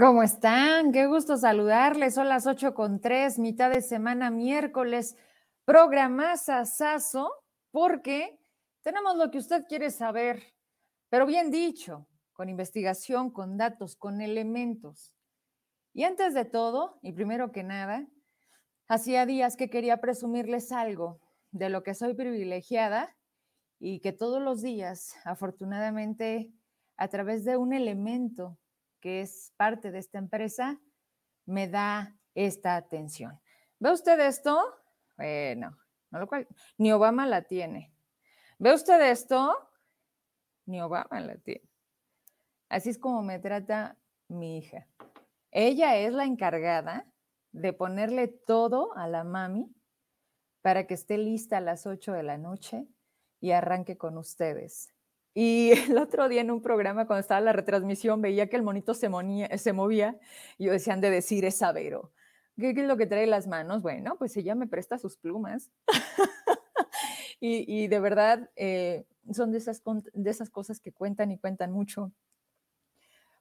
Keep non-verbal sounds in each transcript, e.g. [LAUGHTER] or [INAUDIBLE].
¿Cómo están? Qué gusto saludarles. Son las 8 con 3, mitad de semana, miércoles. Programazazazo, porque tenemos lo que usted quiere saber, pero bien dicho, con investigación, con datos, con elementos. Y antes de todo, y primero que nada, hacía días que quería presumirles algo de lo que soy privilegiada y que todos los días, afortunadamente, a través de un elemento que es parte de esta empresa, me da esta atención. ¿Ve usted esto? Bueno, no lo cual, ni Obama la tiene. ¿Ve usted esto? Ni Obama la tiene. Así es como me trata mi hija. Ella es la encargada de ponerle todo a la mami para que esté lista a las 8 de la noche y arranque con ustedes. Y el otro día en un programa, cuando estaba la retransmisión, veía que el monito se, movía y yo decía, han de decir, es Sabero. ¿Qué, es lo que trae las manos? Bueno, pues ella me presta sus plumas. [LAUGHS] y, de verdad, eh, son de esas, de esas cosas que cuentan y cuentan mucho.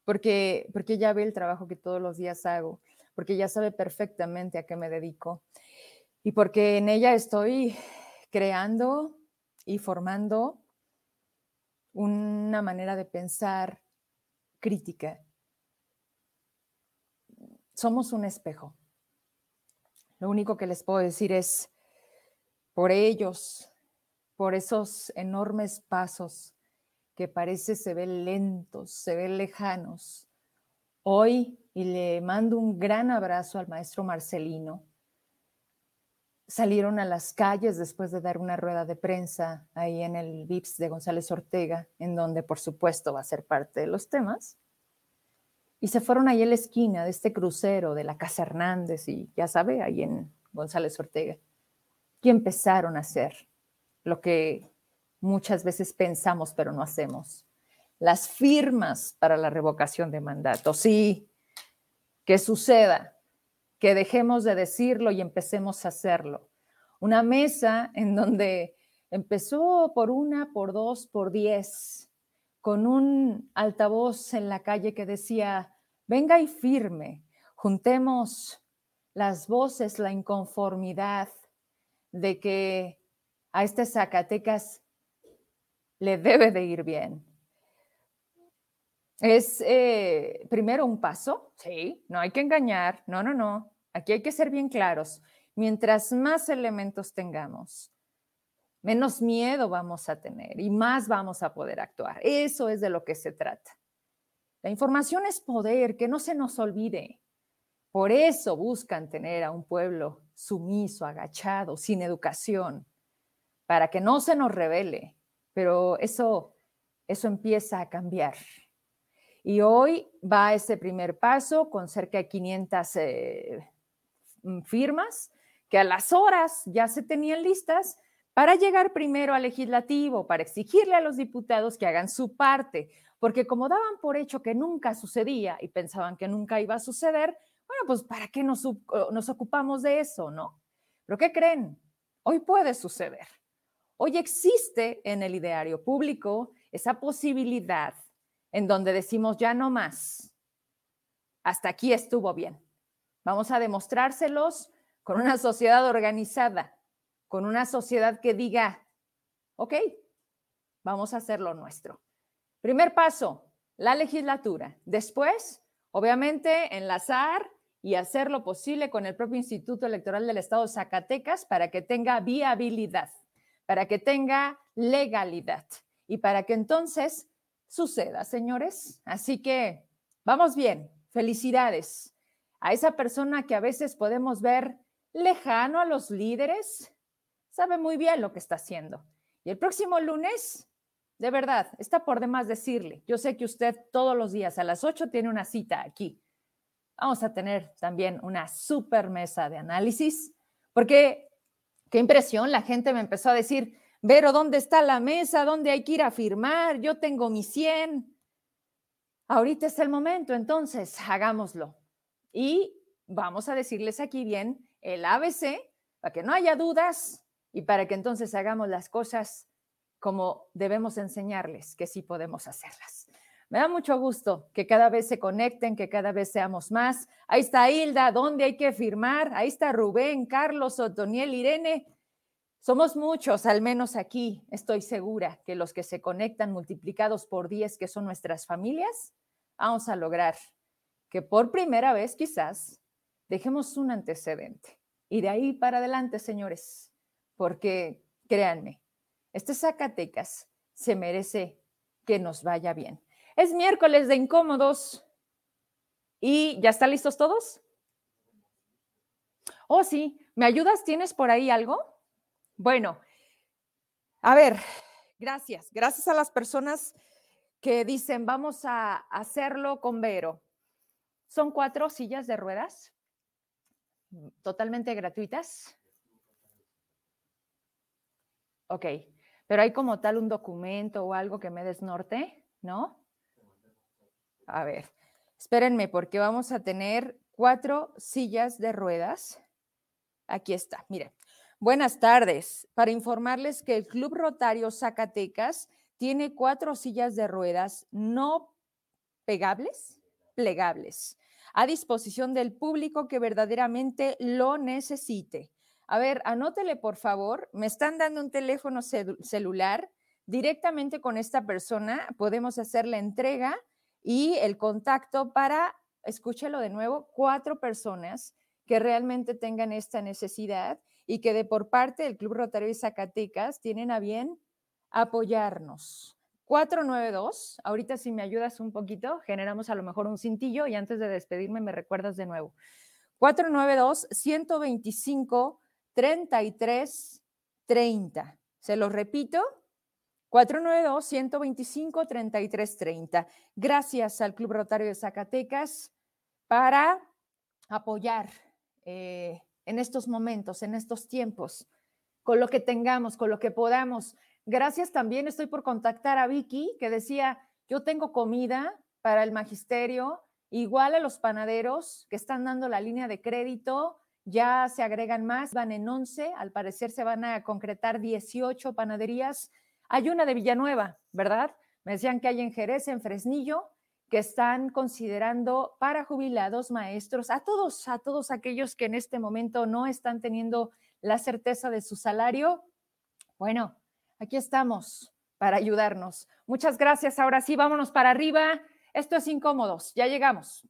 Porque, porque ella ve el trabajo que todos los días hago, porque ella sabe perfectamente a qué me dedico y porque en ella estoy creando y formando una manera de pensar crítica. Somos un espejo. Lo único que les puedo decir es, por ellos, por esos enormes pasos que parece se ven lentos, se ven lejanos, hoy, y le mando un gran abrazo al maestro Marcelino, salieron a las calles después de dar una rueda de prensa ahí en el VIPS de González Ortega, en donde por supuesto va a ser parte de los temas. Y se fueron ahí a la esquina de este crucero de la Casa Hernández y ya sabe, ahí en González Ortega. Y empezaron a hacer lo que muchas veces pensamos pero no hacemos. Las firmas para la revocación de mandato. Sí, que suceda, que dejemos de decirlo y empecemos a hacerlo. Una mesa en donde empezó por una, por dos, por diez, con un altavoz en la calle que decía, venga y firme, juntemos las voces, la inconformidad de que a este Zacatecas le debe de ir bien, es eh, primero un paso, sí, no hay que engañar, no, no, no, aquí hay que ser bien claros. Mientras más elementos tengamos, menos miedo vamos a tener y más vamos a poder actuar. Eso es de lo que se trata. La información es poder, que no se nos olvide. Por eso buscan tener a un pueblo sumiso, agachado, sin educación, para que no se nos revele. Pero eso, eso empieza a cambiar. Y hoy va ese primer paso con cerca de 500 eh, mm, firmas que a las horas ya se tenían listas para llegar primero al legislativo, para exigirle a los diputados que hagan su parte, porque como daban por hecho que nunca sucedía y pensaban que nunca iba a suceder, bueno, pues ¿para qué nos, nos ocupamos de eso, no? Pero ¿qué creen? Hoy puede suceder. Hoy existe en el ideario público esa posibilidad en donde decimos ya no más, hasta aquí estuvo bien. Vamos a demostrárselos con una sociedad organizada, con una sociedad que diga, ok, vamos a hacer lo nuestro. Primer paso, la legislatura. Después, obviamente, enlazar y hacer lo posible con el propio Instituto Electoral del Estado de Zacatecas para que tenga viabilidad, para que tenga legalidad y para que entonces suceda, señores. Así que vamos bien, felicidades a esa persona que a veces podemos ver lejano a los líderes, sabe muy bien lo que está haciendo. Y el próximo lunes, de verdad, está por demás decirle, yo sé que usted todos los días a las 8 tiene una cita aquí. Vamos a tener también una super mesa de análisis, porque qué impresión, la gente me empezó a decir, Vero, ¿dónde está la mesa? ¿Dónde hay que ir a firmar? Yo tengo mi 100. Ahorita es el momento, entonces hagámoslo. Y vamos a decirles aquí bien el ABC para que no haya dudas y para que entonces hagamos las cosas como debemos enseñarles que sí podemos hacerlas. Me da mucho gusto que cada vez se conecten, que cada vez seamos más. Ahí está Hilda, ¿dónde hay que firmar? Ahí está Rubén, Carlos, Otoniel, Irene. Somos muchos, al menos aquí. Estoy segura que los que se conectan multiplicados por 10, que son nuestras familias, vamos a lograr que por primera vez quizás dejemos un antecedente. Y de ahí para adelante, señores, porque créanme, este Zacatecas se merece que nos vaya bien. Es miércoles de incómodos y ¿ya están listos todos? Oh, sí, ¿me ayudas? ¿Tienes por ahí algo? Bueno, a ver, gracias. Gracias a las personas que dicen, vamos a hacerlo con Vero. Son cuatro sillas de ruedas, totalmente gratuitas. Ok, pero hay como tal un documento o algo que me desnorte, ¿no? A ver, espérenme porque vamos a tener cuatro sillas de ruedas. Aquí está, miren. Buenas tardes. Para informarles que el Club Rotario Zacatecas tiene cuatro sillas de ruedas no pegables, plegables, a disposición del público que verdaderamente lo necesite. A ver, anótele por favor. Me están dando un teléfono celular. Directamente con esta persona podemos hacer la entrega y el contacto para, escúchelo de nuevo, cuatro personas que realmente tengan esta necesidad y que de por parte del Club Rotario de Zacatecas tienen a bien apoyarnos. 492, ahorita si me ayudas un poquito, generamos a lo mejor un cintillo y antes de despedirme me recuerdas de nuevo. 492 125 33 30. Se lo repito, 492 125 33 30. Gracias al Club Rotario de Zacatecas para apoyar eh, en estos momentos, en estos tiempos, con lo que tengamos, con lo que podamos. Gracias también, estoy por contactar a Vicky, que decía, yo tengo comida para el magisterio, igual a los panaderos que están dando la línea de crédito, ya se agregan más, van en 11, al parecer se van a concretar 18 panaderías. Hay una de Villanueva, ¿verdad? Me decían que hay en Jerez, en Fresnillo, que están considerando para jubilados, maestros, a todos, a todos aquellos que en este momento no están teniendo la certeza de su salario. Bueno, aquí estamos para ayudarnos. Muchas gracias. Ahora sí, vámonos para arriba. Esto es Incómodos. Ya llegamos.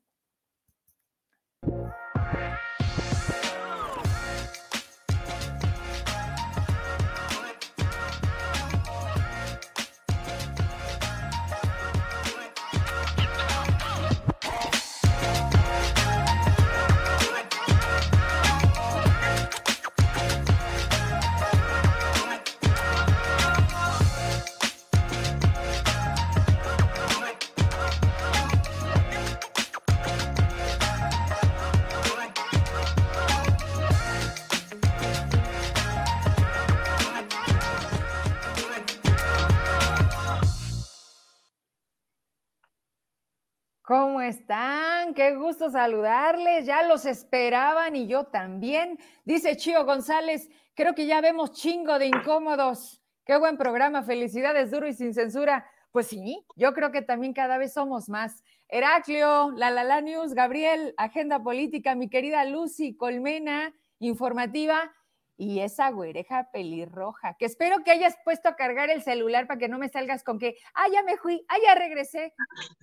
¿Cómo están? Qué gusto saludarles. Ya los esperaban y yo también. Dice Chío González, creo que ya vemos chingo de incómodos. Qué buen programa. Felicidades, duro y sin censura. Pues sí, yo creo que también cada vez somos más. Heraclio, La La La News, Gabriel, Agenda Política, mi querida Lucy Colmena, informativa y esa güereja pelirroja, que espero que hayas puesto a cargar el celular para que no me salgas con que, ah, ya me fui, ah, ya regresé.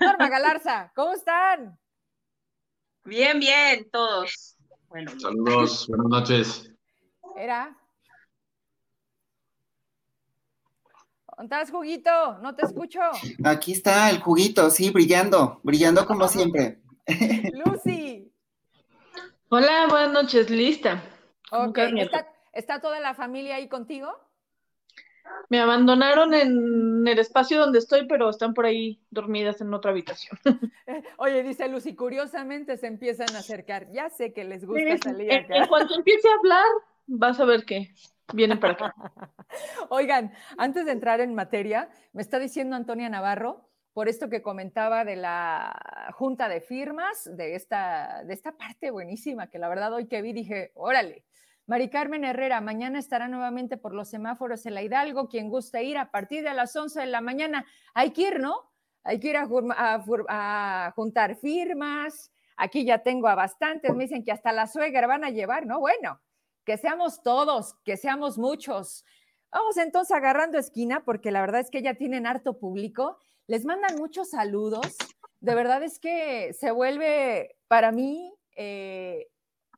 Norma Galarza, ¿cómo están? Bien, bien, todos. Bueno, Saludos, buenas noches. Era. ¿Dónde estás, juguito? No te escucho. Aquí está el juguito, sí, brillando, brillando como siempre. [LAUGHS] Lucy. Hola, buenas noches, lista. Ok, ¿Está toda la familia ahí contigo? Me abandonaron en el espacio donde estoy, pero están por ahí dormidas en otra habitación. [LAUGHS] [LAUGHS] Oye, dice Lucy, curiosamente se empiezan a acercar. Ya sé que les gusta salir acá. En cuanto empiece a hablar, vas a ver que vienen para acá. [LAUGHS] Oigan, antes de entrar en materia, me está diciendo Antonia Navarro, por esto que comentaba de la junta de firmas, de esta, de esta parte buenísima, que la verdad hoy que vi dije, órale, Mari Carmen Herrera, mañana estará nuevamente por los semáforos en la Hidalgo. Quien gusta ir a partir de las 11 de la mañana, hay que ir, ¿no? hay que ir a, juntar firmas. Aquí ya tengo a bastantes, me dicen que hasta la suegra van a llevar, ¿no? Bueno, que seamos todos, que seamos muchos. Vamos entonces agarrando esquina porque la verdad es que ya tienen harto público. Les mandan muchos saludos. De verdad es que se vuelve para mí, eh,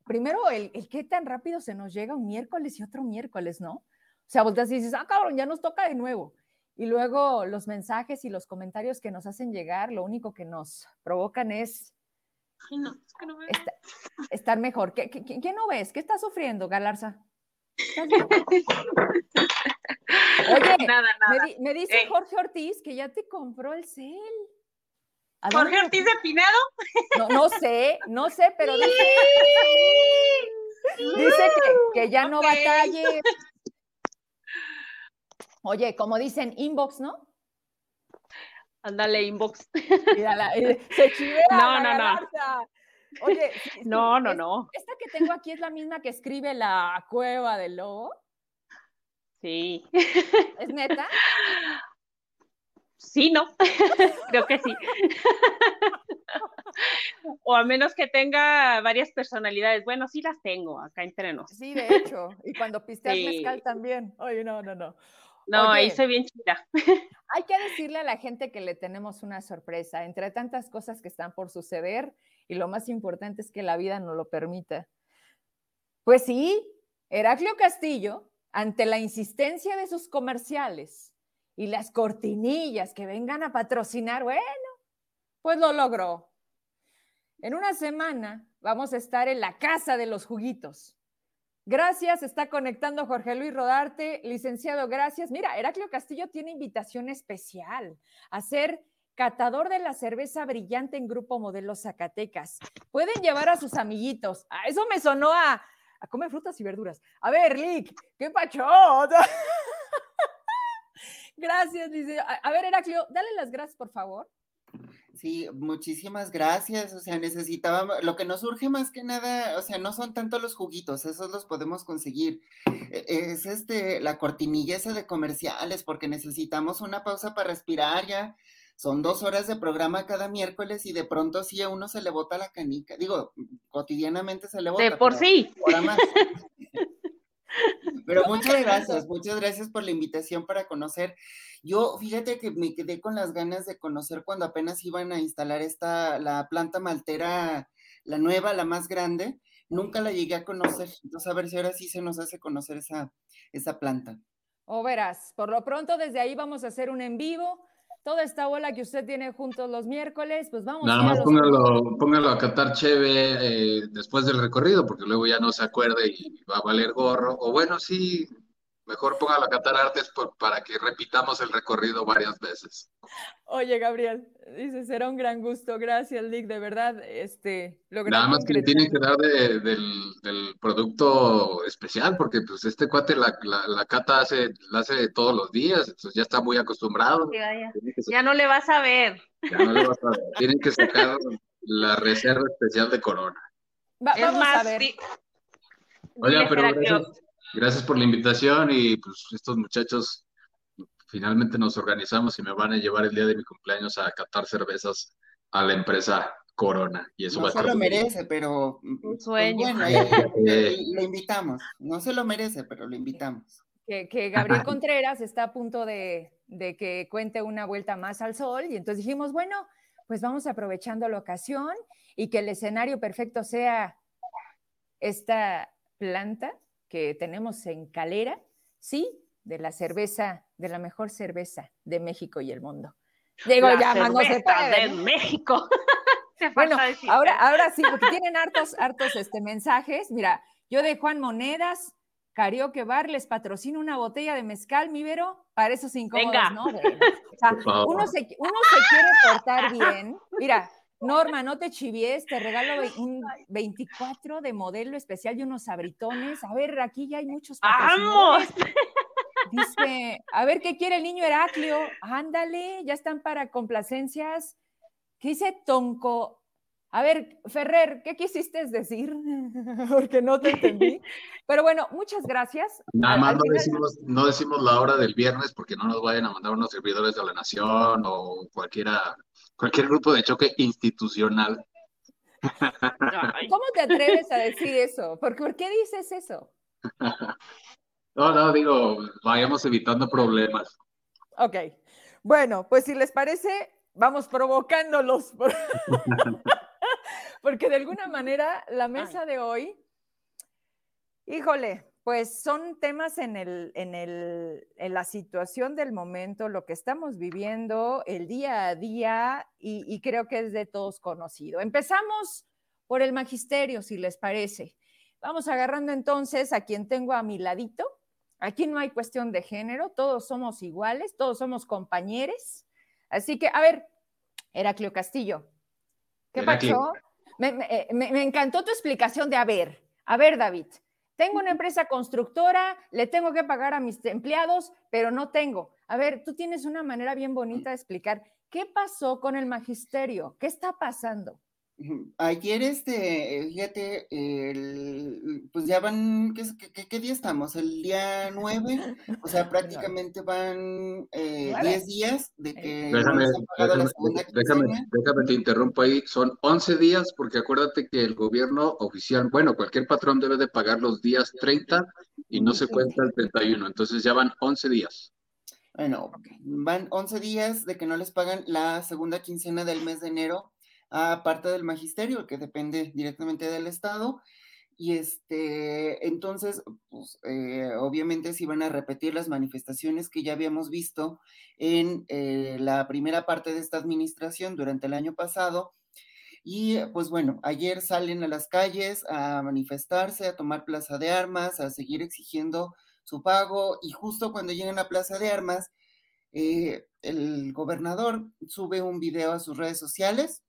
primero, el, el qué tan rápido se nos llega un miércoles y otro miércoles, ¿no? O sea, volteas y dices, ah, cabrón, ya nos toca de nuevo. Y luego los mensajes y los comentarios que nos hacen llegar, lo único que nos provocan es, estar, mejor. ¿Qué, qué, no ves? ¿Qué estás sufriendo, Galarza? [LAUGHS] Oye, nada, nada. Me, dice Jorge Ortiz que ya te compró el cel. ¿Jorge Ortiz de Pinado? No, no sé, no sé, pero dice, dice que, ya no batalle, Oye, como dicen, inbox, ¿no? Ándale, inbox. se chivea no, no, no. Oye, no, no, no. ¿Esta que tengo aquí es la misma que escribe la cueva del lobo? Sí. ¿Es neta? Sí, no. [LAUGHS] Creo que sí. [LAUGHS] o a menos que tenga varias personalidades. Bueno, sí las tengo acá entre nosotros. Sí, de hecho. Y cuando pisteas mezcal también. Oye, no, no, no. No, ahí soy bien chida. [LAUGHS] Hay que decirle a la gente que le tenemos una sorpresa, entre tantas cosas que están por suceder, y lo más importante es que la vida nos lo permita. Pues sí, Heraclio Castillo, ante la insistencia de sus comerciales y las cortinillas que vengan a patrocinar, bueno, pues lo logró. En una semana vamos a estar en la casa de los juguitos Gracias, está conectando Jorge Luis Rodarte. Licenciado, gracias. Mira, Heraclio Castillo tiene invitación especial a ser catador de la cerveza brillante en Grupo Modelo Zacatecas. Pueden llevar a sus amiguitos. Ah, eso me sonó a, comer frutas y verduras. A ver, Lick, qué pacho. [LAUGHS] gracias, dice. A ver, Heraclio, dale las gracias, por favor. Sí, muchísimas gracias. O sea, necesitábamos, lo que nos surge más que nada, o sea, no son tanto los juguitos, esos los podemos conseguir. E, es este, la cortinilla esa de comerciales, porque necesitamos una pausa para respirar ya. Son dos horas de programa cada miércoles y de pronto sí a uno se le bota la canica. Digo, cotidianamente se le bota. De por sí. [LAUGHS] Pero muchas gracias, muchas gracias por la invitación para conocer. Yo, fíjate que me quedé con las ganas de conocer cuando apenas iban a instalar esta, la planta maltera, la nueva, la más grande. Nunca la llegué a conocer. Entonces, a ver si ahora sí se nos hace conocer esa, esa planta. O verás, por lo pronto desde ahí vamos a hacer un en vivo toda esta bola que usted tiene juntos los miércoles, pues vamos. Nada más póngalo, póngalo, a catar cheve eh, después del recorrido, porque luego ya no se acuerde y va a valer gorro. O bueno, sí, Mejor póngalo a cantar artes para que repitamos el recorrido varias veces. Oye, Gabriel, dice, será un gran gusto. Gracias, Lick, de verdad. Este, Nada más que le tienen que dar del, producto especial, porque pues este cuate la, la, cata hace, la hace todos los días, entonces ya está muy acostumbrado. Ya, no le vas a ver. Ya no le vas a ver. Tienen que sacar la reserva especial de Corona. vamos a ver. Oye, pero Gracias por la invitación y pues estos muchachos finalmente nos organizamos y me van a llevar el día de mi cumpleaños a catar cervezas a la empresa Corona. Y eso no se lo merece, pero un pues, sueño. bueno, [LAUGHS] lo invitamos. No se lo merece, pero lo invitamos. Que, Gabriel Contreras está a punto de, de, que cuente una vuelta más al sol y entonces dijimos, bueno, pues vamos aprovechando la ocasión y que el escenario perfecto sea esta planta que tenemos en Calera, sí, de la cerveza, de la mejor cerveza de México y el mundo. Digo, ya no se puede. de México. [LAUGHS] bueno, ahora, ahora sí, porque tienen hartos, hartos este, mensajes. Mira, yo de Juan Monedas, Carioque Bar, les patrocino una botella de mezcal, mi Vero, para esos incómodos, Venga. ¿no? o sea, uno se, uno se quiere portar bien. Mira, Norma, no te chivies, te regalo [LAUGHS] un 24 de modelo especial y unos sabritones. A ver, aquí ya hay muchos. ¡Vamos! Dice, a ver qué quiere el niño Heraclio. Ándale, ya están para complacencias. ¿Qué dice Tonco? A ver, Ferrer, ¿qué quisiste decir? [LAUGHS] Porque no te entendí. Pero bueno, muchas gracias. Nada más no, decimos, no decimos la hora del viernes porque no nos vayan a mandar unos servidores de la nación o cualquiera, cualquier grupo de choque institucional. ¿Cómo te atreves a decir eso? ¿Por, ¿Por qué dices eso? No, no, digo, vayamos evitando problemas. Ok. Bueno, pues si les parece, vamos provocándolos. [LAUGHS] Porque de alguna manera la mesa de hoy, híjole, pues son temas en, el, en, el, en la situación del momento, lo que estamos viviendo, el día a día, y, y creo que es de todos conocido. Empezamos por el magisterio, si les parece. Vamos agarrando entonces a quien tengo a mi ladito. Aquí no hay cuestión de género, todos somos iguales, todos somos compañeros. Así que, a ver, Heraclio Castillo, ¿qué pasó? Eh, me, encantó tu explicación de, a ver, a ver, David, tengo una empresa constructora, le tengo que pagar a mis empleados, pero no tengo. A ver, tú tienes una manera bien bonita de explicar qué pasó con el magisterio, qué está pasando. Ayer, este, fíjate, el, pues ya van, ¿qué, día estamos? El día 9, o sea, [LAUGHS] prácticamente van 10 eh, días de que... Déjame, déjame, déjame, te interrumpo ahí, son 11 días porque acuérdate que el gobierno oficial, bueno, cualquier patrón debe de pagar los días 30 y no se cuenta el 31, entonces ya van 11 días. Bueno, van 11 días de que no les pagan la segunda quincena del mes de enero a parte del magisterio, que depende directamente del Estado. Y este, entonces, pues, eh, obviamente se iban a repetir las manifestaciones que ya habíamos visto en eh, la primera parte de esta administración durante el año pasado. Y pues bueno, ayer salen a las calles a manifestarse, a tomar plaza de armas, a seguir exigiendo su pago. Y justo cuando llegan a plaza de armas, eh, el gobernador sube un video a sus redes sociales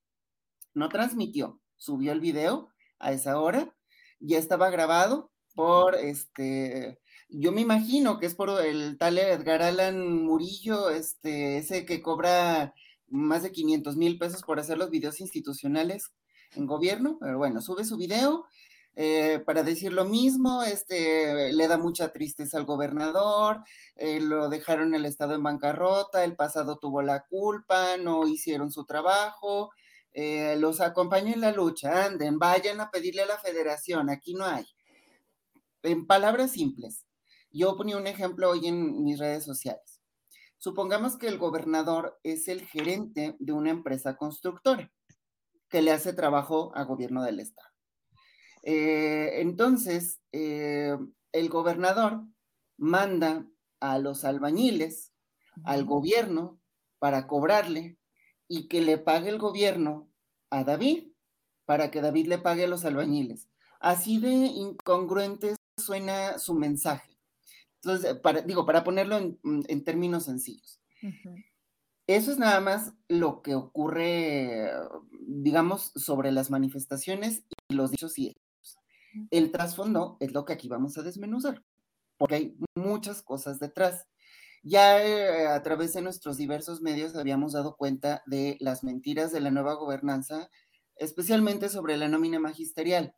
no transmitió, subió el video a esa hora, ya estaba grabado por este, yo me imagino que es por el tal Edgar Allan Murillo, este, ese que cobra más de 500 mil pesos por hacer los videos institucionales en gobierno, pero bueno, sube su video eh, para decir lo mismo, este, le da mucha tristeza al gobernador, eh, lo dejaron el estado en bancarrota, el pasado tuvo la culpa, no hicieron su trabajo, eh, los acompaño en la lucha, anden, vayan a pedirle a la federación, aquí no hay. En palabras simples, yo ponía un ejemplo hoy en mis redes sociales. Supongamos que el gobernador es el gerente de una empresa constructora que le hace trabajo al gobierno del estado. Eh, entonces, eh, el gobernador manda a los albañiles al gobierno para cobrarle y que le pague el gobierno a David para que David le pague a los albañiles. Así de incongruente suena su mensaje. Entonces, para, digo, para ponerlo en, términos sencillos. Eso es nada más lo que ocurre, digamos, sobre las manifestaciones y los dichos y hechos. El trasfondo es lo que aquí vamos a desmenuzar, porque hay muchas cosas detrás. Ya eh, a través de nuestros diversos medios habíamos dado cuenta de las mentiras de la nueva gobernanza, especialmente sobre la nómina magisterial.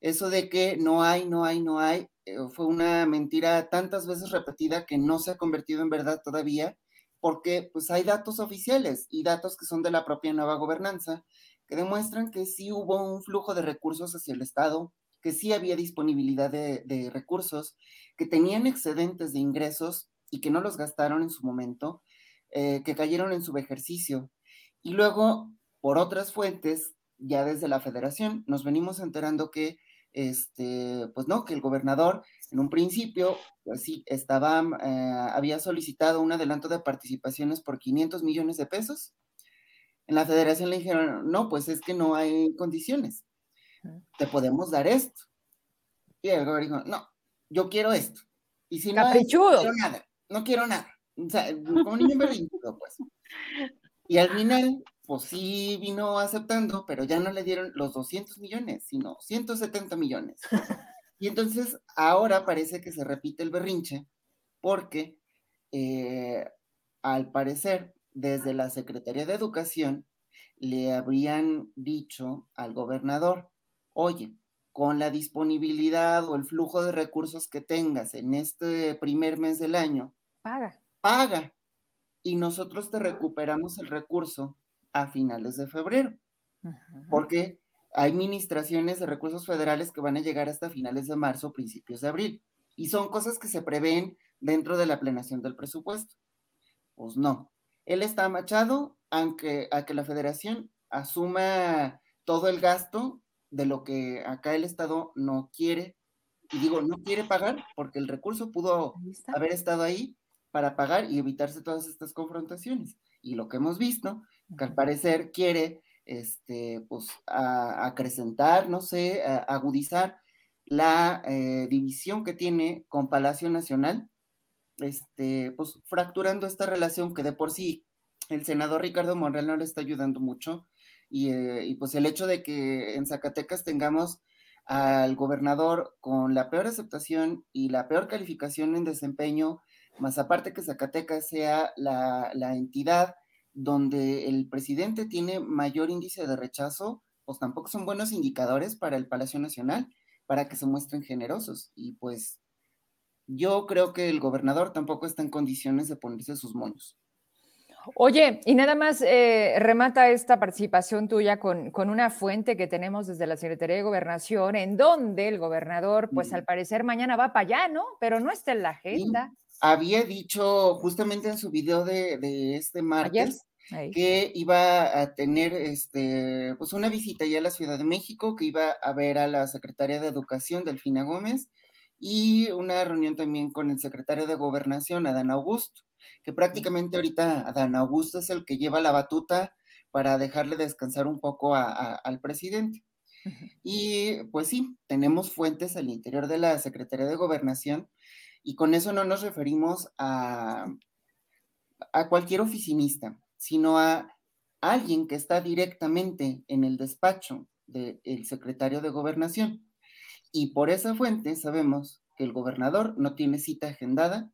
Eso de que no hay, no hay, no hay, eh, fue una mentira tantas veces repetida que no se ha convertido en verdad todavía, porque pues hay datos oficiales y datos que son de la propia nueva gobernanza que demuestran que sí hubo un flujo de recursos hacia el Estado, que sí había disponibilidad de, de recursos, que tenían excedentes de ingresos y que no los gastaron en su momento, eh, que cayeron en su ejercicio. Y luego, por otras fuentes, ya desde la federación, nos venimos enterando que, este, pues no, que el gobernador en un principio, pues sí, estaba, eh, había solicitado un adelanto de participaciones por 500 millones de pesos. En la federación le dijeron, no, pues es que no hay condiciones. Te podemos dar esto. Y el gobernador dijo, no, yo quiero esto. Y si no, no nada no quiero nada. O sea, como niño berrinchudo, pues. Y al final, pues sí vino aceptando, pero ya no le dieron los 200 millones, sino 170 millones. Y entonces ahora parece que se repite el berrinche, porque eh, al parecer, desde la Secretaría de Educación, le habrían dicho al gobernador, oye, con la disponibilidad o el flujo de recursos que tengas en este primer mes del año, paga. Paga. Y nosotros te recuperamos el recurso a finales de febrero. Porque hay administraciones de recursos federales que van a llegar hasta finales de marzo, principios de abril. Y son cosas que se prevén dentro de la planeación del presupuesto. Pues no. Él está machado aunque, a que la federación asuma todo el gasto de lo que acá el Estado no quiere, y digo, no quiere pagar porque el recurso pudo haber estado ahí para pagar y evitarse todas estas confrontaciones. Y lo que hemos visto, que al parecer quiere, este, pues, acrecentar, no sé, agudizar la eh, división que tiene con Palacio Nacional, este, pues, fracturando esta relación que de por sí el senador Ricardo Monreal no le está ayudando mucho eh, y, pues el hecho de que en Zacatecas tengamos al gobernador con la peor aceptación y la peor calificación en desempeño, más aparte que Zacatecas sea la, la entidad donde el presidente tiene mayor índice de rechazo, pues tampoco son buenos indicadores para el Palacio Nacional, para que se muestren generosos. Y pues yo creo que el gobernador tampoco está en condiciones de ponerse sus moños. Oye, y nada más eh, remata esta participación tuya con, una fuente que tenemos desde la Secretaría de Gobernación, en donde el gobernador, pues al parecer mañana va para allá, ¿no? Pero no está en la agenda. Había dicho justamente en su video de, este martes que iba a tener este, pues una visita ya a la Ciudad de México, que iba a ver a la secretaria de Educación, Delfina Gómez, y una reunión también con el secretario de Gobernación, Adán Augusto que prácticamente ahorita Adán Augusto es el que lleva la batuta para dejarle descansar un poco al presidente. Y pues sí, tenemos fuentes al interior de la Secretaría de Gobernación y con eso no nos referimos a, a cualquier oficinista, sino a alguien que está directamente en el despacho del secretario de Gobernación. Y por esa fuente sabemos que el gobernador no tiene cita agendada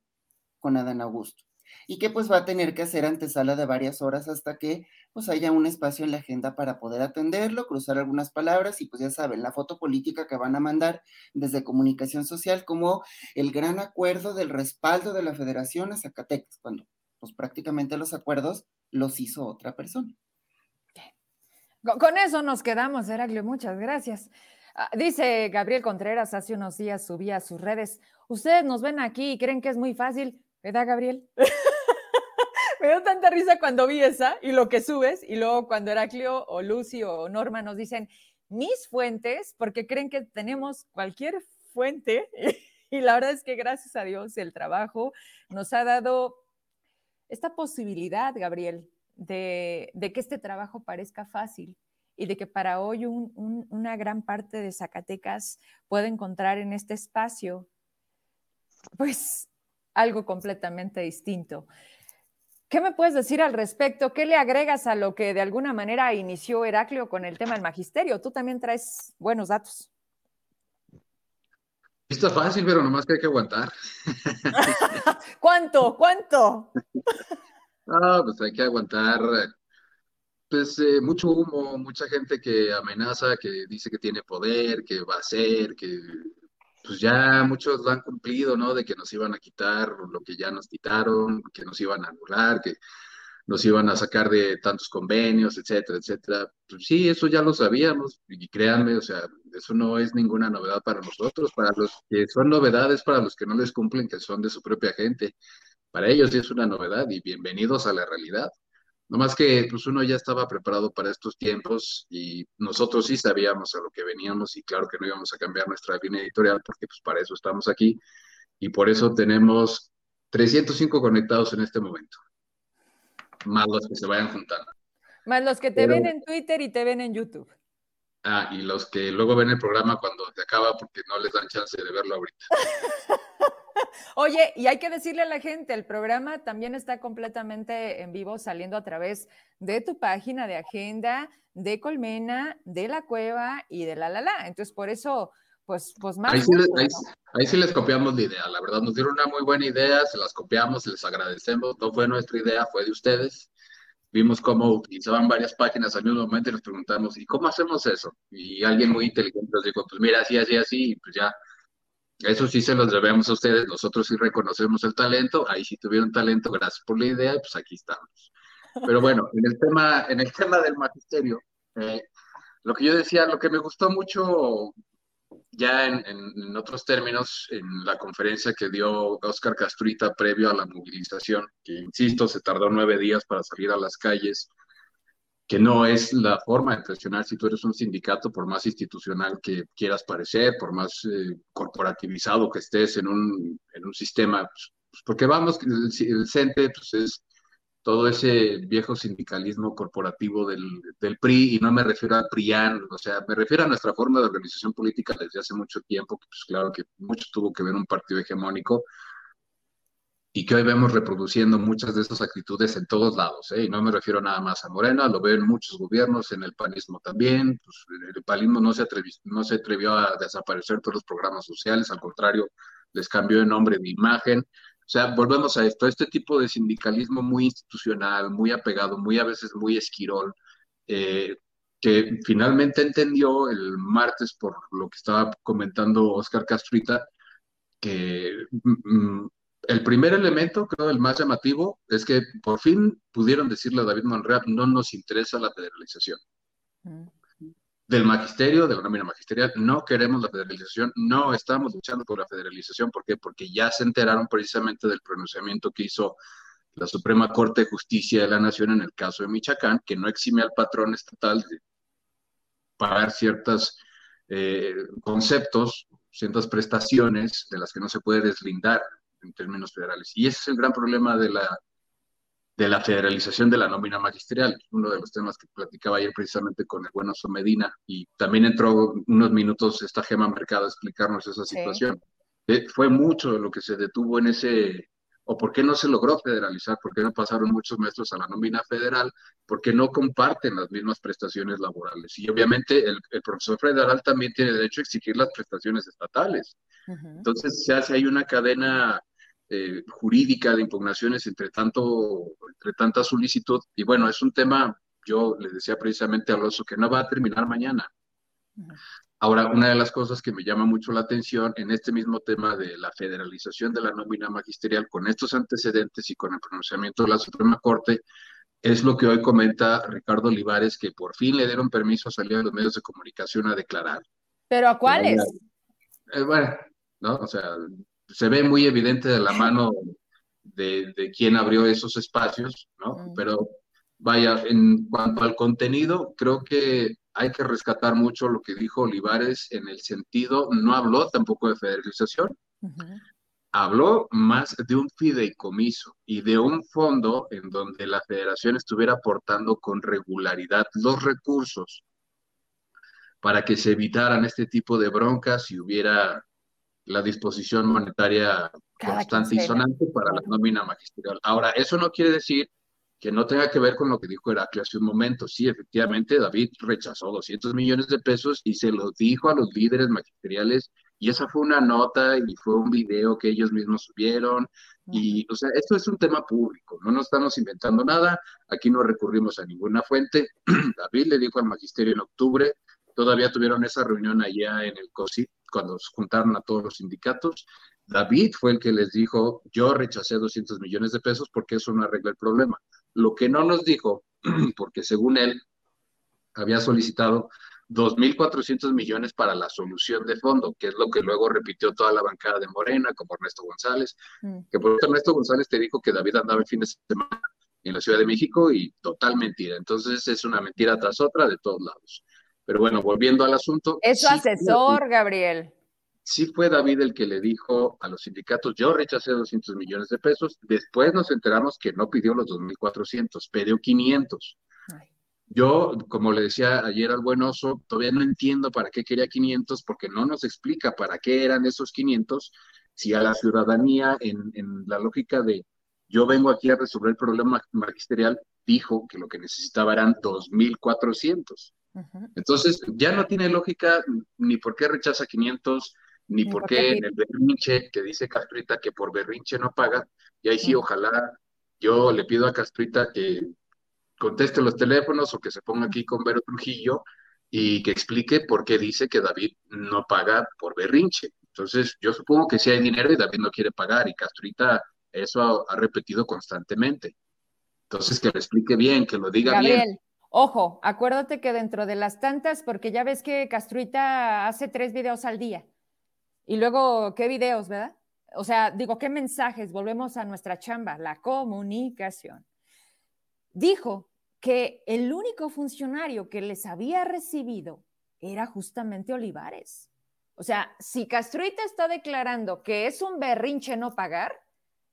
con Adán Augusto y que pues va a tener que hacer antesala de varias horas hasta que pues haya un espacio en la agenda para poder atenderlo, cruzar algunas palabras y pues ya saben, la foto política que van a mandar desde comunicación social como el gran acuerdo del respaldo de la federación a Zacatecas, cuando pues prácticamente los acuerdos los hizo otra persona. Con eso nos quedamos, Heraclio, muchas gracias. Ah, dice Gabriel Contreras, hace unos días subía a sus redes, ustedes nos ven aquí y creen que es muy fácil, ¿verdad, Gabriel? [LAUGHS] Me dio tanta risa cuando vi esa y lo que subes, y luego cuando Heraclio o Lucy o Norma nos dicen mis fuentes, porque creen que tenemos cualquier fuente, [LAUGHS] y la verdad es que gracias a Dios el trabajo nos ha dado esta posibilidad, Gabriel, de, que este trabajo parezca fácil y de que para hoy una gran parte de Zacatecas pueda encontrar en este espacio, pues algo completamente distinto. ¿Qué me puedes decir al respecto? ¿Qué le agregas a lo que de alguna manera inició Heraclio con el tema del magisterio? Tú también traes buenos datos. Está fácil, pero nomás que hay que aguantar. [LAUGHS] ¿Cuánto? ¿Cuánto? [LAUGHS] Ah, pues hay que aguantar, pues eh, mucho humo, mucha gente que amenaza, que dice que tiene poder, que va a hacer, que pues ya muchos lo han cumplido, ¿no? De que nos iban a quitar lo que ya nos quitaron, que nos iban a anular, que nos iban a sacar de tantos convenios, etcétera, etcétera. Pues sí, eso ya lo sabíamos y créanme, o sea, eso no es ninguna novedad para nosotros, para los que son novedades, para los que no les cumplen, que son de su propia gente. Para ellos sí es una novedad y bienvenidos a la realidad. No más que pues uno ya estaba preparado para estos tiempos y nosotros sí sabíamos a lo que veníamos y claro que no íbamos a cambiar nuestra línea editorial porque pues para eso estamos aquí y por eso tenemos 305 conectados en este momento, más los que se vayan juntando. Más los que te ven en Twitter y te ven en YouTube. Ah, y los que luego ven el programa cuando se acaba porque no les dan chance de verlo ahorita. [LAUGHS] [LAUGHS] Oye, y hay que decirle a la gente, el programa también está completamente en vivo saliendo a través de tu página de agenda, de Colmena, de La Cueva y de La La La. Entonces, por eso, pues, pues más. Ahí sí, les, ahí, sí, les copiamos la idea, la verdad, nos dieron una muy buena idea, se las copiamos, les agradecemos, no fue nuestra idea, fue de ustedes. vimos cómo utilizaban varias páginas al mismo momento y nos preguntamos, ¿y cómo hacemos eso? Y alguien muy inteligente nos dijo, pues mira, así, así, así, y pues ya, eso sí se los debemos a ustedes, nosotros sí reconocemos el talento, ahí sí tuvieron talento, gracias por la idea, pues aquí estamos. Pero bueno, en el tema, en el tema del magisterio, eh, lo que yo decía, lo que me gustó mucho ya en, otros términos, en la conferencia que dio Oscar Castruita previo a la movilización, que insisto, se tardó nueve días para salir a las calles, que no es la forma de presionar si tú eres un sindicato, por más institucional que quieras parecer, por más eh, corporativizado que estés en un, en un sistema, pues, pues porque vamos, el, el CENTE pues es todo ese viejo sindicalismo corporativo del, del, PRI, y no me refiero al PRIAN, o sea, me refiero a nuestra forma de organización política desde hace mucho tiempo, que pues claro que mucho tuvo que ver un partido hegemónico, y que hoy vemos reproduciendo muchas de esas actitudes en todos lados, ¿eh? y no me refiero nada más a Morena, lo veo en muchos gobiernos, en el panismo también, pues, el panismo no se, atrevió, no se atrevió a desaparecer todos los programas sociales, al contrario, les cambió de nombre, de imagen, o sea, volvemos a esto, este tipo de sindicalismo muy institucional, muy apegado, muy a veces muy esquirol, eh, que finalmente entendió el martes por lo que estaba comentando Oscar Castrita, que mm, mm, el primer elemento, creo el más llamativo, es que por fin pudieron decirle a David Monreal, no nos interesa la federalización. Mm del magisterio, de la nómina magisterial, no queremos la federalización, no estamos luchando por la federalización, ¿por qué? Porque ya se enteraron precisamente del pronunciamiento que hizo la Suprema Corte de Justicia de la Nación en el caso de Michoacán, que no exime al patrón estatal de pagar ciertos eh, conceptos, ciertas prestaciones de las que no se puede deslindar en términos federales. Y ese es el gran problema de la de la federalización de la nómina magisterial, uno de los temas que platicaba ayer precisamente con el bueno Medina, y también entró unos minutos esta Gema Mercado a explicarnos esa situación. Eh, fue mucho lo que se detuvo en ese, o por qué no se logró federalizar, por qué no pasaron muchos maestros a la nómina federal, porque no comparten las mismas prestaciones laborales. Y obviamente el, profesor federal también tiene derecho a exigir las prestaciones estatales. Entonces se hace ahí una cadena eh, jurídica de impugnaciones entre, tanto, entre tanta solicitud. Y bueno, es un tema, yo le decía precisamente a Alonso, que no va a terminar mañana. Ahora, una de las cosas que me llama mucho la atención en este mismo tema de la federalización de la nómina magisterial, con estos antecedentes y con el pronunciamiento de la Suprema Corte, es lo que hoy comenta Ricardo Olivares, que por fin le dieron permiso a salir a los medios de comunicación a declarar. ¿Pero a cuáles? Eh, bueno, ¿no? O sea, se ve muy evidente de la mano de, de quién abrió esos espacios, ¿no? Pero vaya, en cuanto al contenido, creo que hay que rescatar mucho lo que dijo Olivares en el sentido, no habló tampoco de federalización, habló más de un fideicomiso y de un fondo en donde la federación estuviera aportando con regularidad los recursos para que se evitaran este tipo de broncas y hubiera la disposición monetaria constante y sonante para la nómina magisterial. Ahora, eso no quiere decir que no tenga que ver con lo que dijo Heraclio hace un momento. Sí, efectivamente, David rechazó 200 millones de pesos y se los dijo a los líderes magisteriales y esa fue una nota y fue un video que ellos mismos subieron. Y, o sea, esto es un tema público, no nos estamos inventando nada, aquí no recurrimos a ninguna fuente. [CLEARS THROAT] David le dijo al magisterio en octubre, todavía tuvieron esa reunión allá en el COSI, cuando juntaron a todos los sindicatos, David fue el que les dijo, yo rechacé 200 millones de pesos porque eso no arregla el problema. Lo que no nos dijo, [CLEARS THROAT] porque según él había solicitado 2.400 millones para la solución de fondo, que es lo que luego repitió toda la bancada de Morena, como Ernesto González, mm. que por Ernesto González te dijo que David andaba el fin de semana en la Ciudad de México y total mentira. Entonces es una mentira tras otra de todos lados. Pero bueno, volviendo al asunto. Es su asesor, Gabriel. Sí fue David el que le dijo a los sindicatos, yo rechacé 200 millones de pesos, después nos enteramos que no pidió los 2.400, pidió 500. Yo, como le decía ayer al buen oso, todavía no entiendo para qué quería 500, porque no nos explica para qué eran esos 500, si a la ciudadanía, en, en la lógica de yo vengo aquí a resolver el problema magisterial, dijo que lo que necesitaba eran 2.400. Entonces, ya no tiene lógica ni por qué rechaza 500, ni, por qué en el berrinche que dice Castrita que por berrinche no paga. Y ahí sí, ojalá yo le pido a Castrita que conteste los teléfonos o que se ponga aquí con Vero Trujillo y que explique por qué dice que David no paga por berrinche. Entonces, yo supongo que si hay dinero y David no quiere pagar y Castrita eso ha, repetido constantemente. Entonces, que lo explique bien, que lo diga bien. Ojo, acuérdate que dentro de las tantas, porque ya ves que Castruita hace tres videos al día. Y luego, ¿qué videos, verdad? O sea, digo, ¿qué mensajes? Volvemos a nuestra chamba, la comunicación. Dijo que el único funcionario que les había recibido era justamente Olivares. O sea, si Castruita está declarando que es un berrinche no pagar,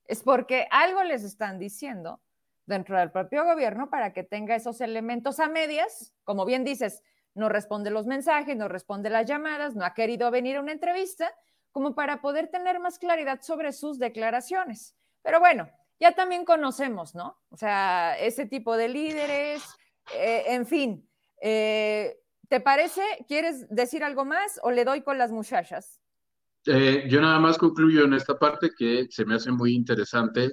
es porque algo les están diciendo dentro del propio gobierno para que tenga esos elementos a medias. Como bien dices, no responde los mensajes, no responde las llamadas, no ha querido venir a una entrevista, como para poder tener más claridad sobre sus declaraciones. Pero bueno, ya también conocemos, ¿no? O sea, ese tipo de líderes, eh, en fin. Eh, ¿Te parece? ¿Quieres decir algo más o le doy con las muchachas? Eh, yo nada más concluyo en esta parte que se me hace muy interesante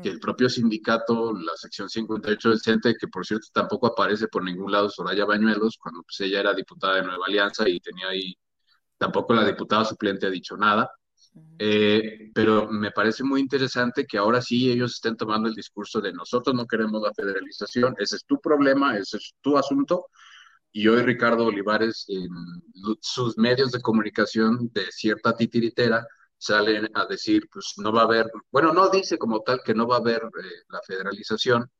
que el propio sindicato, la sección 58 del CENTE, que por cierto tampoco aparece por ningún lado Soraya Bañuelos, cuando pues, ella era diputada de Nueva Alianza y tenía ahí, tampoco la diputada suplente ha dicho nada, eh, pero me parece muy interesante que ahora sí ellos estén tomando el discurso de nosotros no queremos la federalización, ese es tu problema, ese es tu asunto, y hoy Ricardo Olivares en sus medios de comunicación de cierta titiritera salen a decir, pues no va a haber, bueno, no dice como tal que no va a haber eh, la federalización,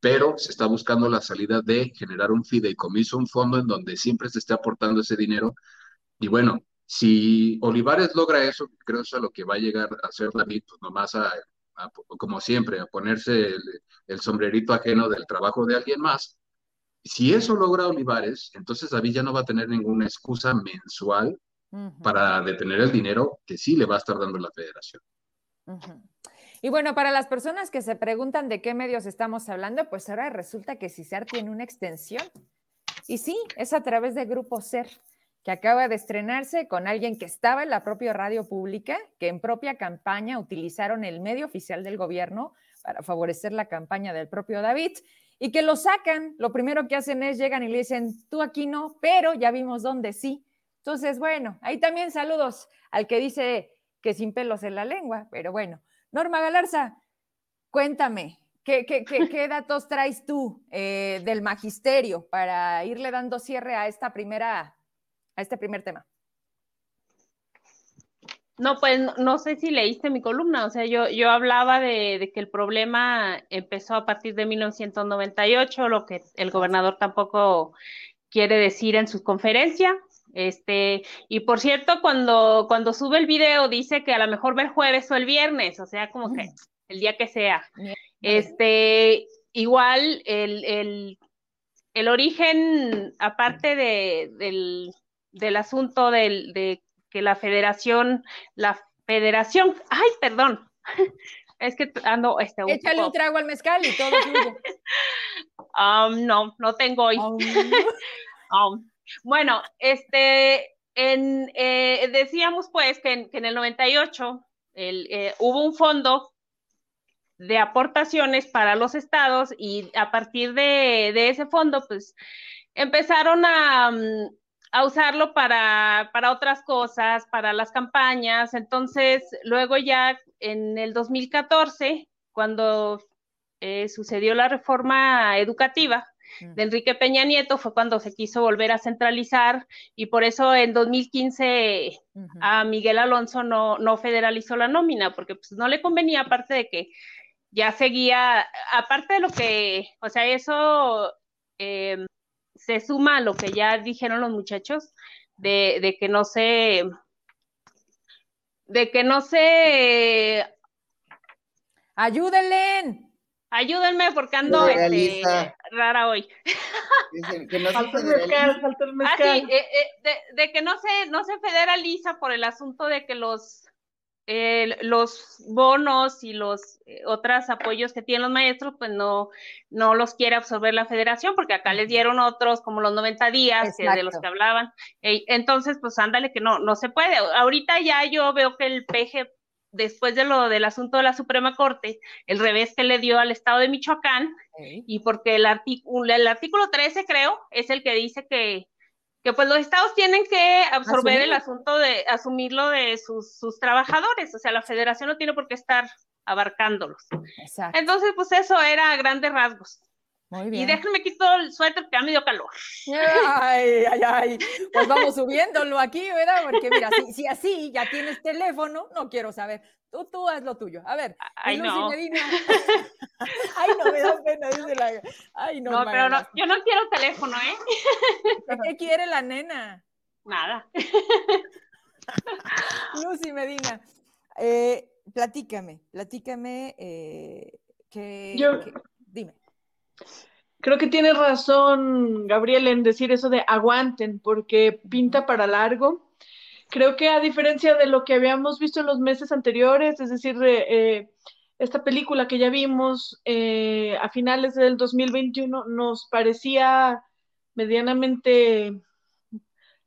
pero se está buscando la salida de generar un fideicomiso, un fondo en donde siempre se esté aportando ese dinero. Y bueno, si Olivares logra eso, creo que es a lo que va a llegar a hacer David, pues nomás a, como siempre, a ponerse el sombrerito ajeno del trabajo de alguien más, si eso logra Olivares, entonces David ya no va a tener ninguna excusa mensual para detener el dinero que sí le va a estar dando la federación. Y bueno, para las personas que se preguntan de qué medios estamos hablando, pues ahora resulta que CISAR tiene una extensión. Y sí, es a través de Grupo SER, que acaba de estrenarse con alguien que estaba en la propia radio pública, que en propia campaña utilizaron el medio oficial del gobierno para favorecer la campaña del propio David y que lo sacan, lo primero que hacen es llegan y le dicen, tú aquí no, pero ya vimos dónde sí. Entonces, bueno, ahí también saludos al que dice que sin pelos en la lengua, pero bueno. Norma Galarza, cuéntame, ¿qué, qué, qué, datos traes tú eh, del magisterio para irle dando cierre a esta primera, a este primer tema? No, pues no, sé si leíste mi columna, o sea, yo, yo hablaba de, que el problema empezó a partir de 1998, lo que el gobernador tampoco quiere decir en su conferencia. Este, y por cierto, cuando, cuando sube el video dice que a lo mejor ve el jueves o el viernes, o sea, como que mm. el día que sea. Este, igual el, el, origen, aparte de, del, del asunto del, de que la federación, la federación, ay, perdón, [LAUGHS] es que ando, este, un Échale un trago al mezcal y todo [LAUGHS] um, no, no tengo hoy. Um. [LAUGHS] Um, bueno, este, en, eh, decíamos pues que en, que en el 98 el, eh, hubo un fondo de aportaciones para los estados y a partir de, de ese fondo, pues empezaron a, mm, a usarlo para, para otras cosas, para las campañas. Entonces, luego ya en el 2014, cuando eh, sucedió la reforma educativa, de Enrique Peña Nieto fue cuando se quiso volver a centralizar y por eso en 2015 a Miguel Alonso no, no federalizó la nómina, porque pues no le convenía, aparte de que ya seguía, aparte de lo que, o sea, eso eh, se suma a lo que ya dijeron los muchachos, de, que no se, de que no se... Ayúdenle. Ayúdenme porque ando este, rara hoy. [LAUGHS] que no se ah, sí, eh, eh, de, de, que no se, no se federaliza por el asunto de que los los bonos y los eh, otros apoyos que tienen los maestros, pues no, no los quiere absorber la federación, porque acá les dieron otros como los 90 días de los que hablaban. entonces, pues ándale que no, no se puede. Ahorita ya yo veo que el PG después de lo del asunto de la Suprema Corte, el revés que le dio al Estado de Michoacán, y porque el, artículo, el artículo 13, creo, es el que dice que, que pues los estados tienen que absorber el asunto de asumirlo de sus, sus, trabajadores, o sea, la federación no tiene por qué estar abarcándolos. Exacto. Entonces, pues eso era a grandes rasgos. Muy bien. Y déjenme quitar el suéter que ha medio calor. Ay, [LAUGHS] ay, ay. Pues vamos subiéndolo aquí, ¿verdad? Porque mira, si, así ya tienes teléfono, no quiero saber. Tú, tú haz lo tuyo. A ver. Ay, no. Medina. [LAUGHS] ay, no, me da pena, dice la. Ay, no. No, pero no, yo no quiero teléfono, ¿eh? ¿Qué quiere la nena? Nada. [LAUGHS] Lucy Medina, eh, platícame, platícame eh, que, yo... dime. Creo que tiene razón Gabriel en decir eso de aguanten, porque pinta para largo. Creo que a diferencia de lo que habíamos visto en los meses anteriores, es decir, eh, esta película que ya vimos eh, a finales del 2021 nos parecía medianamente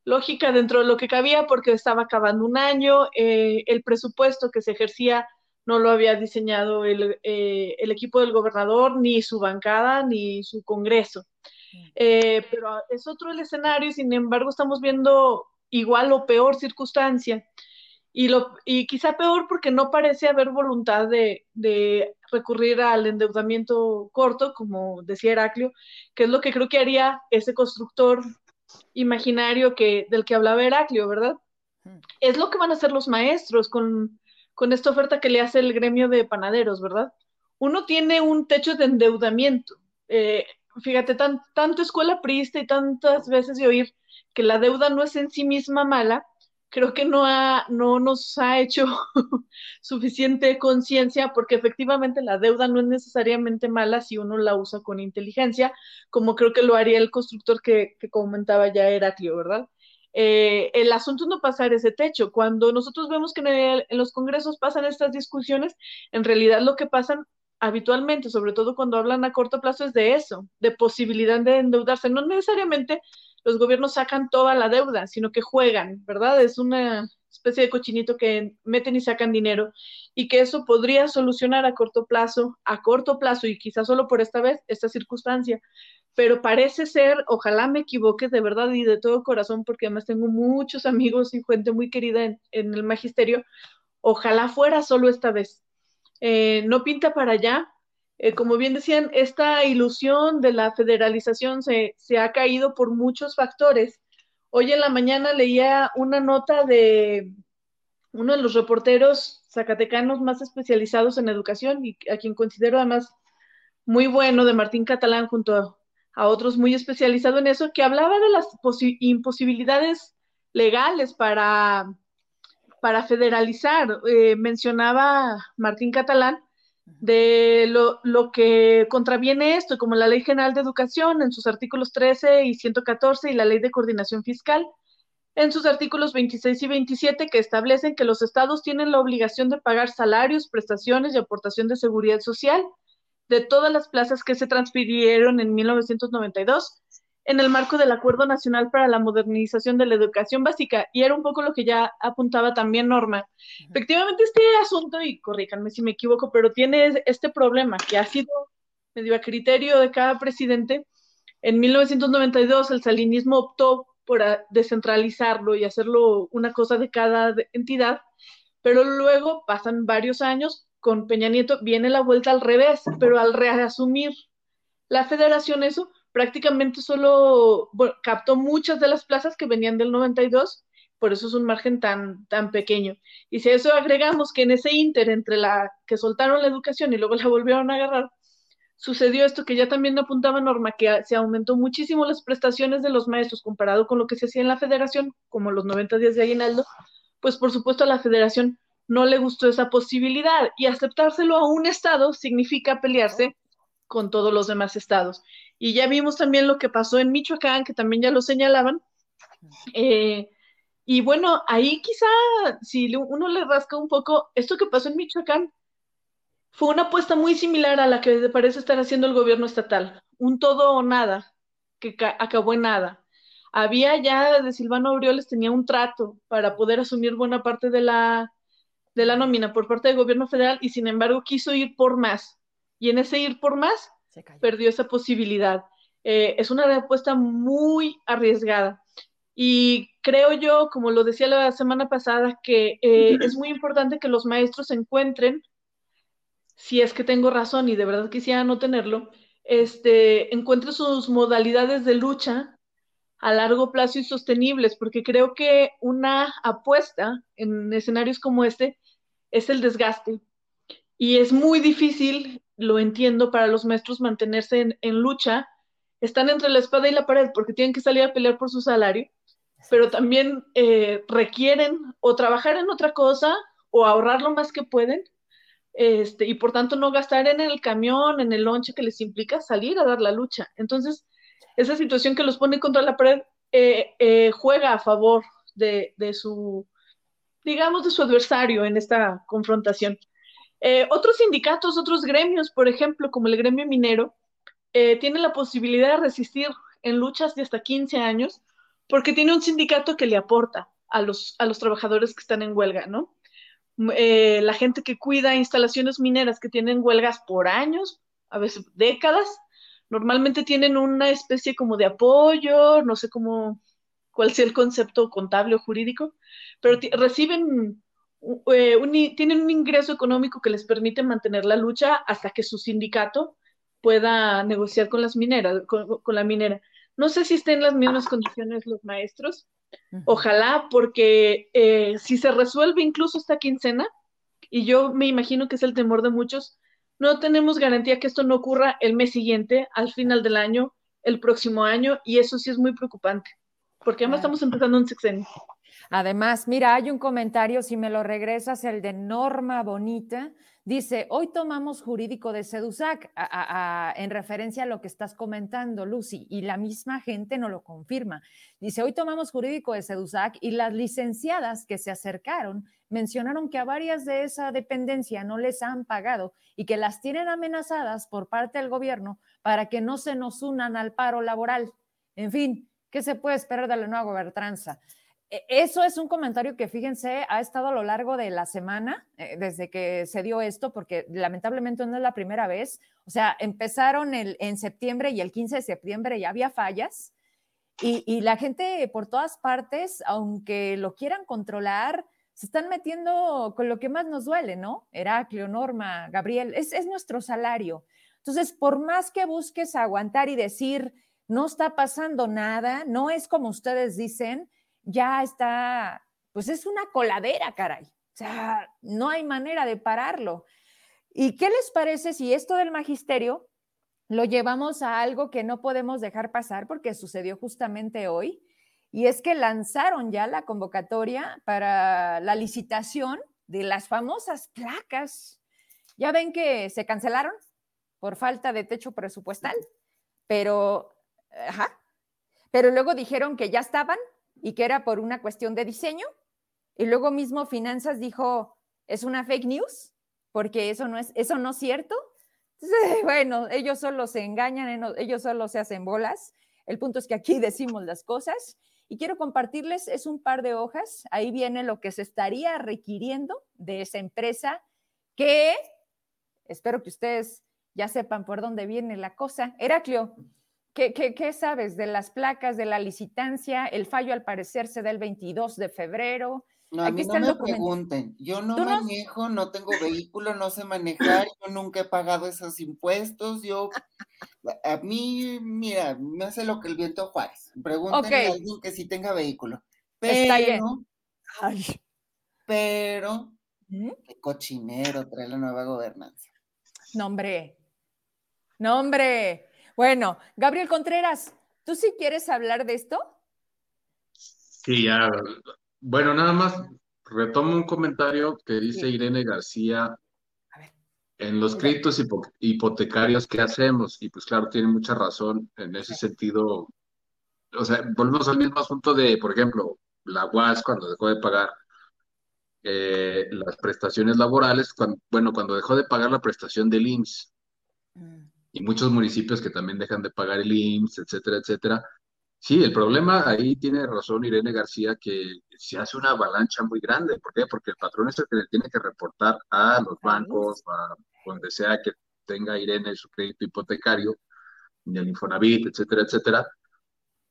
lógica dentro de lo que cabía porque estaba acabando un año, eh, el presupuesto que se ejercía no lo había diseñado el, eh, el, equipo del gobernador, ni su bancada, ni su Congreso. Mm. Eh, pero es otro el escenario y sin embargo estamos viendo igual o peor circunstancia. Y, lo, y quizá peor porque no parece haber voluntad de, de, recurrir al endeudamiento corto, como decía Heraclio, que es lo que creo que haría ese constructor imaginario que, del que hablaba Heraclio, ¿verdad? Mm. Es lo que van a hacer los maestros con con esta oferta que le hace el gremio de panaderos, ¿verdad? Uno tiene un techo de endeudamiento. Eh, fíjate, tan, tanto escuela priista y tantas veces de oír que la deuda no es en sí misma mala, creo que no, ha, no nos ha hecho [LAUGHS] suficiente conciencia porque efectivamente la deuda no es necesariamente mala si uno la usa con inteligencia, como creo que lo haría el constructor que, comentaba ya Heraclio, ¿verdad? Eh, el asunto es no pasar ese techo. Cuando nosotros vemos que en, los congresos pasan estas discusiones, en realidad lo que pasan habitualmente, sobre todo cuando hablan a corto plazo, es de eso, de posibilidad de endeudarse. No necesariamente los gobiernos sacan toda la deuda, sino que juegan, ¿verdad? Es una especie de cochinito que meten y sacan dinero y que eso podría solucionar a corto plazo, a corto plazo y quizás solo por esta vez, esta circunstancia pero parece ser, ojalá me equivoque de verdad y de todo corazón, porque además tengo muchos amigos y gente muy querida en, el magisterio, ojalá fuera solo esta vez. Eh, no pinta para allá. Eh, como bien decían, esta ilusión de la federalización se, se ha caído por muchos factores. Hoy en la mañana leía una nota de uno de los reporteros zacatecanos más especializados en educación y a quien considero además muy bueno, de Martín Catalán, junto a otros muy especializados en eso, que hablaba de las imposibilidades legales para, para federalizar. Eh, mencionaba Martín Catalán de lo, lo, que contraviene esto, como la Ley General de Educación en sus artículos 13 y 114 y la Ley de Coordinación Fiscal en sus artículos 26 y 27 que establecen que los estados tienen la obligación de pagar salarios, prestaciones y aportación de seguridad social de todas las plazas que se transfirieron en 1992 en el marco del Acuerdo Nacional para la Modernización de la Educación Básica, y era un poco lo que ya apuntaba también Norma. Efectivamente, este asunto, y corríjanme si me equivoco, pero tiene este problema que ha sido medio a criterio de cada presidente. En 1992 el salinismo optó por descentralizarlo y hacerlo una cosa de cada entidad, pero luego pasan varios años, con Peña Nieto viene la vuelta al revés, pero al reasumir la federación eso prácticamente solo captó muchas de las plazas que venían del 92, por eso es un margen tan, tan pequeño. Y si a eso agregamos que en ese inter entre la que soltaron la educación y luego la volvieron a agarrar, sucedió esto que ya también apuntaba Norma, que se aumentó muchísimo las prestaciones de los maestros comparado con lo que se hacía en la federación, como los 90 días de aguinaldo, pues por supuesto la federación no le gustó esa posibilidad y aceptárselo a un estado significa pelearse con todos los demás estados. Y ya vimos también lo que pasó en Michoacán, que también ya lo señalaban. Eh, y bueno, ahí quizá, si uno le rasca un poco, esto que pasó en Michoacán fue una apuesta muy similar a la que parece estar haciendo el gobierno estatal, un todo o nada, que acabó en nada. Había ya de Silvano Aureoles tenía un trato para poder asumir buena parte de la de la nómina por parte del gobierno federal y sin embargo quiso ir por más. Y en ese ir por más, perdió esa posibilidad. Eh, es una respuesta muy arriesgada. Y creo yo, como lo decía la semana pasada, que eh, es muy importante que los maestros encuentren, si es que tengo razón y de verdad quisiera no tenerlo, este, encuentren sus modalidades de lucha a largo plazo y sostenibles, porque creo que una apuesta en escenarios como este es el desgaste. Y es muy difícil, lo entiendo, para los maestros mantenerse en, lucha. Están entre la espada y la pared porque tienen que salir a pelear por su salario, pero también eh, requieren o trabajar en otra cosa o ahorrar lo más que pueden este, y por tanto no gastar en el camión, en el lonche que les implica salir a dar la lucha. Entonces, esa situación que los pone contra la pared eh, eh, juega a favor de, su, digamos, de su adversario en esta confrontación. Eh, otros sindicatos, otros gremios, por ejemplo, como el gremio minero, tienen la posibilidad de resistir en luchas de hasta 15 años porque tiene un sindicato que le aporta a los, a los trabajadores que están en huelga, ¿no? la gente que cuida instalaciones mineras que tienen huelgas por años, a veces décadas, normalmente tienen una especie como de apoyo, no sé cómo, cuál sea el concepto contable o jurídico, pero reciben, eh, tienen un ingreso económico que les permite mantener la lucha hasta que su sindicato pueda negociar con las mineras, con, la minera. No sé si estén en las mismas condiciones los maestros. Ojalá, porque eh, si se resuelve incluso esta quincena, y yo me imagino que es el temor de muchos, no tenemos garantía que esto no ocurra el mes siguiente, al final del año, el próximo año, y eso sí es muy preocupante, porque además estamos empezando un sexenio. Además, mira, hay un comentario, si me lo regresas, el de Norma Bonita, dice, hoy tomamos jurídico de Sedusac en referencia a lo que estás comentando, Lucy, y la misma gente no lo confirma. Dice, hoy tomamos jurídico de Sedusac y las licenciadas que se acercaron mencionaron que a varias de esa dependencia no les han pagado y que las tienen amenazadas por parte del gobierno para que no se nos unan al paro laboral. En fin, ¿qué se puede esperar de la nueva gobernanza? E, eso es un comentario que, fíjense, ha estado a lo largo de la semana, eh, desde que se dio esto, porque lamentablemente no es la primera vez. O sea, empezaron en septiembre y el 15 de septiembre ya había fallas. Y, y, la gente por todas partes, aunque lo quieran controlar, se están metiendo con lo que más nos duele, ¿no? Heraclio, Norma, Gabriel, es, es nuestro salario. Entonces, por más que busques aguantar y decir, no está pasando nada, no es como ustedes dicen, ya está, pues es una coladera, caray. O sea, no hay manera de pararlo. ¿Y qué les parece si esto del magisterio lo llevamos a algo que no podemos dejar pasar porque sucedió justamente hoy? y es que lanzaron ya la convocatoria para la licitación de las famosas placas. Ya ven que se cancelaron por falta de techo presupuestal, pero, ajá, pero luego dijeron que ya estaban y que era por una cuestión de diseño, y luego mismo Finanzas dijo, es una fake news, porque eso no es, eso no es cierto. Entonces, [LAUGHS] bueno, ellos solo se engañan, ellos solo se hacen bolas. El punto es que aquí decimos las cosas y quiero compartirles, es un par de hojas, ahí viene lo que se estaría requiriendo de esa empresa que, espero que ustedes ya sepan por dónde viene la cosa. Heraclio, ¿qué, qué, sabes de las placas, de la licitancia? El fallo al parecer se da el 22 de febrero. No, a mí no me pregunten. Yo no manejo, no... tengo vehículo, no sé manejar, [LAUGHS] yo nunca he pagado esos impuestos. Yo, a mí, mira, me hace lo que el viento Juárez. Pregúntenle a alguien que sí tenga vehículo. Pero, pero, qué cochinero trae la nueva gobernanza. Nombre, nombre. Bueno, Gabriel Contreras, ¿tú sí quieres hablar de esto? Sí, ya bueno, nada más retomo un comentario que dice Irene García en los créditos hipotecarios ¿qué hacemos, y pues claro, tiene mucha razón en ese sentido. O sea, volvemos al mismo asunto de, por ejemplo, la UAS cuando dejó de pagar eh, las prestaciones laborales, bueno, cuando dejó de pagar la prestación del IMSS, mm. Y muchos municipios que también dejan de pagar el IMSS, etcétera, etcétera, Sí, el problema ahí tiene razón Irene García que se hace una avalancha muy grande. ¿Por qué? Porque el patrón es el que le tiene que reportar a los bancos, a donde sea que tenga Irene su crédito hipotecario, ni el Infonavit, etcétera, etcétera.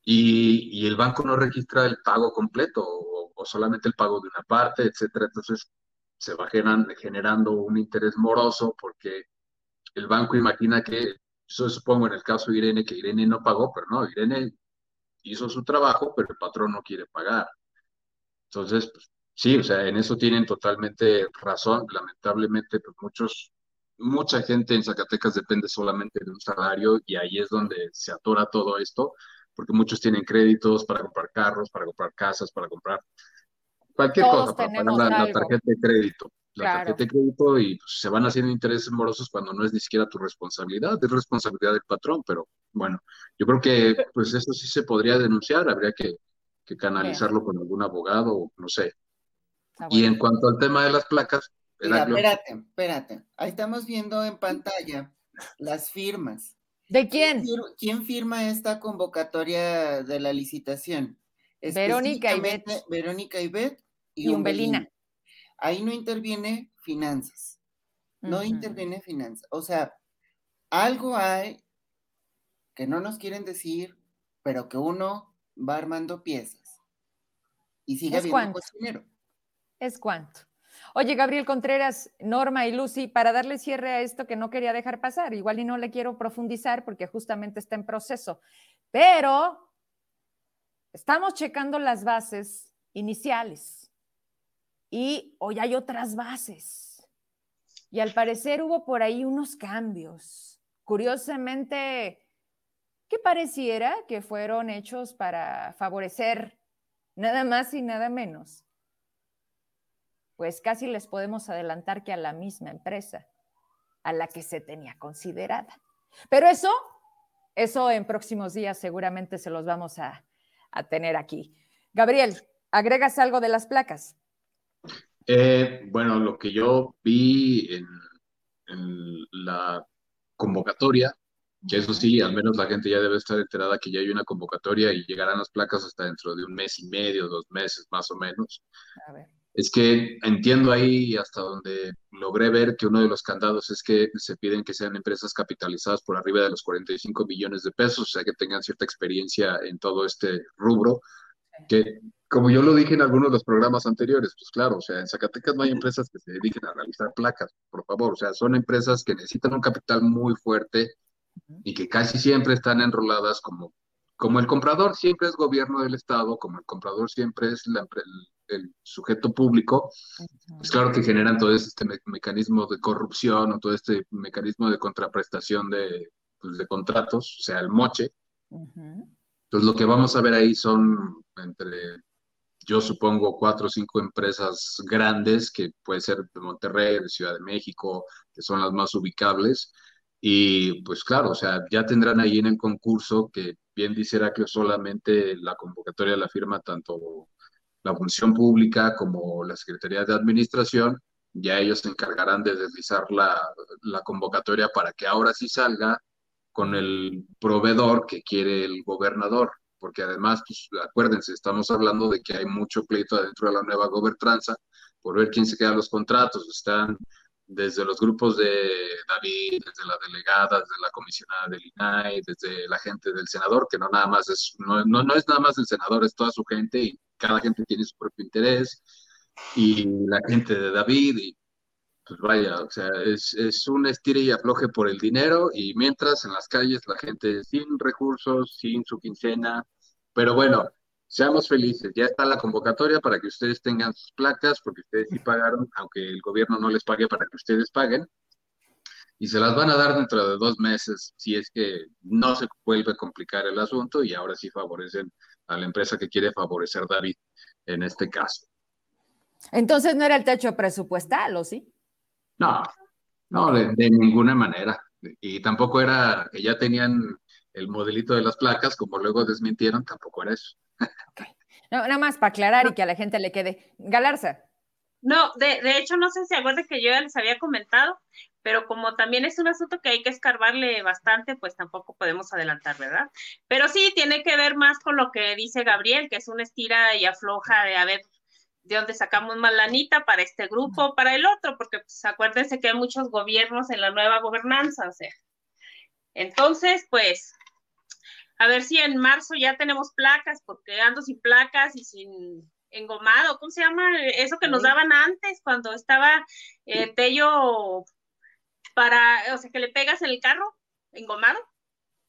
Y, y, el banco no registra el pago completo o, o, solamente el pago de una parte, etcétera. Entonces se va generando un interés moroso porque el banco imagina que, eso supongo en el caso de Irene, que Irene no pagó, pero no, Irene hizo su trabajo, pero el patrón no quiere pagar. Entonces, pues, sí, o sea, en eso tienen totalmente razón. Lamentablemente, pues muchos, mucha gente en Zacatecas depende solamente de un salario y ahí es donde se atora todo esto, porque muchos tienen créditos para comprar carros, para comprar casas, para comprar cualquier cosa, para pagar la, tarjeta de crédito. La tarjeta de crédito y pues, se van haciendo intereses morosos cuando no es ni siquiera tu responsabilidad, es responsabilidad del patrón, pero bueno, yo creo que pues eso sí se podría denunciar, habría que, canalizarlo con algún abogado, no sé. Y en cuanto al tema de las placas... espérate, espérate. Ahí estamos viendo en pantalla las firmas. ¿De quién? ¿Quién firma esta convocatoria de la licitación? Verónica Ibet. Verónica Ibet y, Umbelina. Ahí no interviene finanzas. No interviene finanzas. O sea, algo hay que no nos quieren decir, pero que uno va armando piezas. Y sigue habiendo dinero. Es cuánto. Oye, Gabriel Contreras, Norma y Lucy, para darle cierre a esto que no quería dejar pasar, igual y no le quiero profundizar porque justamente está en proceso, pero estamos checando las bases iniciales y hoy hay otras bases. Y al parecer hubo por ahí unos cambios. Curiosamente, que pareciera que fueron hechos para favorecer nada más y nada menos. Pues casi les podemos adelantar que a la misma empresa a la que se tenía considerada. Pero eso, eso en próximos días seguramente se los vamos a, tener aquí. Gabriel, ¿agregas algo de las placas? Eh, bueno, lo que yo vi en la convocatoria que eso sí, al menos la gente ya debe estar enterada que ya hay una convocatoria y llegarán las placas hasta dentro de un mes y medio, dos meses más o menos. Es que entiendo ahí hasta donde logré ver que uno de los candados es que se piden que sean empresas capitalizadas por arriba de los 45 millones de pesos, o sea, que tengan cierta experiencia en todo este rubro, que como yo lo dije en algunos de los programas anteriores, pues claro, o sea, en Zacatecas no hay empresas que se dediquen a realizar placas, por favor, o sea, son empresas que necesitan un capital muy fuerte, y que casi siempre están enroladas como, como el comprador siempre es gobierno del Estado, como el comprador siempre es el, sujeto público, pues claro que generan todo este mecanismo de corrupción o todo este mecanismo de contraprestación de, pues, de contratos, o sea, el moche. Entonces lo que vamos a ver ahí son entre yo supongo cuatro o cinco empresas grandes que puede ser de Monterrey, de Ciudad de México, que son las más ubicables, y pues claro, o sea, ya tendrán ahí en el concurso que bien dice que solamente la convocatoria la firma tanto la función pública como la Secretaría de Administración, ya ellos se encargarán de deslizar la, la convocatoria para que ahora sí salga con el proveedor que quiere el gobernador, porque además, pues acuérdense, estamos hablando de que hay mucho pleito adentro de la nueva gobernanza por ver quién se queda los contratos, están desde los grupos de David, desde la delegada, desde la comisionada del INAI, desde la gente del senador, que no nada más es, no, no, es nada más el senador, es toda su gente y cada gente tiene su propio interés, y la gente de David, y pues vaya, o sea, es, es un estire y afloje por el dinero, y mientras en las calles la gente sin recursos, sin su quincena, pero bueno, Seamos felices, ya está la convocatoria para que ustedes tengan sus placas, porque ustedes sí pagaron, aunque el gobierno no les pague para que ustedes paguen, y se las van a dar dentro de dos meses, si es que no se vuelve a complicar el asunto y ahora sí favorecen a la empresa que quiere favorecer David en este caso. Entonces no era el techo presupuestal, ¿o sí? No, no, de, de ninguna manera. Y tampoco era que ya tenían el modelito de las placas, como luego desmintieron, tampoco era eso. nada más para aclarar y que a la gente le quede. Galarza. No, de, hecho, no sé si acuerdan que yo ya les había comentado, pero como también es un asunto que hay que escarbarle bastante, pues tampoco podemos adelantar, ¿verdad? Pero sí, tiene que ver más con lo que dice Gabriel, que es una estira y afloja de a ver de dónde sacamos más lanita para este grupo, para el otro, porque pues acuérdense que hay muchos gobiernos en la nueva gobernanza, o sea. Entonces, pues, a ver si en marzo ya tenemos placas, porque ando sin placas y sin engomado, ¿cómo se llama? Eso que nos daban antes, cuando estaba eh, Tello para, o sea, que le pegas en el carro, engomado.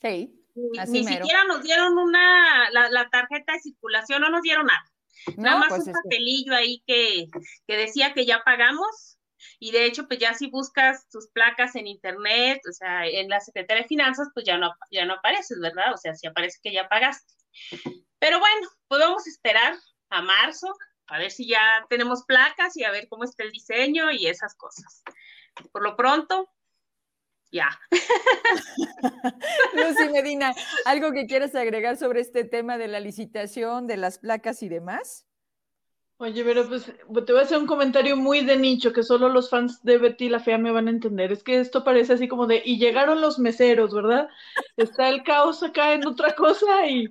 Sí. Ni, siquiera nos dieron una, la, tarjeta de circulación, no nos dieron nada. Nada más pues un papelillo ahí que, que decía que ya pagamos y de hecho, pues ya si buscas tus placas en internet, o sea, en la Secretaría de Finanzas, pues ya no, ya no apareces, ¿verdad? O sea, si aparece que ya pagaste. Pero bueno, podemos esperar a marzo, a ver si ya tenemos placas y a ver cómo está el diseño y esas cosas. Por lo pronto, ya. [LAUGHS] Lucy Medina, ¿algo que quieras agregar sobre este tema de la licitación, de las placas y demás? Oye, pero pues te voy a hacer un comentario muy de nicho que solo los fans de Betty la Fea me van a entender. Es que esto parece así como de, y llegaron los meseros, ¿verdad? Está el caos acá en otra cosa y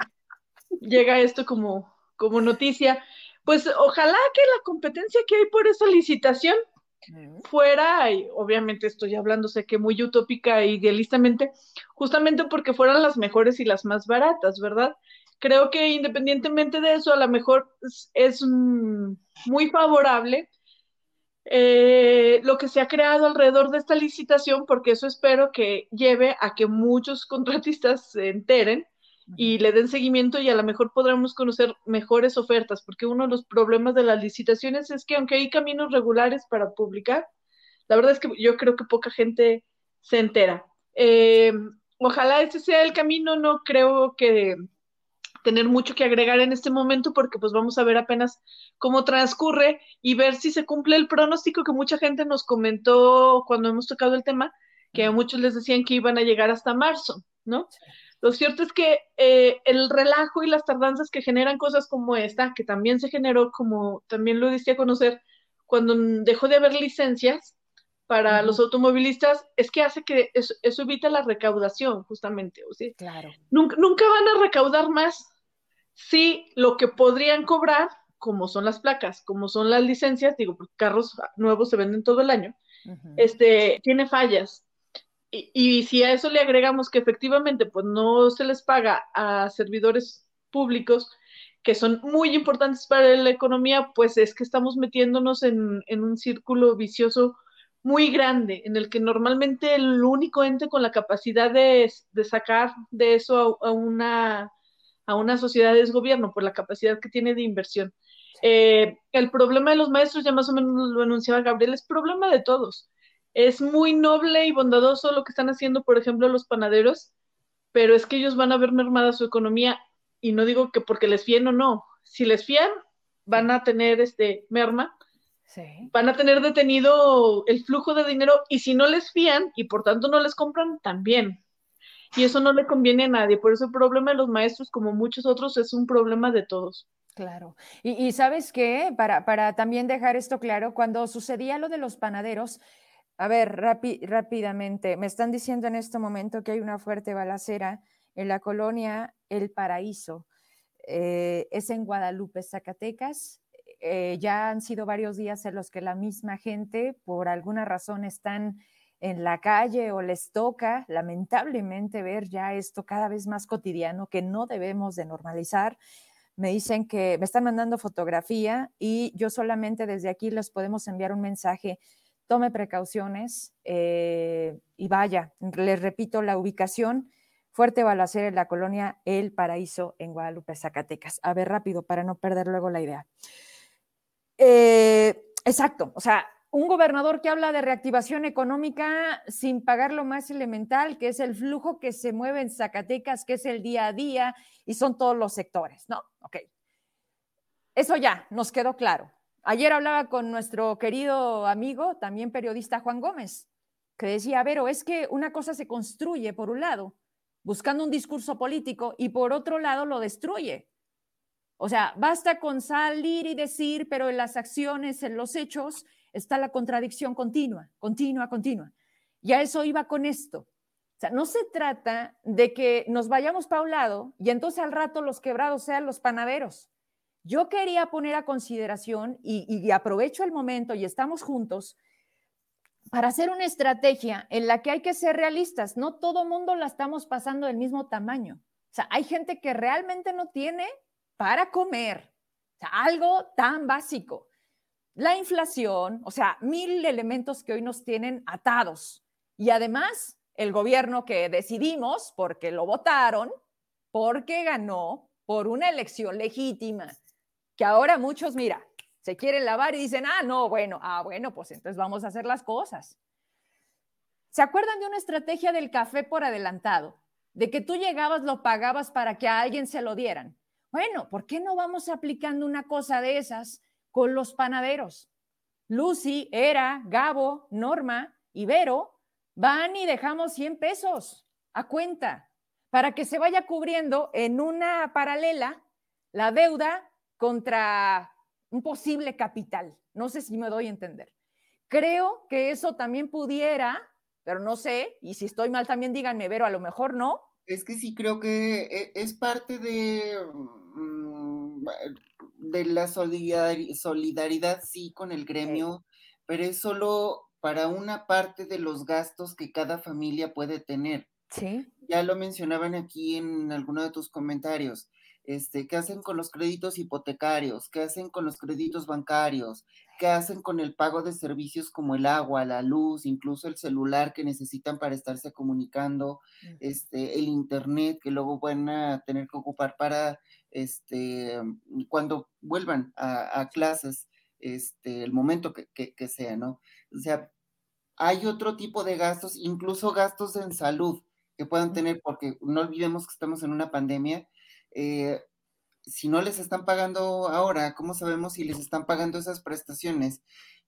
llega esto como, como noticia. Pues ojalá que la competencia que hay por esa licitación fuera, y obviamente estoy hablando, sé que muy utópica e idealistamente, justamente porque fueran las mejores y las más baratas, ¿verdad? Creo que independientemente de eso, a lo mejor es, muy favorable eh, lo que se ha creado alrededor de esta licitación, porque eso espero que lleve a que muchos [LAUGHS] contratistas se enteren y le den seguimiento y a lo mejor podremos conocer mejores ofertas, porque uno de los problemas de las licitaciones es que aunque hay caminos regulares para publicar, la verdad es que yo creo que poca gente se entera. Eh, ojalá ese sea el camino, no creo que tener mucho que agregar en este momento porque pues vamos a ver apenas cómo transcurre y ver si se cumple el pronóstico que mucha gente nos comentó cuando hemos tocado el tema, que a muchos les decían que iban a llegar hasta marzo, ¿no? Lo cierto es que eh, el relajo y las tardanzas que generan cosas como esta, que también se generó, como también lo diste a conocer, cuando dejó de haber licencias para los automovilistas, es que hace que eso, evite la recaudación, justamente. ¿o sí? Claro. Nunca, nunca van a recaudar más si lo que podrían cobrar, como son las placas, como son las licencias, digo, porque carros nuevos se venden todo el año, este, tiene fallas. Y, si a eso le agregamos que efectivamente pues no se les paga a servidores públicos que son muy importantes para la economía, pues es que estamos metiéndonos en, un círculo vicioso muy grande, en el que normalmente el único ente con la capacidad de, sacar de eso a, una, a una sociedad es gobierno, por la capacidad que tiene de inversión. Eh, el problema de los maestros, ya más o menos lo anunciaba Gabriel, es problema de todos es muy noble y bondadoso lo que están haciendo, por ejemplo, los panaderos, pero es que ellos van a ver mermada su economía y no digo que porque les fíen o no, si les fían, van a tener este merma, van a tener detenido el flujo de dinero y si no les fían y por tanto no les compran, también. Y eso no le conviene a nadie, por eso el problema de los maestros, como muchos otros, es un problema de todos. Claro. Y, sabes qué, para, para también dejar esto claro, cuando sucedía lo de los panaderos, a ver, rápidamente, me están diciendo en este momento que hay una fuerte balacera en la colonia El Paraíso. Eh, es en Guadalupe, Zacatecas. Eh, ya han sido varios días en los que la misma gente, por alguna razón, están en la calle o les toca, lamentablemente, ver ya esto cada vez más cotidiano que no debemos de normalizar. Me dicen que me están mandando fotografía y yo solamente desde aquí les podemos enviar un mensaje tome precauciones eh, y vaya, les repito, la ubicación, fuerte balacera en la colonia El Paraíso en Guadalupe, Zacatecas. A ver, rápido, para no perder luego la idea. Eh, exacto, o sea, un gobernador que habla de reactivación económica sin pagar lo más elemental, que es el flujo que se mueve en Zacatecas, que es el día a día y son todos los sectores, ¿no? Ok. Eso ya nos quedó claro. Ayer hablaba con nuestro querido amigo, también periodista Juan Gómez, que decía, Vero, es que una cosa se construye por un lado, buscando un discurso político, y por otro lado lo destruye. O sea, basta con salir y decir, pero en las acciones, en los hechos, está la contradicción continua, continua, continua. Y a eso iba con esto. O sea, no se trata de que nos vayamos para un lado y entonces al rato los quebrados sean los panaderos. Yo quería poner a consideración y, aprovecho el momento y estamos juntos para hacer una estrategia en la que hay que ser realistas. No todo mundo la estamos pasando del mismo tamaño. O sea, hay gente que realmente no tiene para comer. O sea, algo tan básico. La inflación, o sea, mil elementos que hoy nos tienen atados. Y además, el gobierno que decidimos, porque lo votaron, porque ganó por una elección legítima, que ahora muchos, mira, se quieren lavar y dicen, ah, no, bueno, ah, bueno, pues entonces vamos a hacer las cosas. ¿Se acuerdan de una estrategia del café por adelantado? De que tú llegabas, lo pagabas para que a alguien se lo dieran. Bueno, ¿por qué no vamos aplicando una cosa de esas con los panaderos. Lucy, Era, Gabo, Norma y Vero van y dejamos 100 pesos a cuenta para que se vaya cubriendo en una paralela la deuda contra un posible capital. No sé si me doy a entender. Creo que eso también pudiera, pero no sé, y si estoy mal también díganme, Vero, a lo mejor no. Es que sí creo que e, es parte de mm, de la solidaridad, sí, con el gremio, pero es solo para una parte de los gastos que cada familia puede tener. Sí. Ya lo mencionaban aquí en alguno de tus comentarios. Este, ¿Qué hacen con los créditos hipotecarios? ¿Qué hacen con los créditos bancarios? ¿Qué hacen con el pago de servicios como el agua, la luz, incluso el celular que necesitan para estarse comunicando, este, el internet que luego van a tener que ocupar para este, cuando vuelvan a, clases, este, el momento que, sea, ¿no? O sea, hay otro tipo de gastos, incluso gastos en salud que puedan tener, porque no olvidemos que estamos en una pandemia. Eh, si no les están pagando ahora, ¿cómo sabemos si les están pagando esas prestaciones?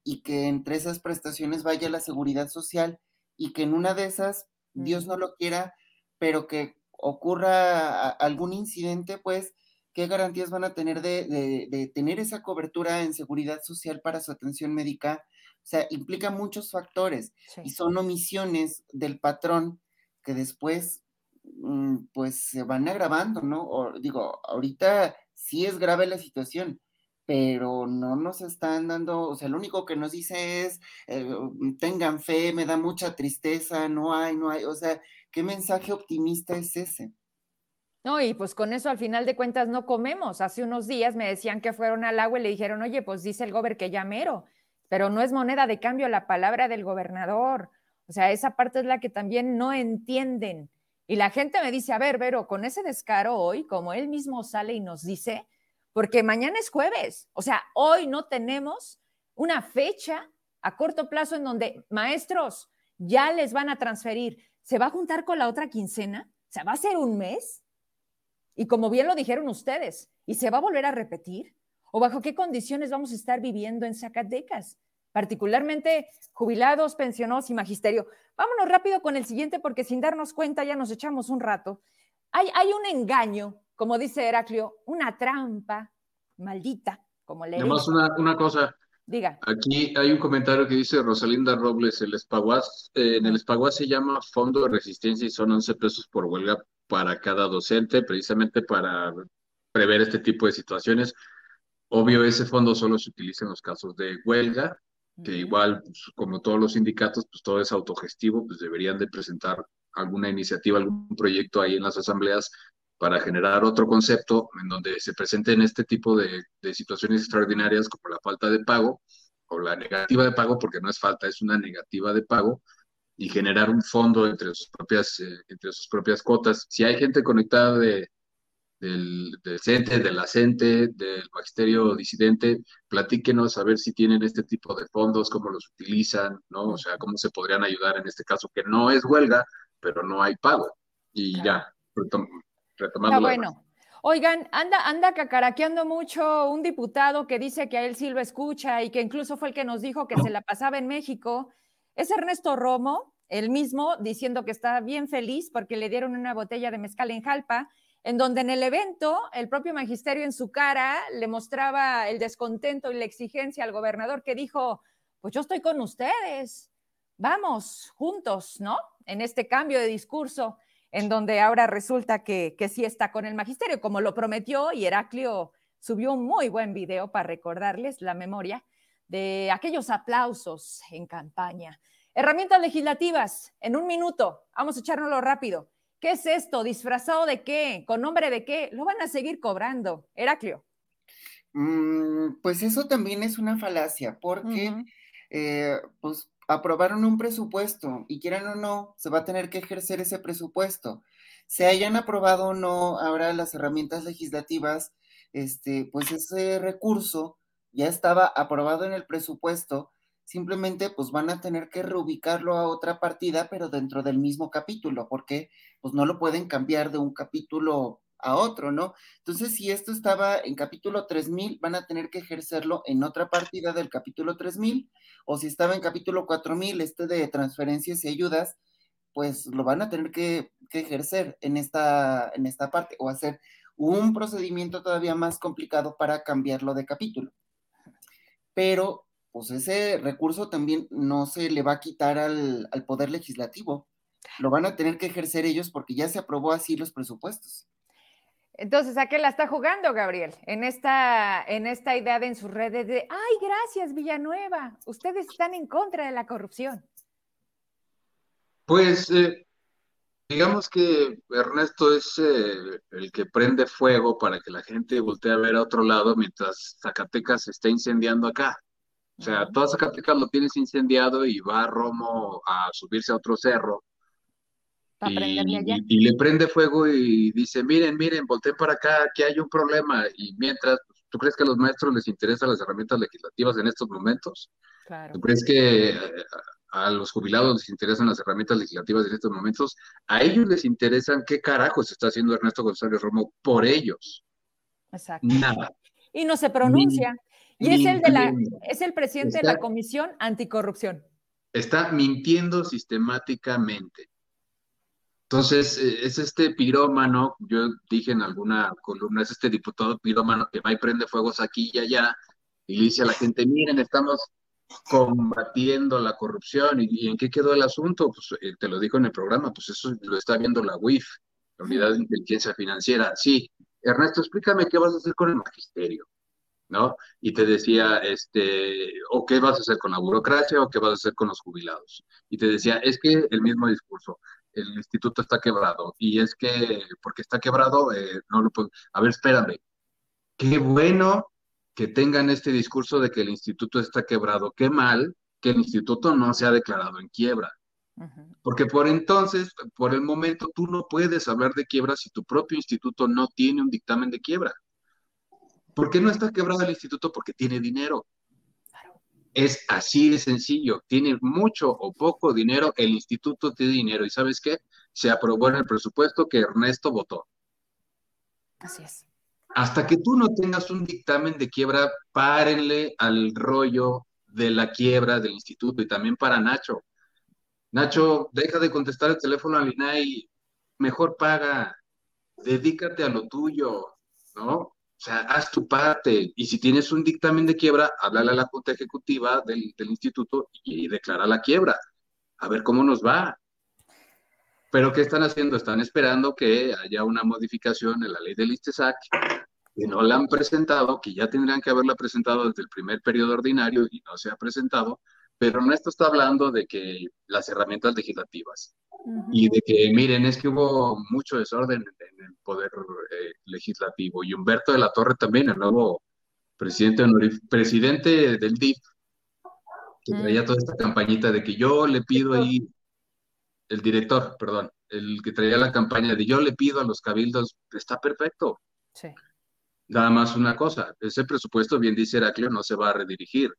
Y que entre esas prestaciones vaya la seguridad social y que en una de esas, Dios no lo quiera, pero que ocurra algún incidente, pues ¿qué garantías van a tener de, tener esa cobertura en seguridad social para su atención médica? O sea, implica muchos factores y son omisiones del patrón que después, pues, se van agravando, ¿no? digo, ahorita sí es grave la situación, pero no nos están dando, o sea, lo único que nos dice es, eh, tengan fe, me da mucha tristeza, no hay, no hay, o sea, ¿qué mensaje optimista es ese? No, y pues con eso al final de cuentas no comemos. Hace unos días me decían que fueron al agua y le dijeron, oye, pues dice el gober que ya mero, pero no es moneda de cambio la palabra del gobernador. O sea, esa parte es la que también no entienden. Y la gente me dice, a ver, Vero, con ese descaro hoy, como él mismo sale y nos dice, porque mañana es jueves, o sea, hoy no tenemos una fecha a corto plazo en donde maestros ya les van a transferir, ¿se va a juntar con la otra quincena? O sea, ¿va a ser un mes? Y como bien lo dijeron ustedes, ¿y se va a volver a repetir? ¿O bajo qué condiciones vamos a estar viviendo en Zacatecas? Particularmente jubilados, pensionados y magisterio. Vámonos rápido con el siguiente porque sin darnos cuenta ya nos echamos un rato. Hay, hay un engaño, como dice Heraclio, una trampa maldita, como le Además, una, una cosa, Diga. Aquí hay un comentario que dice Rosalinda Robles, el Espaguas, eh, en el Espaguas se llama Fondo de Resistencia y son 11 pesos por huelga para cada docente, precisamente para prever este tipo de situaciones. Obvio, ese fondo solo se utiliza en los casos de huelga, que igual, pues, como todos los sindicatos, pues todo es autogestivo, pues deberían de presentar alguna iniciativa, algún proyecto ahí en las asambleas para generar otro concepto en donde se presenten este tipo de, de situaciones extraordinarias como la falta de pago o la negativa de pago, porque no es falta, es una negativa de pago, y generar un fondo entre sus propias, eh, entre sus propias cuotas. Si hay gente conectada de, del, del CENTE, del ACENTE, del magisterio disidente, platíquenos a ver si tienen este tipo de fondos, cómo los utilizan, ¿no? O sea, cómo se podrían ayudar en este caso, que no es huelga, pero no hay pago. Y ya, retomando. bueno. Oigan, anda, anda cacaraqueando mucho un diputado que dice que a él sí lo escucha y que incluso fue el que nos dijo que se la pasaba en México es Ernesto Romo, el mismo, diciendo que está bien feliz porque le dieron una botella de mezcal en Jalpa, en donde en el evento el propio magisterio en su cara le mostraba el descontento y la exigencia al gobernador que dijo, pues yo estoy con ustedes, vamos juntos, ¿no? En este cambio de discurso, en donde ahora resulta que, que sí está con el magisterio, como lo prometió, y Heraclio subió un muy buen video para recordarles la memoria de aquellos aplausos en campaña. Herramientas legislativas, en un minuto, vamos a echárnoslo rápido. ¿Qué es esto? ¿Disfrazado de qué? ¿Con nombre de qué? Lo van a seguir cobrando. Heraclio. Mm, pues eso también es una falacia, porque eh, pues aprobaron un presupuesto y quieran o no, se va a tener que ejercer ese presupuesto. Se hayan aprobado o no ahora las herramientas legislativas, este, pues ese recurso ya estaba aprobado en el presupuesto, simplemente pues van a tener que reubicarlo a otra partida, pero dentro del mismo capítulo, porque pues no lo pueden cambiar de un capítulo a otro, ¿no? Entonces, si esto estaba en capítulo 3000, van a tener que ejercerlo en otra partida del capítulo 3000, o si estaba en capítulo 4000, este de transferencias y ayudas, pues lo van a tener que, que ejercer en esta, en esta parte, o hacer un procedimiento todavía más complicado para cambiarlo de capítulo. Pero, pues ese recurso también no se le va a quitar al, al Poder Legislativo. Lo van a tener que ejercer ellos porque ya se aprobó así los presupuestos. Entonces, ¿a qué la está jugando, Gabriel? En esta, en esta idea de en sus redes de, ay, gracias, Villanueva, ustedes están en contra de la corrupción. Pues, eh, digamos que Ernesto es eh, el que prende fuego para que la gente voltee a ver a otro lado mientras Zacatecas se está incendiando acá. O sea, toda Zacatecas lo tienes incendiado y va Romo a subirse a otro cerro y, le prende fuego y dice, miren, miren, volteen para acá, que hay un problema. Y mientras, ¿tú crees que a los maestros les interesan las herramientas legislativas en estos momentos? ¿Tú crees que eh, a, los jubilados les interesan las herramientas legislativas en estos momentos? A ellos les interesan qué carajos está haciendo Ernesto González Romo por ellos. Exacto. Nada. Y no se pronuncia. Y es el, de la, es el presidente de la Comisión Anticorrupción. Está mintiendo sistemáticamente. Entonces, eh, es este pirómano, yo dije en alguna columna, es este diputado pirómano que va y prende fuegos aquí y allá y dice a la gente, miren, estamos combatiendo la corrupción. ¿Y, en qué quedó el asunto? Pues eh, te lo dijo en el programa, pues eso lo está viendo la UIF, la Unidad de Inteligencia Financiera. Sí, Ernesto, explícame qué vas a hacer con el magisterio, ¿no? Y te decía, este, o qué vas a hacer con la burocracia o qué vas a hacer con los jubilados. Y te decía, es que el mismo discurso, el instituto está quebrado. Y es que, porque está quebrado, eh, no lo puedo. A ver, espérame. Qué bueno que tengan este discurso de que el instituto está quebrado. Qué mal que el instituto no se ha declarado en quiebra. Porque por entonces, por el momento, tú no puedes hablar de quiebra si tu propio instituto no tiene un dictamen de quiebra. ¿Por qué no está quebrado el instituto? Porque tiene dinero. Es así de sencillo. Tiene mucho o poco dinero, el instituto tiene dinero. ¿Y sabes qué? Se aprobó en el presupuesto que Ernesto votó. Así es. Hasta que tú no tengas un dictamen de quiebra, párenle al rollo de la quiebra del instituto y también para Nacho. Nacho, deja de contestar el teléfono al INAI, mejor paga, dedícate a lo tuyo, ¿no? O sea, haz tu parte. Y si tienes un dictamen de quiebra, háblale a la Junta Ejecutiva del, instituto y, declara la quiebra. A ver cómo nos va. Pero ¿qué están haciendo? Están esperando que haya una modificación en la ley del ISTESAC, que no la han presentado, que ya tendrían que haberla presentado desde el primer periodo ordinario y no se ha presentado, pero Ernesto está hablando de que las herramientas legislativas y de que, miren, es que hubo mucho desorden en el poder eh, legislativo. Y Humberto de la Torre también, el nuevo presidente, presidente del DIF, que traía toda esta campañita de que yo le pido ahí, el director, perdón, el que traía la campaña de yo le pido a los cabildos, está perfecto. Sí. Nada más una cosa, ese presupuesto, bien dice Heraclio, no se va a redirigir.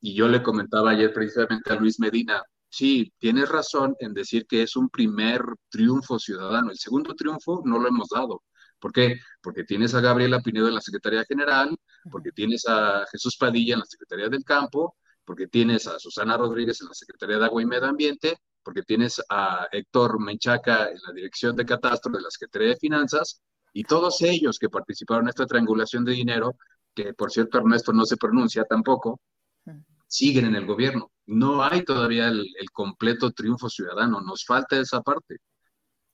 Y yo le comentaba ayer precisamente a Luis Medina, sí, tienes razón en decir que es un primer triunfo ciudadano. El segundo triunfo no lo hemos dado. ¿Por qué? Porque tienes a Gabriela Pinedo en la Secretaría General, porque tienes a Jesús Padilla en la Secretaría del Campo, porque tienes a Susana Rodríguez en la Secretaría de Agua y Medio Ambiente, porque tienes a Héctor Menchaca en la Dirección de Catastro de la Secretaría de Finanzas, y todos ellos que participaron en esta triangulación de dinero, que por cierto Ernesto no se pronuncia tampoco, siguen en el gobierno. No hay todavía el, completo triunfo ciudadano, nos falta esa parte.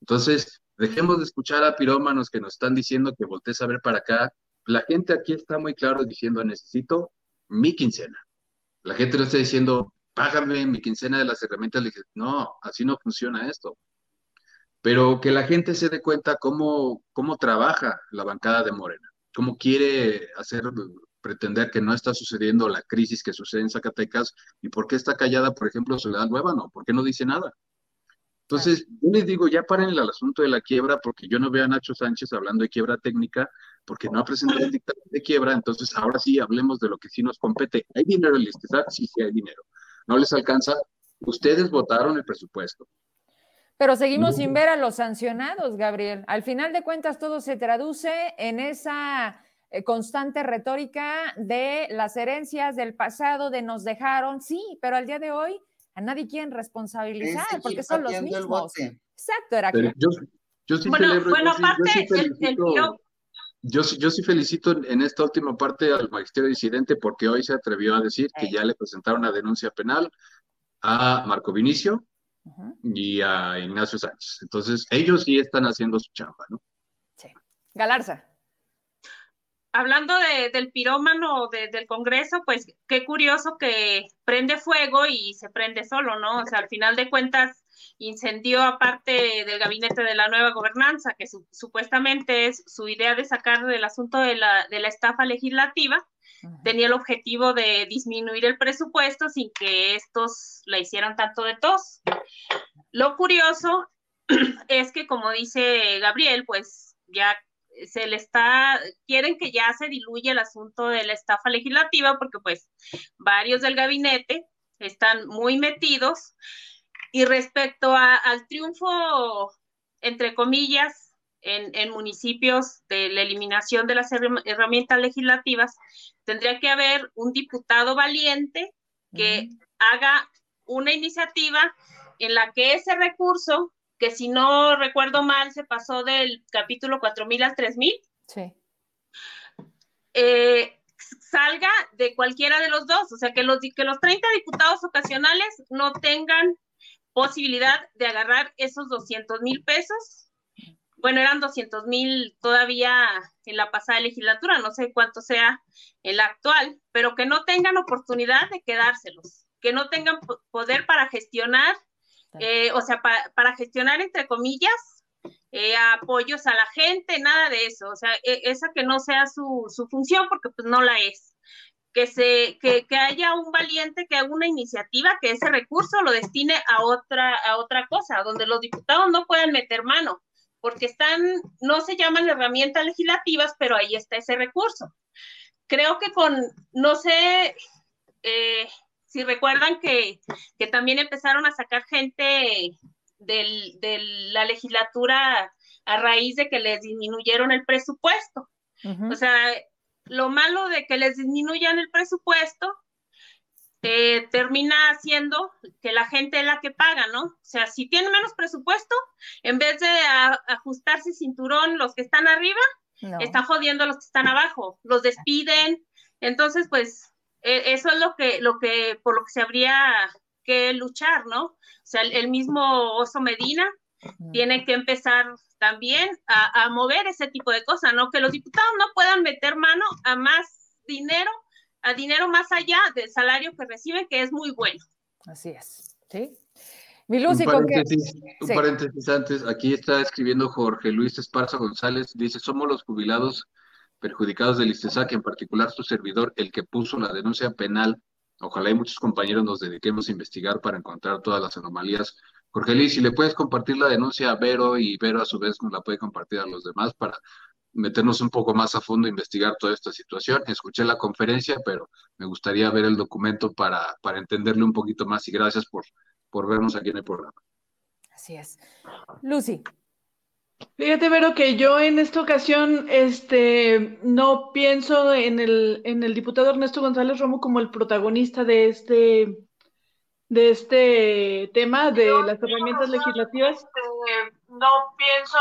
Entonces, dejemos de escuchar a pirómanos que nos están diciendo que voltees a ver para acá. La gente aquí está muy claro diciendo, necesito mi quincena. La gente no está diciendo, págame mi quincena de las herramientas. No, así no funciona esto. Pero que la gente se dé cuenta cómo, cómo trabaja la bancada de Morena, cómo quiere hacer pretender que no está sucediendo la crisis que sucede en Zacatecas y por qué está callada, por ejemplo, Soledad no por qué no dice nada. Entonces, yo les digo, ya paren el asunto de la quiebra, porque yo no veo a Nacho Sánchez hablando de quiebra técnica, porque no ha presentado el dictamen de quiebra, entonces ahora sí hablemos de lo que sí nos compete. ¿Hay dinero en el Sí, sí hay dinero. ¿No les alcanza? Ustedes votaron el presupuesto. Pero seguimos sin ver a los sancionados, Gabriel. Al final de cuentas, todo se traduce en esa constante retórica de las herencias del pasado, de nos dejaron, sí, pero al día de hoy a nadie quieren responsabilizar porque son los mismos. Exacto, era yo, yo, sí bueno, celebro, bueno, aparte, yo, yo, sí felicito en esta última parte al magisterio disidente porque hoy se atrevió a decir que ya le presentaron una denuncia penal a Marco Vinicio y a Ignacio Sánchez. Entonces, ellos sí están haciendo su chamba, ¿no? Sí. Galarza hablando del pirómano del Congreso, pues qué curioso que prende fuego y se prende solo, ¿no? O sea, al final de cuentas incendió aparte del gabinete de la nueva gobernanza, que supuestamente es su idea de sacar del asunto de la, de la estafa legislativa, tenía el objetivo de disminuir el presupuesto sin que estos la hicieran tanto de tos. Lo curioso [CLEARS THROAT] es que, como dice Gabriel, pues ya se le está, quieren que ya se diluya el asunto de la estafa legislativa porque pues varios del gabinete están muy metidos. Y respecto al triunfo, entre comillas, en, municipios de la eliminación de las herramientas legislativas, tendría que haber un diputado valiente que haga una iniciativa en la que ese recurso que si no recuerdo mal se pasó del capítulo 4000 al 3000. Sí. Eh, salga de cualquiera de los dos, o sea, que los, que los 30 diputados ocasionales no tengan posibilidad de agarrar esos 200 mil pesos. Bueno, eran 200 mil todavía en la pasada legislatura, no sé cuánto sea el actual, pero que no tengan oportunidad de quedárselos, que no tengan poder para gestionar eh, o sea, para gestionar, entre comillas, eh, apoyos a la gente, nada de eso, o sea, e, esa que no sea su, función, porque pues no la es. Que, se, que, haya un valiente que haga una iniciativa que ese recurso lo destine a otra, a otra cosa, donde los diputados no puedan meter mano, porque están, no se llaman herramientas legislativas, pero ahí está ese recurso. Creo que con, no sé, eh, si recuerdan que, también empezaron a sacar gente de la legislatura a raíz de que les disminuyeron el presupuesto. O sea, lo malo de que les disminuyan el presupuesto eh, termina haciendo que la gente es la que paga, ¿no? O sea, si tienen menos presupuesto, en vez de ajustarse cinturón los que están arriba, están jodiendo a los que están abajo, los despiden. Entonces, pues eso es lo que, lo que, por lo que se habría que luchar, ¿no? O sea, el, mismo Oso Medina tiene que empezar también a, mover ese tipo de cosas, ¿no? Que los diputados no puedan meter mano a más dinero, a dinero más allá del salario que reciben, que es muy bueno. Así es, ¿sí? Mi un paréntesis, un paréntesis antes, aquí está escribiendo Jorge Luis Esparza González, dice, somos los jubilados perjudicados del ISTESAC, en particular su servidor, el que puso la denuncia penal. Ojalá y muchos compañeros nos dediquemos a investigar para encontrar todas las anomalías. Jorge Luis, si le puedes compartir la denuncia a Vero y Vero a su vez nos la puede compartir a los demás para meternos un poco más a fondo investigar toda esta situación. Escuché la conferencia, pero me gustaría ver el documento para, para entenderle un poquito más y gracias por, por vernos aquí en el programa. Así es. Lucy, Fíjate, Vero, que yo en esta ocasión este, no pienso en el, en el diputado Ernesto González Romo como el protagonista de este, de este tema de las herramientas legislativas. Este, no pienso.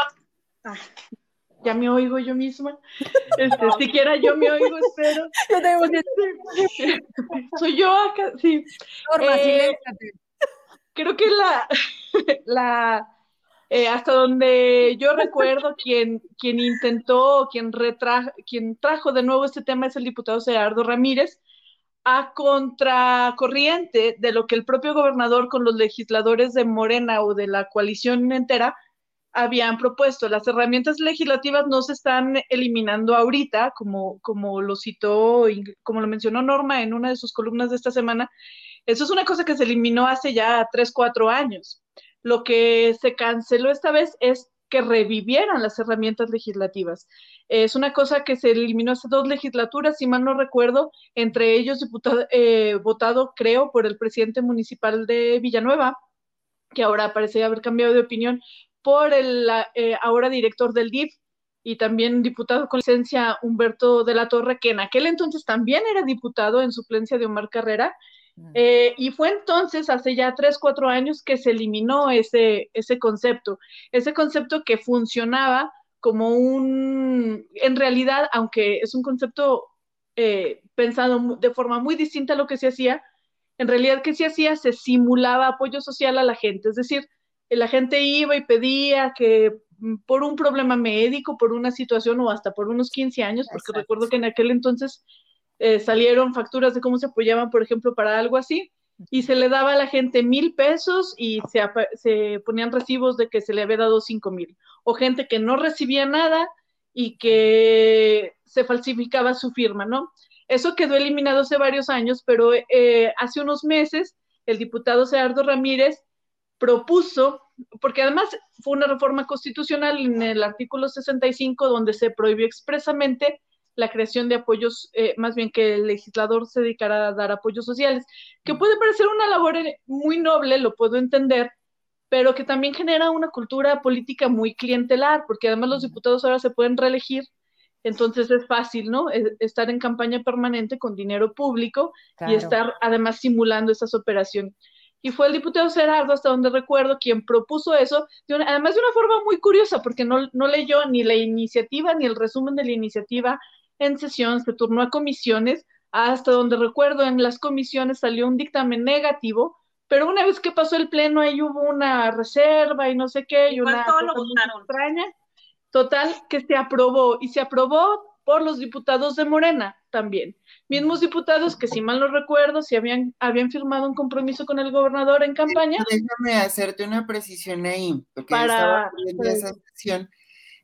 ya me oigo yo misma. [LAUGHS] Este, siquiera yo me oigo, espero. [LAUGHS] Yo tengo que [LAUGHS] Soy yo acá, sí. Norma, eh, creo que la, la eh, hasta donde yo recuerdo, [LAUGHS] quien, quien intentó, quien, retrajo, quien trajo de nuevo este tema es el diputado Gerardo Ramírez, a contracorriente de lo que el propio gobernador con los legisladores de Morena o de la coalición entera habían propuesto. Las herramientas legislativas no se están eliminando ahorita, como, como lo citó, como lo mencionó Norma en una de sus columnas de esta semana. Eso es una cosa que se eliminó hace ya tres, cuatro años. Lo que se canceló esta vez es que revivieran las herramientas legislativas. Es una cosa que se eliminó hace dos legislaturas, si mal no recuerdo, entre ellos diputado, eh, votado, creo, por el presidente municipal de Villanueva, que ahora parece haber cambiado de opinión, por el eh, ahora director del DIF y también diputado con licencia Humberto de la Torre, que en aquel entonces también era diputado en suplencia de Omar Carrera, eh, y fue entonces, hace ya tres, cuatro años, que se eliminó ese, ese concepto, ese concepto que funcionaba como un, en realidad, aunque es un concepto eh, pensado de forma muy distinta a lo que se hacía, en realidad que se hacía, se simulaba apoyo social a la gente, es decir, la gente iba y pedía que mm, por un problema médico, por una situación o hasta por unos 15 años, porque recuerdo que en aquel entonces eh, salieron facturas de cómo se apoyaban, por ejemplo, para algo así, y se le daba a la gente mil pesos y se, se ponían recibos de que se le había dado cinco mil, o gente que no recibía nada y que se falsificaba su firma, ¿no? Eso quedó eliminado hace varios años, pero eh, hace unos meses el diputado Gerardo Ramírez propuso, porque además fue una reforma constitucional en el artículo 65 donde se prohibió expresamente la creación de apoyos, eh, más bien que el legislador se dedicara a dar apoyos sociales, que puede parecer una labor eh, muy noble, lo puedo entender, pero que también genera una cultura política muy clientelar, porque además los diputados ahora se pueden reelegir, entonces es fácil, ¿no? Estar en campaña permanente con dinero público y estar además simulando esas operaciones. Y fue el diputado Gerardo, hasta donde recuerdo, quien propuso eso, además de una forma muy curiosa, porque no, no leyó ni la iniciativa ni el resumen de la iniciativa, en sesión, se turnó a comisiones, hasta donde recuerdo en las comisiones salió un dictamen negativo, pero una vez que pasó el pleno ahí hubo una reserva y no sé qué, y una cosa extraña. Total, que se aprobó, y se aprobó por los diputados de Morena también. Mismos diputados que, si mal no recuerdo, si habían, habían firmado un compromiso con el gobernador en campaña. Déjame hacerte una precisión ahí, porque para, estaba esa sesión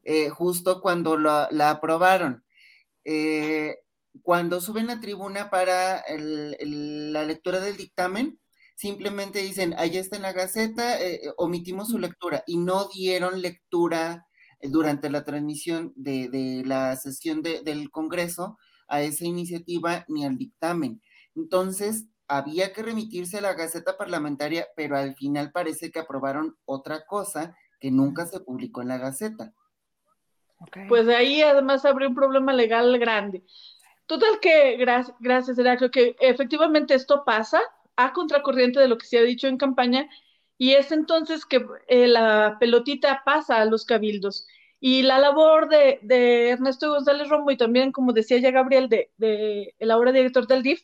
eh, justo cuando la aprobaron. Eh, cuando suben a tribuna para la lectura del dictamen, simplemente dicen, ahí está en la Gaceta, eh, eh, omitimos su lectura y no dieron lectura durante la transmisión de, la sesión del Congreso a esa iniciativa ni al dictamen. Entonces, había que remitirse a la Gaceta Parlamentaria, pero al final parece que aprobaron otra cosa que nunca se publicó en la Gaceta. Pues ahí además habría un problema legal grande. Total que, gracias, gracias, creo que efectivamente esto pasa a contracorriente de lo que se ha dicho en campaña y es entonces que eh, la pelotita pasa a los cabildos. Y la labor de, Ernesto González Romo y también, como decía ya Gabriel, de, de el ahora director del DIF,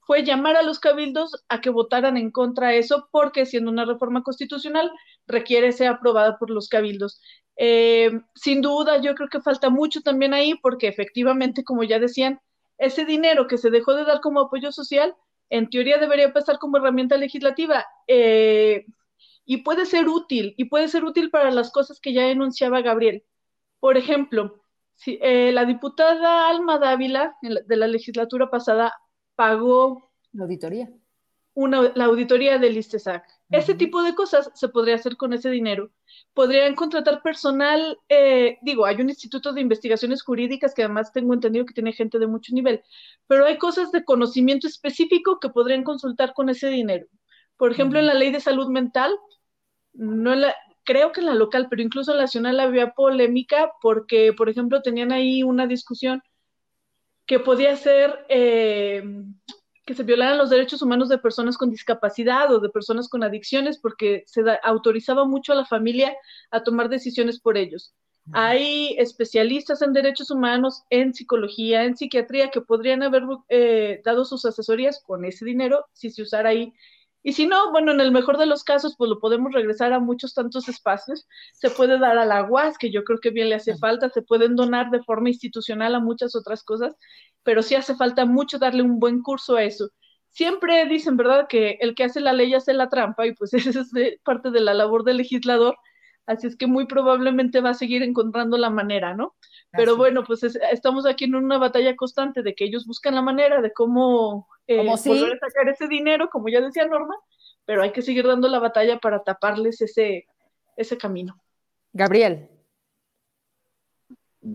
fue llamar a los cabildos a que votaran en contra de eso, porque siendo una reforma constitucional requiere ser aprobada por los cabildos. Eh, sin duda, yo creo que falta mucho también ahí, porque efectivamente, como ya decían, ese dinero que se dejó de dar como apoyo social, en teoría debería pasar como herramienta legislativa. Eh, y puede ser útil, y puede ser útil para las cosas que ya enunciaba Gabriel. Por ejemplo, si, eh, la diputada Alma Dávila de la legislatura pasada pagó la auditoría. Una, la auditoría del ISTESAC. Ese tipo de cosas se podría hacer con ese dinero. Podrían contratar personal, eh, digo, hay un instituto de investigaciones jurídicas que además tengo entendido que tiene gente de mucho nivel, pero hay cosas de conocimiento específico que podrían consultar con ese dinero. Por ejemplo, en la ley de salud mental, no la, creo que en la local, pero incluso en la nacional había polémica porque, por ejemplo, tenían ahí una discusión que podía ser eh, que se violaran los derechos humanos de personas con discapacidad o de personas con adicciones porque se autorizaba mucho a la familia a tomar decisiones por ellos. Hay especialistas en derechos humanos, en psicología, en psiquiatría, que podrían haber eh, dado sus asesorías con ese dinero si se usara ahí. Y si no, bueno, en el mejor de los casos, pues lo podemos regresar a muchos tantos espacios. Se puede dar a la UAS, que yo creo que bien le hace falta, se pueden donar de forma institucional a muchas otras cosas, pero sí hace falta mucho darle un buen curso a eso. Siempre dicen, ¿verdad?, que el que hace la ley hace la trampa, y pues [LAUGHS] esa es parte de la labor del legislador, Así es que muy probablemente va a seguir encontrando la manera, ¿no? Pero bueno, pues estamos aquí en una batalla constante de que ellos buscan la manera de cómo eh, volver a sacar ese dinero, como ya decía Norma, pero hay que seguir dando la batalla para taparles ese, ese camino. Gabriel.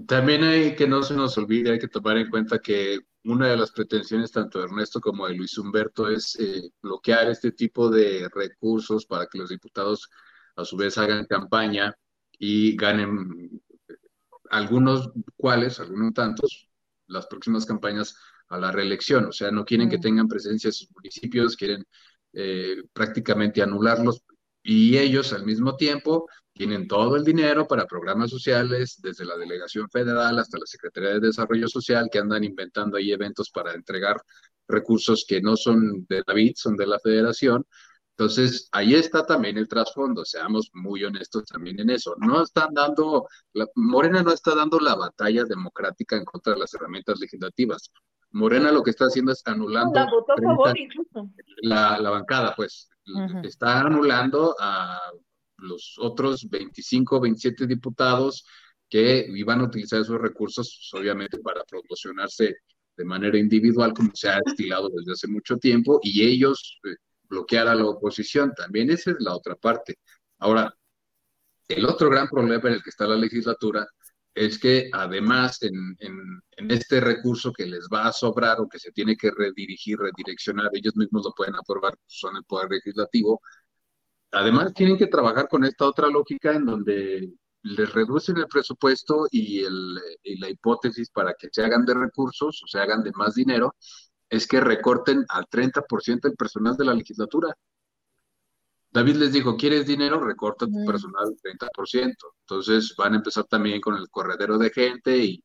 También hay que no se nos olvide, hay que tomar en cuenta que una de las pretensiones tanto de Ernesto como de Luis Humberto es eh, bloquear este tipo de recursos para que los diputados a su vez hagan campaña y ganen algunos cuales, algunos tantos, las próximas campañas a la reelección. O sea, no quieren que mm. tengan presencia en sus municipios, quieren eh, prácticamente anularlos y ellos al mismo tiempo tienen todo el dinero para programas sociales, desde la delegación federal hasta la Secretaría de Desarrollo Social, que andan inventando ahí eventos para entregar recursos que no son de David, son de la federación, entonces, ahí está también el trasfondo, seamos muy honestos también en eso. No están dando, Morena no está dando la batalla democrática en contra de las herramientas legislativas. Morena lo que está haciendo es anulando la, la, bancada, pues, está anulando a los otros 25, 27 diputados que iban a utilizar esos recursos, pues, obviamente, para promocionarse de manera individual, como se ha estilado desde hace mucho tiempo, y ellos eh, bloquear a la oposición. También esa es la otra parte. Ahora, el otro gran problema en el que está la legislatura es que además en, en, este recurso que les va a sobrar o que se tiene que redirigir, redireccionar, ellos mismos lo pueden aprobar, son el poder legislativo, además tienen que trabajar con esta otra lógica en donde les reducen el presupuesto y, el, y la hipótesis para que se hagan de recursos o se hagan de más dinero es que recorten al 30% el personal de la legislatura. David les dijo, ¿quieres dinero? Recorta tu personal al 30%. Entonces van a empezar también con el corredero de gente y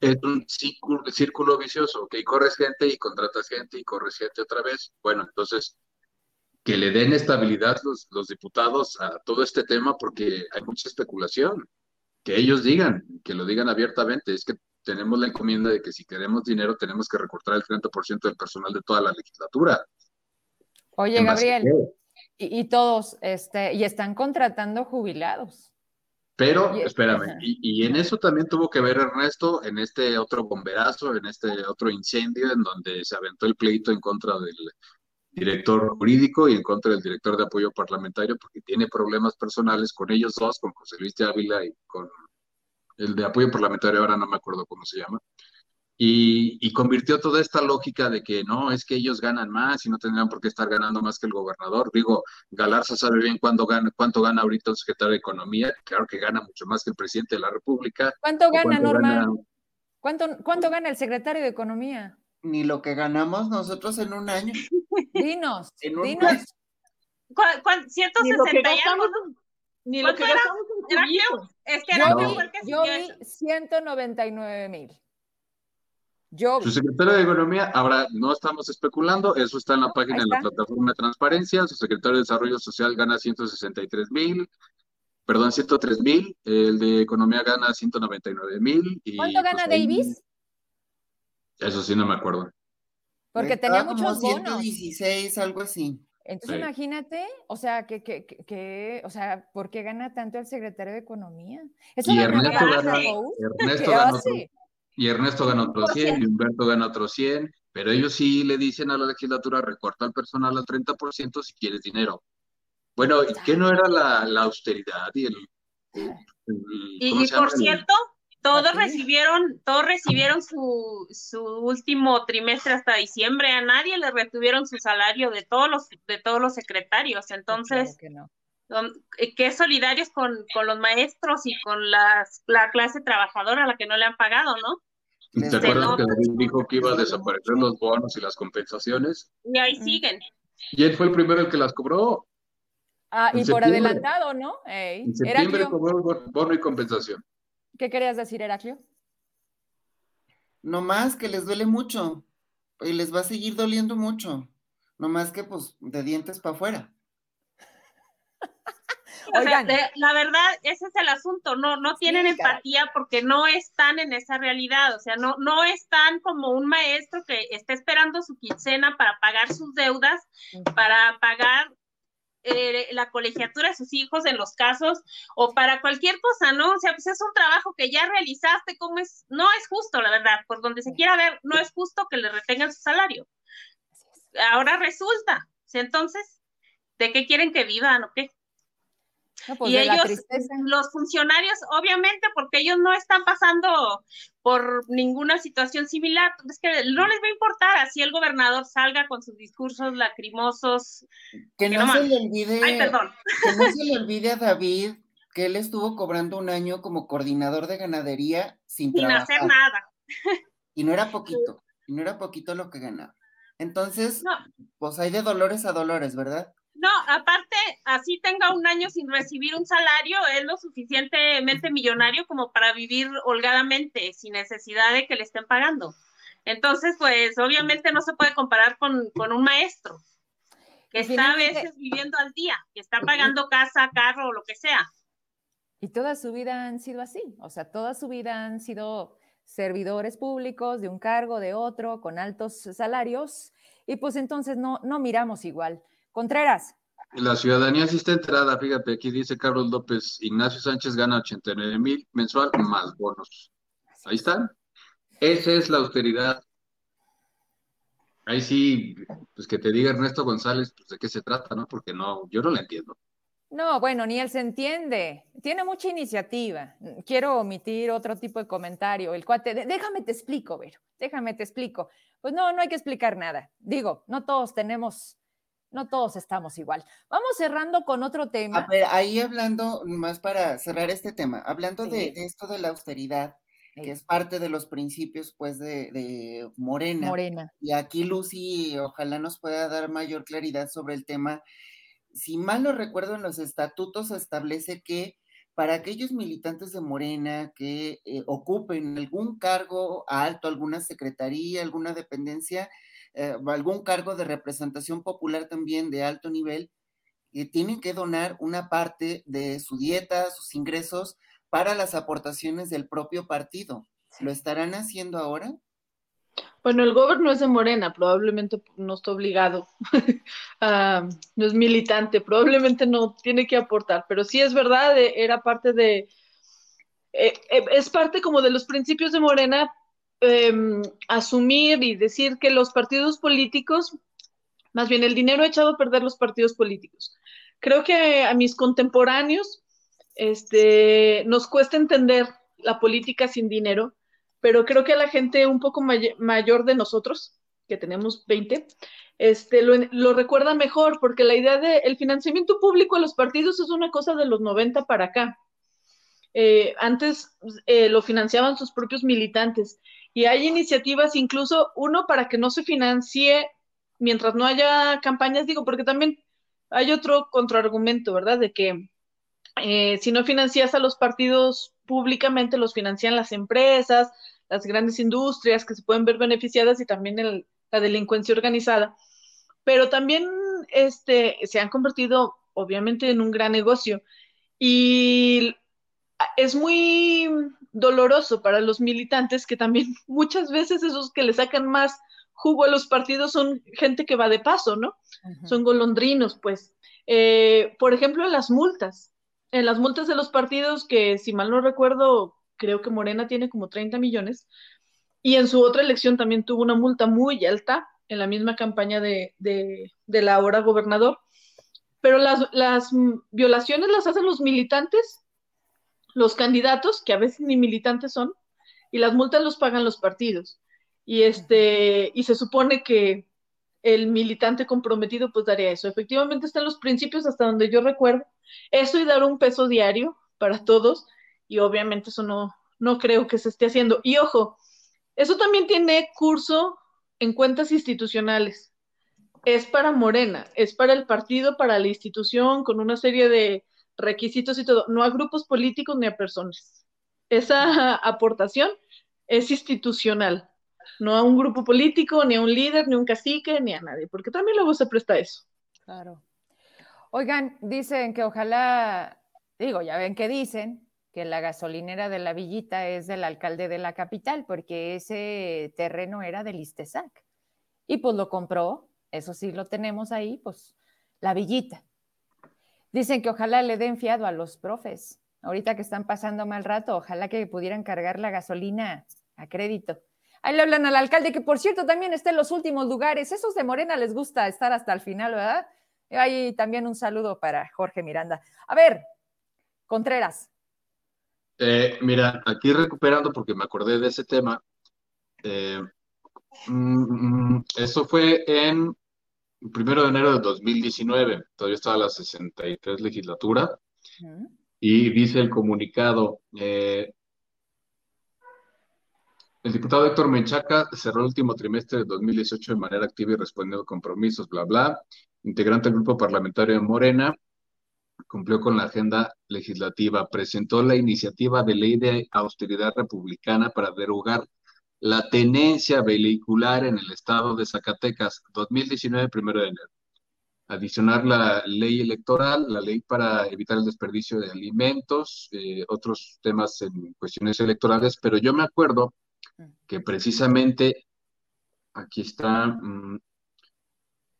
es un círculo, vicioso, ok, corres gente y contratas gente y corres gente otra vez. Bueno, entonces que le den estabilidad los, los diputados a todo este tema porque hay mucha especulación. Que ellos digan, que lo digan abiertamente, es que tenemos la encomienda de que si queremos dinero tenemos que recortar el 30% del personal de toda la legislatura. Oye, Gabriel, y, todos, este, y están contratando jubilados. Pero, espérame, y, en eso también tuvo que ver Ernesto, en este otro bomberazo, en este otro incendio, en donde se aventó el pleito en contra del director jurídico y en contra del director de apoyo parlamentario, porque tiene problemas personales con ellos dos, con José Luis de Ávila y con el de apoyo parlamentario, ahora no me acuerdo cómo se llama, y, convirtió toda esta lógica de que no, es que ellos ganan más y no tendrían por qué estar ganando más que el gobernador. Digo, Galarza sabe bien cuánto gana, cuánto gana ahorita el secretario de Economía, claro que gana mucho más que el presidente de la República. ¿Cuánto gana, Norma? ¿Cuánto, ¿Cuánto gana el secretario de Economía? Ni lo que ganamos nosotros en un año. Dinos, dinos. ¿Cuánto? 160 ni lo que gastamos en Es que era yo, vi, yo vi 199 mil. Yo su secretario de Economía, ahora no estamos especulando, eso está en la página de la plataforma de transparencia, su secretario de Desarrollo Social gana 163 mil, perdón, 103 mil, el de Economía gana 199 mil. ¿Cuánto gana pues, Davis? Eso sí no me acuerdo. Porque tenía muchos bonos. 116, algo así. Entonces imagínate, o sea, que, que, que, o sea, ¿por qué gana tanto el secretario de Economía? Eso y Ernesto, gana, Ernesto gana otro, y Ernesto gana otro 100, y Humberto gana otro 100, pero ellos sí le dicen a la legislatura, recorta el personal al 30% si quieres dinero. Bueno, ¿y qué no era la, la austeridad y el... y, por cierto, todos recibieron, todos recibieron su, su último trimestre hasta diciembre, a nadie le retuvieron su salario de todos los, de todos los secretarios, entonces, eh, qué solidarios con, con, los maestros y con las, la clase trabajadora a la que no le han pagado, ¿no? ¿Te este, acuerdas que David dijo que iba a desaparecer los bonos y las compensaciones? Y ahí siguen. Y él fue el primero el que las cobró. Ah, y por adelantado, ¿no? en septiembre cobró bono y compensación. ¿Qué querías decir, Heraclio? No más que les duele mucho y les va a seguir doliendo mucho. No más que pues de dientes para afuera. [LAUGHS] la verdad, ese es el asunto, no, no tienen empatía porque no están en esa realidad, o sea, no, no están como un maestro que está esperando su quincena para pagar sus deudas, para pagar eh, la colegiatura de sus hijos en los casos o para cualquier cosa, ¿no? O sea, pues es un trabajo que ya realizaste, ¿cómo es? No es justo, la verdad, por donde se quiera ver, no es justo que le retengan su salario. Ahora resulta, entonces, ¿de qué quieren que vivan o qué? Pues y ellos, los funcionarios, obviamente, porque ellos no están pasando por ninguna situación similar, es que no les va a importar así el gobernador salga con sus discursos lacrimosos. Que no, se le olvide, que no se [LAUGHS] le olvide a David que él estuvo cobrando un año como coordinador de ganadería sin, sin hacer nada. Y no era poquito, y no era poquito lo que ganaba. Entonces, pues hay de dolores a dolores, ¿verdad? No, aparte, así tenga un año sin recibir un salario, es lo suficientemente millonario como para vivir holgadamente, sin necesidad de que le estén pagando. Entonces, pues obviamente no se puede comparar con, un maestro, que está a veces viviendo al día, que está pagando casa, carro o lo que sea. Y toda su vida han sido así, o sea, toda su vida han sido servidores públicos de un cargo, de otro, con altos salarios, y pues entonces no, no miramos igual. Contreras. La ciudadanía sí está entrada, fíjate, aquí dice Carlos López, Ignacio Sánchez gana 89 mil mensual más bonos. Ahí están. Esa es la austeridad. Ahí sí, pues que te diga Ernesto González, pues de qué se trata, ¿no? Porque no, yo no la entiendo. No, bueno, ni él se entiende. Tiene mucha iniciativa. Quiero omitir otro tipo de comentario. El cuate, déjame te explico, Vero, déjame te explico. Pues no, no hay que explicar nada. Digo, no todos tenemos no todos estamos igual. Vamos cerrando con otro tema. A ver, ahí hablando, más para cerrar este tema, hablando de, esto de la austeridad, que es parte de los principios, pues, de, Morena. Morena. Y aquí Lucy, ojalá nos pueda dar mayor claridad sobre el tema. Si mal no recuerdo, en los estatutos se establece que para aquellos militantes de Morena que eh, ocupen algún cargo alto, alguna secretaría, alguna dependencia, eh, algún cargo de representación popular también de alto nivel, tienen que donar una parte de su dieta, sus ingresos, para las aportaciones del propio partido. ¿Lo estarán haciendo ahora? Bueno, el gobierno es de Morena, probablemente no está obligado, [LAUGHS] no es militante, probablemente no tiene que aportar, pero sí es verdad, eh, era parte de, eh, es parte como de los principios de Morena Em, asumir y decir que los partidos políticos, más bien el dinero ha echado a perder los partidos políticos. Creo que a mis contemporáneos este, nos cuesta entender la política sin dinero, pero creo que a la gente un poco mayor de nosotros, que tenemos 20, este, lo, recuerda mejor, porque la idea del financiamiento público a los partidos es una cosa de los 90 para acá. Eh, antes eh, lo financiaban sus propios militantes y hay iniciativas, incluso uno para que no se financie mientras no haya campañas, digo, porque también hay otro contraargumento, ¿verdad? De que eh, si no financias a los partidos públicamente, los financian las empresas, las grandes industrias que se pueden ver beneficiadas y también la delincuencia organizada. Pero también este, se han convertido, obviamente, en un gran negocio. Y es muy doloroso para los militantes que también [LAUGHS] muchas veces esos que le sacan más jugo a los partidos son gente que va de paso, ¿no? Son golondrinos, pues. Eh, por ejemplo, en las multas. En las multas de los partidos, que si mal no recuerdo, creo que Morena tiene como 30 millones, y en su otra elección también tuvo una multa muy alta en la misma campaña de, de, de la ahora gobernador. Pero las, las violaciones las hacen los militantes los candidatos, que a veces ni militantes son, y las multas los pagan los partidos. Y este, y se supone que el militante comprometido pues daría eso. Efectivamente están los principios hasta donde yo recuerdo. Eso y dar un peso diario para todos, y obviamente eso no, no creo que se esté haciendo. Y ojo, eso también tiene curso en cuentas institucionales. Es para Morena, es para el partido, para la institución, con una serie de requisitos y todo, no a grupos políticos ni a personas. esa [LAUGHS] aportación es institucional, no a un grupo político, ni a un líder, ni a un cacique, ni a nadie, porque también luego se presta eso. Claro. Oigan, dicen que ojalá, digo, ya ven que dicen que la gasolinera de la villita es del alcalde de la capital, porque ese terreno era del Istesac. Y pues lo compró, eso sí lo tenemos ahí, pues la villita. Dicen que ojalá le den fiado a los profes. Ahorita que están pasando mal rato, ojalá que pudieran cargar la gasolina a crédito. Ahí le hablan al alcalde, que por cierto también está en los últimos lugares. Esos de Morena les gusta estar hasta el final, ¿verdad? Ahí también un saludo para Jorge Miranda. A ver, Contreras. Eh, mira, aquí recuperando porque me acordé de ese tema. Eh, mm, mm, eso fue en primero de enero de 2019, todavía estaba la 63 legislatura, y dice el comunicado, eh, el diputado Héctor Menchaca cerró el último trimestre de 2018 de manera activa y respondiendo a compromisos, bla, bla, integrante del grupo parlamentario de Morena, cumplió con la agenda legislativa, presentó la iniciativa de ley de austeridad republicana para derogar la tenencia vehicular en el estado de Zacatecas, 2019, primero de enero. Adicionar la ley electoral, la ley para evitar el desperdicio de alimentos, eh, otros temas en cuestiones electorales, pero yo me acuerdo que precisamente aquí está, mm,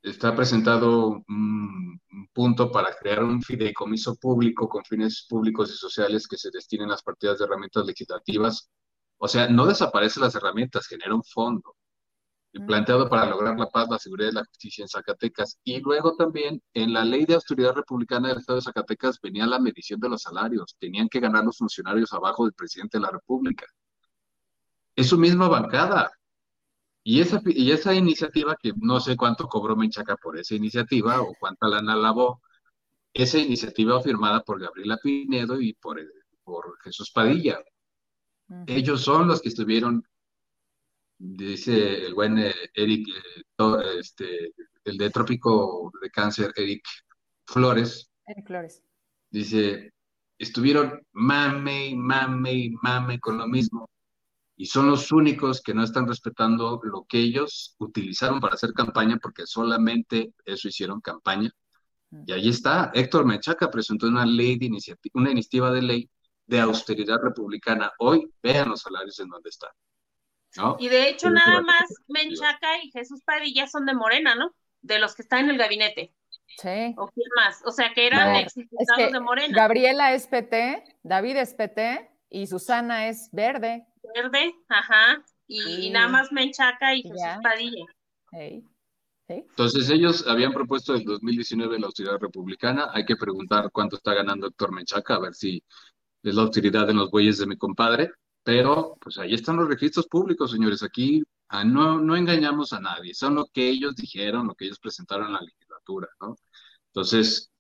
está presentado un, punto para crear un fideicomiso público con fines públicos y sociales que se destinen las partidas de herramientas legislativas o sea, no desaparecen las herramientas, genera un fondo planteado para lograr la paz, la seguridad y la justicia en Zacatecas. Y luego también en la ley de austeridad republicana del Estado de Zacatecas venía la medición de los salarios. Tenían que ganar los funcionarios abajo del presidente de la República. Es su misma bancada. Y esa, y esa iniciativa, que no sé cuánto cobró Menchaca por esa iniciativa o cuánta lana lavó, esa iniciativa firmada por Gabriela Pinedo y por, por Jesús Padilla. Ellos son los que estuvieron, dice el buen eh, Eric, eh, este, el de Trópico de Cáncer, Eric Flores. Eric Flores. Dice, estuvieron mame y mame y mame con lo mismo. Y son los únicos que no están respetando lo que ellos utilizaron para hacer campaña, porque solamente eso hicieron campaña. Y ahí está, Héctor Mechaca presentó una ley de iniciativa, una iniciativa de ley de austeridad republicana. Hoy vean los salarios en donde están. Y de hecho, nada más Menchaca y Jesús Padilla son de Morena, ¿no? De los que están en el gabinete. Sí. ¿O quién más? O sea, que eran ex de Morena. Gabriela es PT, David es PT y Susana es verde. Verde, ajá. Y, nada más Menchaca y Jesús Padilla. Entonces ellos habían propuesto el 2019 la austeridad republicana. Hay que preguntar cuánto está ganando Héctor Menchaca, a ver si es la utilidad en los bueyes de mi compadre, pero pues ahí están los registros públicos, señores. Aquí ah, no, no engañamos a nadie, son lo que ellos dijeron, lo que ellos presentaron en la legislatura, ¿no? Entonces,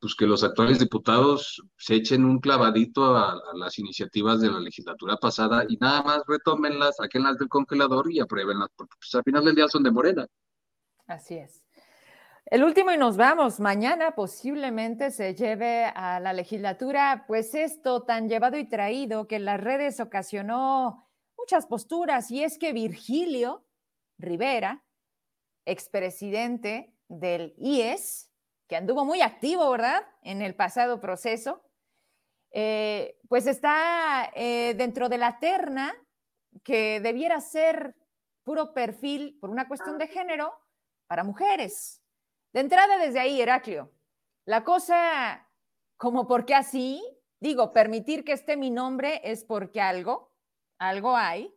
pues que los actuales diputados se echen un clavadito a, las iniciativas de la legislatura pasada y nada más retómenlas, saquenlas del congelador y apruébenlas, porque pues, al final del día son de Morena. Así es. El último y nos vamos. Mañana posiblemente se lleve a la legislatura, pues esto tan llevado y traído que en las redes ocasionó muchas posturas y es que Virgilio Rivera, expresidente del IES, que anduvo muy activo, ¿verdad? En el pasado proceso, eh, pues está eh, dentro de la terna que debiera ser puro perfil por una cuestión de género para mujeres. De entrada desde ahí, Heraclio, la cosa como porque así, digo, permitir que esté mi nombre es porque algo, algo hay,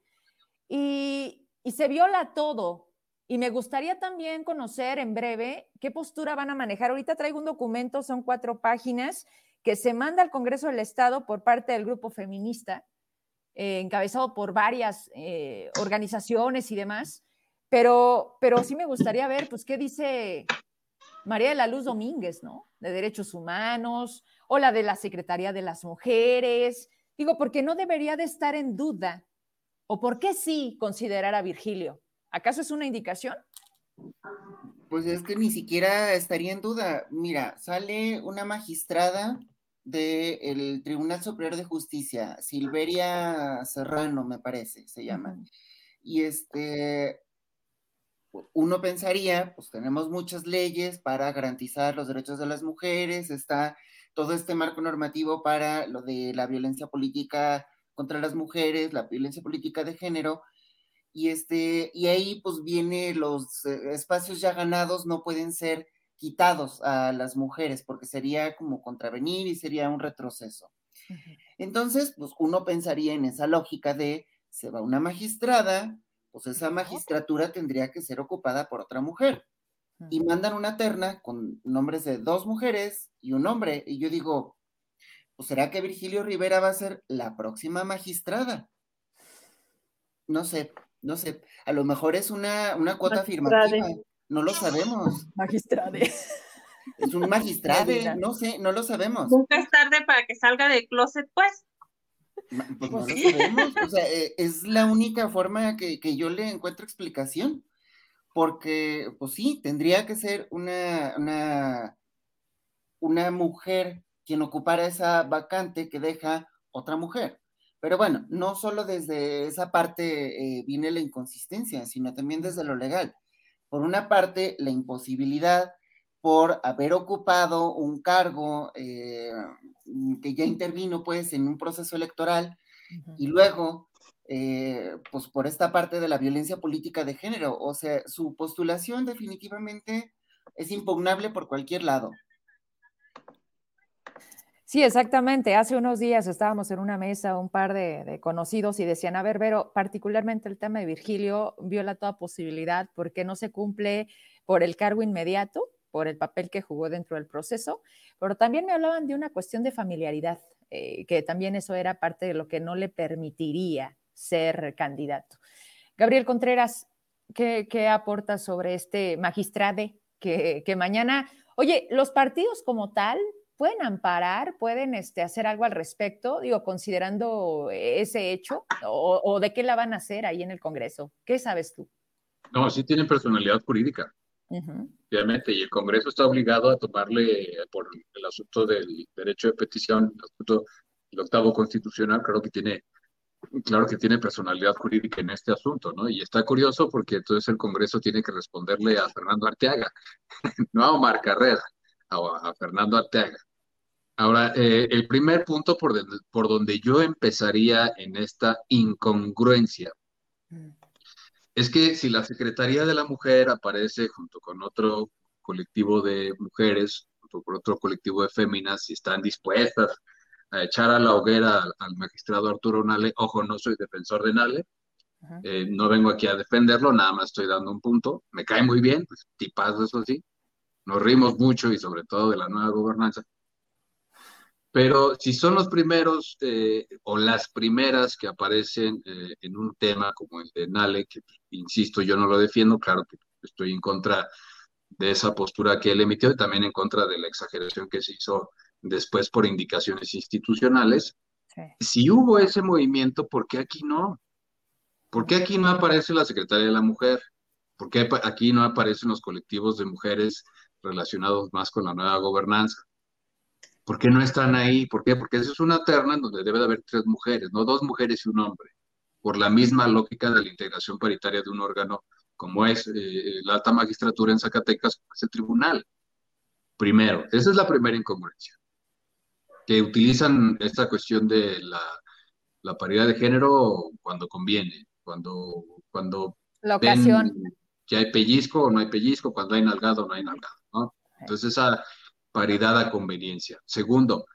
y, se viola todo. Y me gustaría también conocer en breve qué postura van a manejar. Ahorita traigo un documento, son cuatro páginas, que se manda al Congreso del Estado por parte del grupo feminista, eh, encabezado por varias eh, organizaciones y demás. Pero, pero sí me gustaría ver, pues, qué dice María de la Luz Domínguez, ¿no? De Derechos Humanos, o la de la Secretaría de las Mujeres. Digo, porque no debería de estar en duda. ¿O por qué sí considerar a Virgilio? ¿Acaso es una indicación? Pues es que ni siquiera estaría en duda. Mira, sale una magistrada del Tribunal Superior de Justicia, Silveria Serrano, me parece, se llama. Y este, uno pensaría, pues tenemos muchas leyes para garantizar los derechos de las mujeres, está todo este marco normativo para lo de la violencia política contra las mujeres, la violencia política de género, y este, y ahí pues viene los eh, espacios ya ganados no pueden ser quitados a las mujeres porque sería como contravenir y sería un retroceso. Entonces, pues uno pensaría en esa lógica de se va una magistrada, pues esa magistratura tendría que ser ocupada por otra mujer. Y mandan una terna con nombres de dos mujeres y un hombre. Y yo digo, pues será que Virgilio Rivera va a ser la próxima magistrada. No sé, no sé. A lo mejor es una, una cuota afirmativa. No lo sabemos. Magistrade. Es un magistrade, no sé, no lo sabemos. Nunca es tarde para que salga del closet, pues. Pues no lo sabemos, o sea, [LAUGHS] es la única forma que, yo le encuentro explicación, porque, pues sí, tendría que ser una, una, una mujer quien ocupara esa vacante que deja otra mujer. Pero bueno, no solo desde esa parte eh, viene la inconsistencia, sino también desde lo legal. Por una parte, la imposibilidad por haber ocupado un cargo eh, que ya intervino pues en un proceso electoral y luego eh, pues por esta parte de la violencia política de género, o sea, su postulación definitivamente es impugnable por cualquier lado. Sí, exactamente. Hace unos días estábamos en una mesa, un par de, conocidos, y decían, a ver, pero particularmente el tema de Virgilio viola toda posibilidad porque no se cumple por el cargo inmediato, por el papel que jugó dentro del proceso, pero también me hablaban de una cuestión de familiaridad, eh, que también eso era parte de lo que no le permitiría ser candidato. Gabriel Contreras, ¿qué, qué aportas sobre este magistrade que, que mañana, oye, los partidos como tal pueden amparar, pueden este, hacer algo al respecto, digo, considerando ese hecho, o, de qué la van a hacer ahí en el Congreso. ¿Qué sabes tú? No, sí tienen personalidad jurídica, obviamente, y el Congreso está obligado a tomarle por el asunto del derecho de petición, el asunto del octavo constitucional, creo que tiene, claro que tiene personalidad jurídica en este asunto, ¿no? Y está curioso porque entonces el Congreso tiene que responderle a Fernando Arteaga, [LAUGHS] no a Omar Carrera, a Fernando Arteaga. Ahora, eh, el primer punto por, por, donde yo empezaría en esta incongruencia mm. Es que si la Secretaría de la Mujer aparece junto con otro colectivo de mujeres, junto con otro colectivo de féminas, si están dispuestas a echar a la hoguera al, magistrado Arturo Nale, ojo, no soy defensor de Nale, eh, no vengo aquí a defenderlo, nada más estoy dando un punto, me cae muy bien, pues tipazo eso sí, nos rimos mucho y sobre todo de la nueva gobernanza, pero si son los primeros eh, o las primeras que aparecen eh, en un tema como el de Nale, que insisto, yo no lo defiendo, claro que estoy en contra de esa postura que él emitió y también en contra de la exageración que se hizo después por indicaciones institucionales. Si hubo ese movimiento, ¿por qué aquí no? ¿Por qué aquí no aparece la Secretaría de la Mujer? ¿Por qué aquí no aparecen los colectivos de mujeres relacionados más con la nueva gobernanza? ¿Por qué no están ahí? ¿Por qué? Porque esa es una terna en donde debe de haber tres mujeres, no dos mujeres y un hombre, por la misma lógica de la integración paritaria de un órgano como es eh, la alta magistratura en Zacatecas, es el tribunal. Primero, esa es la primera incongruencia. Que utilizan esta cuestión de la, paridad de género cuando conviene, cuando, cuando la ocasión. que hay pellizco o no hay pellizco, cuando hay nalgado o no hay nalgado, ¿no? Entonces esa paridad a conveniencia. Segundo,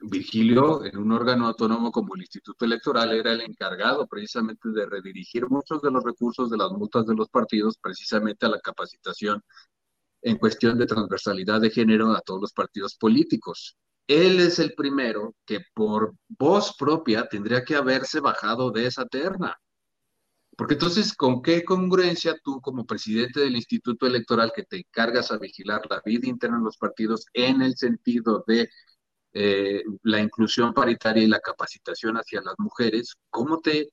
Virgilio, en un órgano autónomo como el Instituto Electoral, era el encargado precisamente de redirigir muchos de los recursos de las multas de los partidos precisamente a la capacitación en cuestión de transversalidad de género a todos los partidos políticos. Él es el primero que por voz propia tendría que haberse bajado de esa terna. Porque entonces, ¿con qué congruencia tú como presidente del Instituto Electoral que te encargas a vigilar la vida interna de los partidos en el sentido de eh, la inclusión paritaria y la capacitación hacia las mujeres, ¿cómo te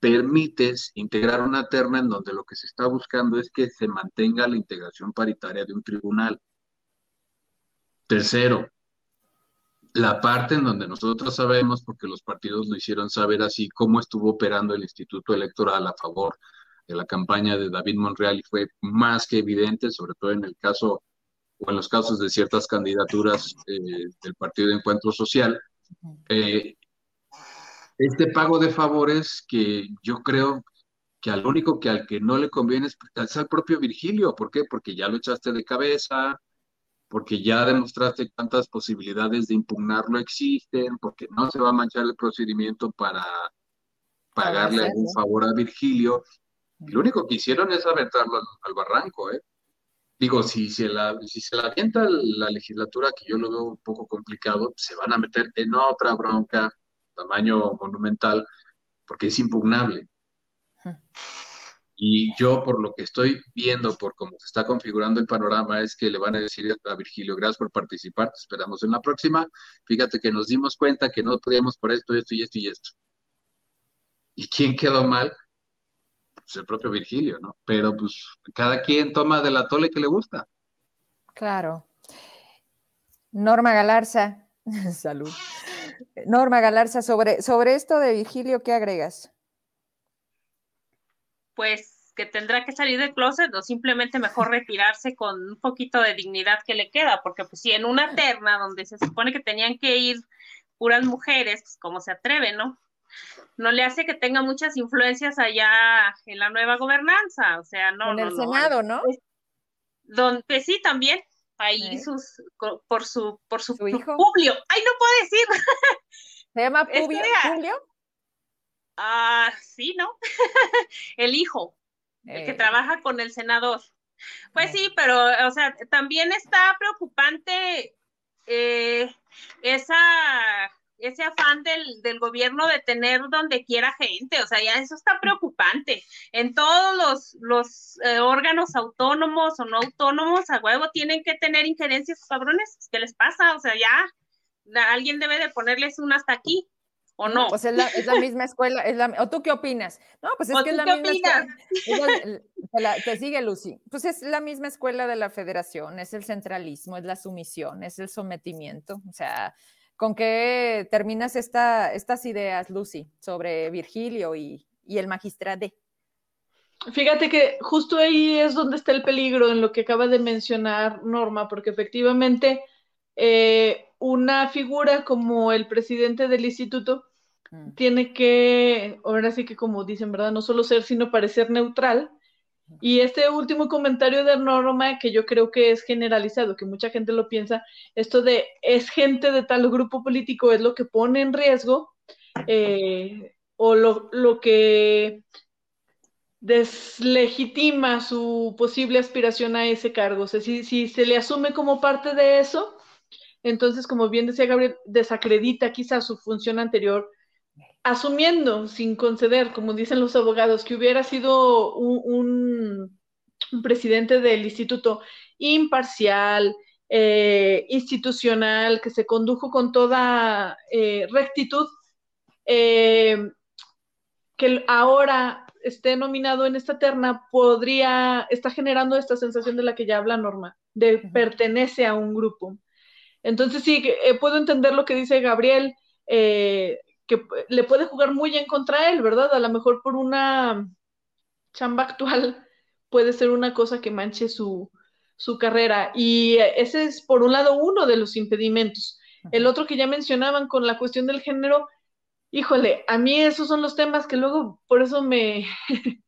permites integrar una terna en donde lo que se está buscando es que se mantenga la integración paritaria de un tribunal? Tercero, la parte en donde nosotros sabemos, porque los partidos lo hicieron saber así, cómo estuvo operando el Instituto Electoral a favor de la campaña de David Monreal y fue más que evidente, sobre todo en el caso o en los casos de ciertas candidaturas eh, del Partido de Encuentro Social. Eh, este pago de favores que yo creo que al único que al que no le conviene es, es al propio Virgilio. ¿Por qué? Porque ya lo echaste de cabeza, porque ya demostraste cuántas posibilidades de impugnarlo existen, porque no se va a manchar el procedimiento para pagarle algún favor a Virgilio. lo único que hicieron es aventarlo al, barranco, ¿eh? Digo, si se, la, si se la avienta la legislatura, que yo lo veo un poco complicado, se van a meter en otra bronca, tamaño monumental, porque es impugnable. Y yo, por lo que estoy viendo, por cómo se está configurando el panorama, es que le van a decir a Virgilio, gracias por participar, te esperamos en la próxima. Fíjate que nos dimos cuenta que no podíamos por esto, esto y esto y esto. ¿Y quién quedó mal? Pues el propio Virgilio, ¿no? Pero pues cada quien toma de la tole que le gusta. Claro. Norma Galarza, [LAUGHS] salud. Norma Galarza, sobre, sobre esto de Virgilio, ¿qué agregas? pues que tendrá que salir del closet o simplemente mejor [LAUGHS] retirarse con un poquito de dignidad que le queda, porque pues si en una terna donde se supone que tenían que ir puras mujeres, pues como se atreve, ¿no? No le hace que tenga muchas influencias allá en la nueva gobernanza, o sea, no. En el Senado, ¿no? Donde sí, también, ahí sus, por su, por su, hijo? Publio, ay, no puedo decir. [LAUGHS] ¿Se llama Publio? ¿Publio? Ah, sí, ¿no? [LAUGHS] el hijo, el que eh. trabaja con el senador. Pues sí, pero, o sea, también está preocupante eh, esa, ese afán del, del, gobierno de tener donde quiera gente, o sea, ya eso está preocupante. En todos los, los eh, órganos autónomos o no autónomos, a huevo, tienen que tener injerencias cabrones. ¿Qué les pasa? O sea, ya alguien debe de ponerles un hasta aquí. ¿O no? Pues es la, es la misma escuela, es la, ¿o tú qué opinas? No, pues es que es la misma escuela. te sigue Lucy. Pues es la misma escuela de la federación, es el centralismo, es la sumisión, es el sometimiento. O sea, ¿con qué terminas esta, estas ideas, Lucy, sobre Virgilio y, y el magistrade? Fíjate que justo ahí es donde está el peligro en lo que acaba de mencionar Norma, porque efectivamente eh, una figura como el presidente del instituto Mm. tiene que, ahora sí que como dicen, ¿verdad? No solo ser, sino parecer neutral. Y este último comentario de Norma, que yo creo que es generalizado, que mucha gente lo piensa, esto de es gente de tal grupo político es lo que pone en riesgo eh, o lo, lo que deslegitima su posible aspiración a ese cargo. O sea, si, si se le asume como parte de eso, entonces, como bien decía Gabriel, desacredita quizá su función anterior asumiendo sin conceder, como dicen los abogados, que hubiera sido un, presidente del instituto imparcial, eh, institucional, que se condujo con toda eh, rectitud, eh, que ahora esté nominado en esta terna, podría, está generando esta sensación de la que ya habla Norma, de pertenece a un grupo. Entonces sí, puedo entender lo que dice Gabriel, que le puede jugar muy en contra él, ¿verdad? A lo mejor por una chamba actual [LAUGHS] puede ser una cosa que manche su, su carrera. Y ese es, por un lado, uno de los impedimentos. El otro que ya mencionaban con la cuestión del género, híjole, a mí esos son los temas que luego por eso me, [LAUGHS]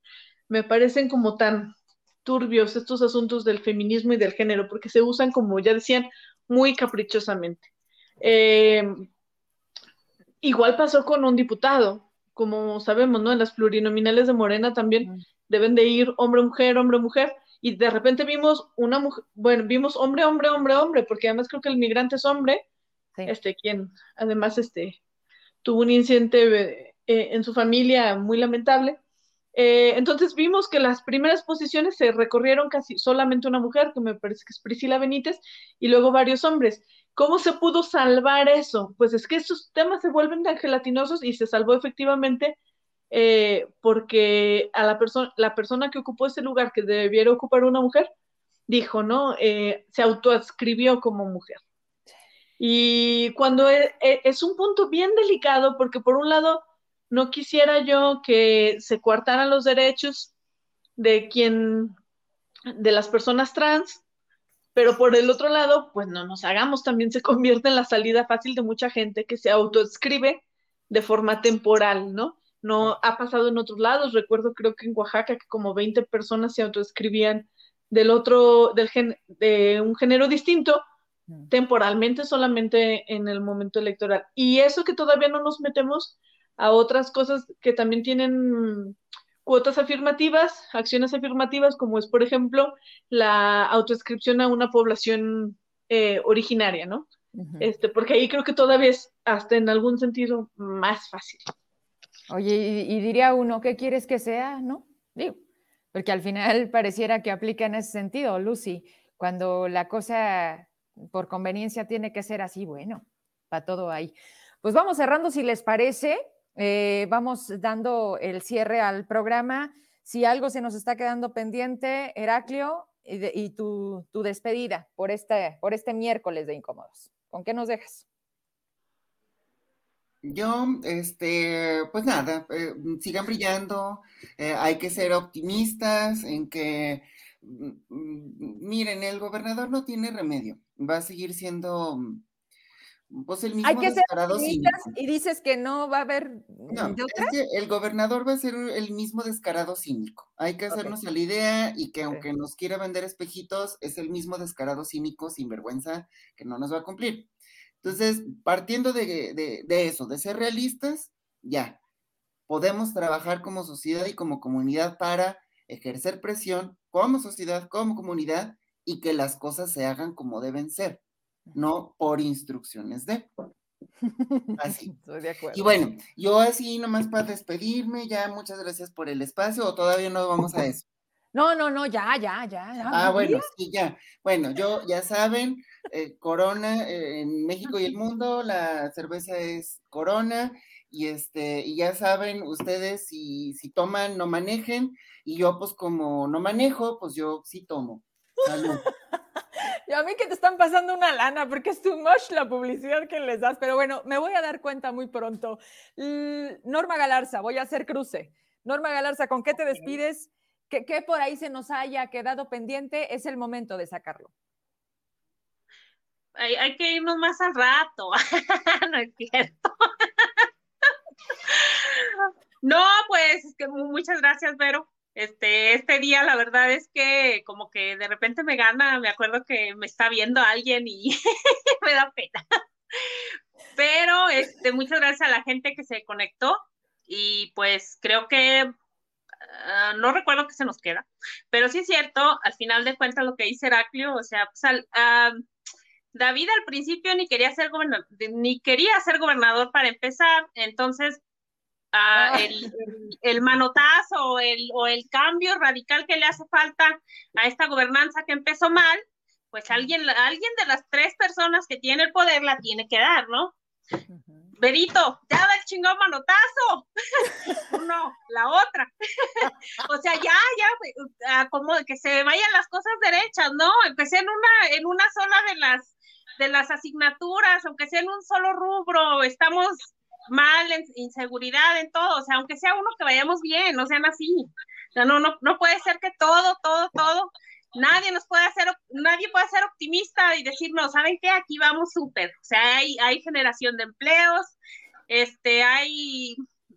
me parecen como tan turbios estos asuntos del feminismo y del género, porque se usan, como ya decían, muy caprichosamente. Eh, Igual pasó con un diputado, como sabemos, ¿no? En las plurinominales de Morena también deben de ir hombre-mujer, hombre-mujer, y de repente vimos una mujer, bueno, vimos hombre, hombre, hombre, hombre, porque además creo que el migrante es hombre, este, quien además este, tuvo un incidente eh, en su familia muy lamentable. Eh, entonces vimos que las primeras posiciones se recorrieron casi solamente una mujer, que me parece que es Priscila Benítez, y luego varios hombres. ¿Cómo se pudo salvar eso? Pues es que esos temas se vuelven tan gelatinosos y se salvó efectivamente eh, porque a la persona, la persona que ocupó ese lugar que debiera ocupar una mujer, dijo, ¿no? Eh, se autoadscribió como mujer. Y cuando es, e, es, un punto bien delicado, porque por un lado, no quisiera yo que se coartaran los derechos de quien, de las personas trans, pero por el otro lado, pues no nos hagamos, también se convierte en la salida fácil de mucha gente que se autoescribe de forma temporal, ¿no? No ha pasado en otros lados, recuerdo creo que en Oaxaca que como 20 personas se autoescribían del otro, del gen, de un género distinto, temporalmente solamente en el momento electoral. Y eso que todavía no nos metemos a otras cosas que también tienen cuotas afirmativas, acciones afirmativas, como es, por ejemplo, la autoescripción a una población eh, originaria, ¿no? este, porque ahí creo que todavía es hasta en algún sentido más fácil. Oye, y, diría uno, ¿qué quieres que sea? ¿No? Digo, porque al final [LAUGHS] pareciera que aplica en ese sentido, Lucy, cuando la cosa por conveniencia tiene que ser así, bueno, para todo ahí. Pues vamos cerrando, si les parece, eh, vamos dando el cierre al programa. Si algo se nos está quedando pendiente, Heraclio, y, tu, despedida por este, por este miércoles de Incómodos. ¿Con qué nos dejas? Yo, este, pues nada, eh, sigan brillando, eh, hay que ser optimistas en que, mm, mm, miren, el gobernador no tiene remedio, va a seguir siendo pues el mismo Hay que ser y dices que no va a haber. No, es que el gobernador va a ser el mismo descarado cínico. Hay que hacernos a la idea y que aunque nos quiera vender espejitos, es el mismo descarado cínico sin vergüenza que no nos va a cumplir. Entonces, partiendo de, de eso, de ser realistas, ya, podemos trabajar como sociedad y como comunidad para ejercer presión como sociedad, como comunidad y que las cosas se hagan como deben ser no por instrucciones de. Así. [LAUGHS] Estoy de acuerdo. Y bueno, yo así nomás para despedirme, ya muchas gracias por el espacio, o todavía no vamos a eso. [LAUGHS] No, no, no, ya, ya, ya. ah, bueno, sí, ya. Bueno, yo, ya saben, eh, Corona eh, en México y el mundo, la cerveza es Corona, y este, y ya saben ustedes si, si toman, no manejen, y yo pues como no manejo, pues yo sí tomo. [LAUGHS] Salud. Y a mí que te están pasando una lana, porque es too much la publicidad que les das, pero bueno, me voy a dar cuenta muy pronto. Norma Galarza, voy a hacer cruce. Norma Galarza, ¿con qué te despides? ¿Qué, por ahí se nos haya quedado pendiente? Es el momento de sacarlo. Hay, que irnos más al rato. [LAUGHS] no es cierto. [LAUGHS] no, pues que muchas gracias, Vero. Este, este día la verdad es que como que de repente me gana, me acuerdo que me está viendo alguien y [LAUGHS] me da pena. Pero este, muchas gracias a la gente que se conectó y pues creo que ah, no recuerdo qué se nos queda, pero sí es cierto, al final de cuentas lo que dice Heraclio, o sea, pues ah, David al principio ni quería ser ni quería ser gobernador para empezar, entonces Ah, el, manotazo el, o el cambio radical que le hace falta a esta gobernanza que empezó mal, pues alguien, alguien de las tres personas que tiene el poder la tiene que dar, ¿no? Berito, ya da el chingón manotazo. [LAUGHS] Uno, la otra. [LAUGHS] o sea, ya, ya, ah, como que se vayan las cosas derechas, ¿no? Empecé en una, en una sola de las, de las asignaturas, aunque sea en un solo rubro, estamos mal, en inseguridad, en todo, o sea, aunque sea uno que vayamos bien, no sean así. O sea, no, no, no puede ser que todo, todo, todo, nadie nos puede hacer, nadie puede ser optimista y decir, no, ¿saben qué? Aquí vamos súper. O sea, hay, hay generación de empleos, este, hay,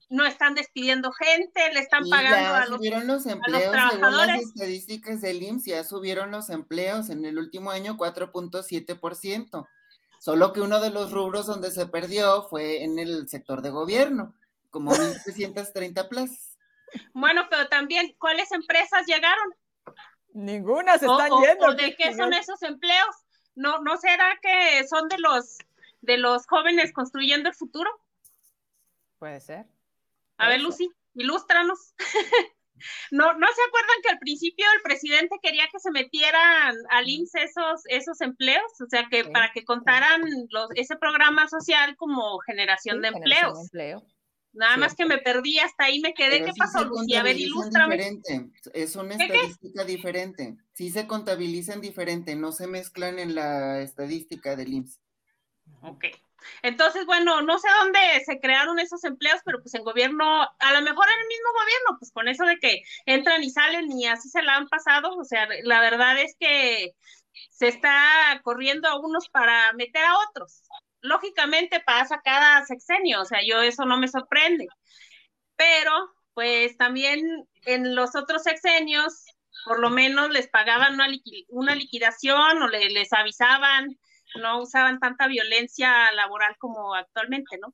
no están despidiendo gente, le están pagando a los, subieron los empleos, trabajadores. Según las estadísticas del IMSS, ya subieron los empleos en el último año 4.7%. Solo que uno de los rubros donde se perdió fue en el sector de gobierno, como [LAUGHS] 1.330 plazas. Bueno, pero también, ¿cuáles empresas llegaron? Ninguna se están yendo. ¿De qué son esos empleos? ¿No, ¿No será que son de los, de los jóvenes construyendo el futuro? Puede ser. A ver, Lucy, ilústranos. [LAUGHS] No, ¿No se acuerdan que al principio el presidente quería que se metieran al IMSS esos, esos empleos? O sea, que para que contaran los, ese programa social como generación de empleos. Nada más que me perdí, hasta ahí me quedé. ¿Qué pasó, Lucía? A ver, ilústrame. Diferente. Es una estadística diferente. Sí se contabilizan diferente, no se mezclan en la estadística del IMSS. Ok. Entonces, bueno, no sé dónde se crearon esos empleos, pero pues en gobierno, a lo mejor en el mismo gobierno, pues con eso de que entran y salen y así se la han pasado, o sea, la verdad es que se está corriendo a unos para meter a otros. Lógicamente pasa cada sexenio, o sea, yo eso no me sorprende. Pero, pues también en los otros sexenios, por lo menos les pagaban una, liquidación o les avisaban no usaban tanta violencia laboral como actualmente, ¿no?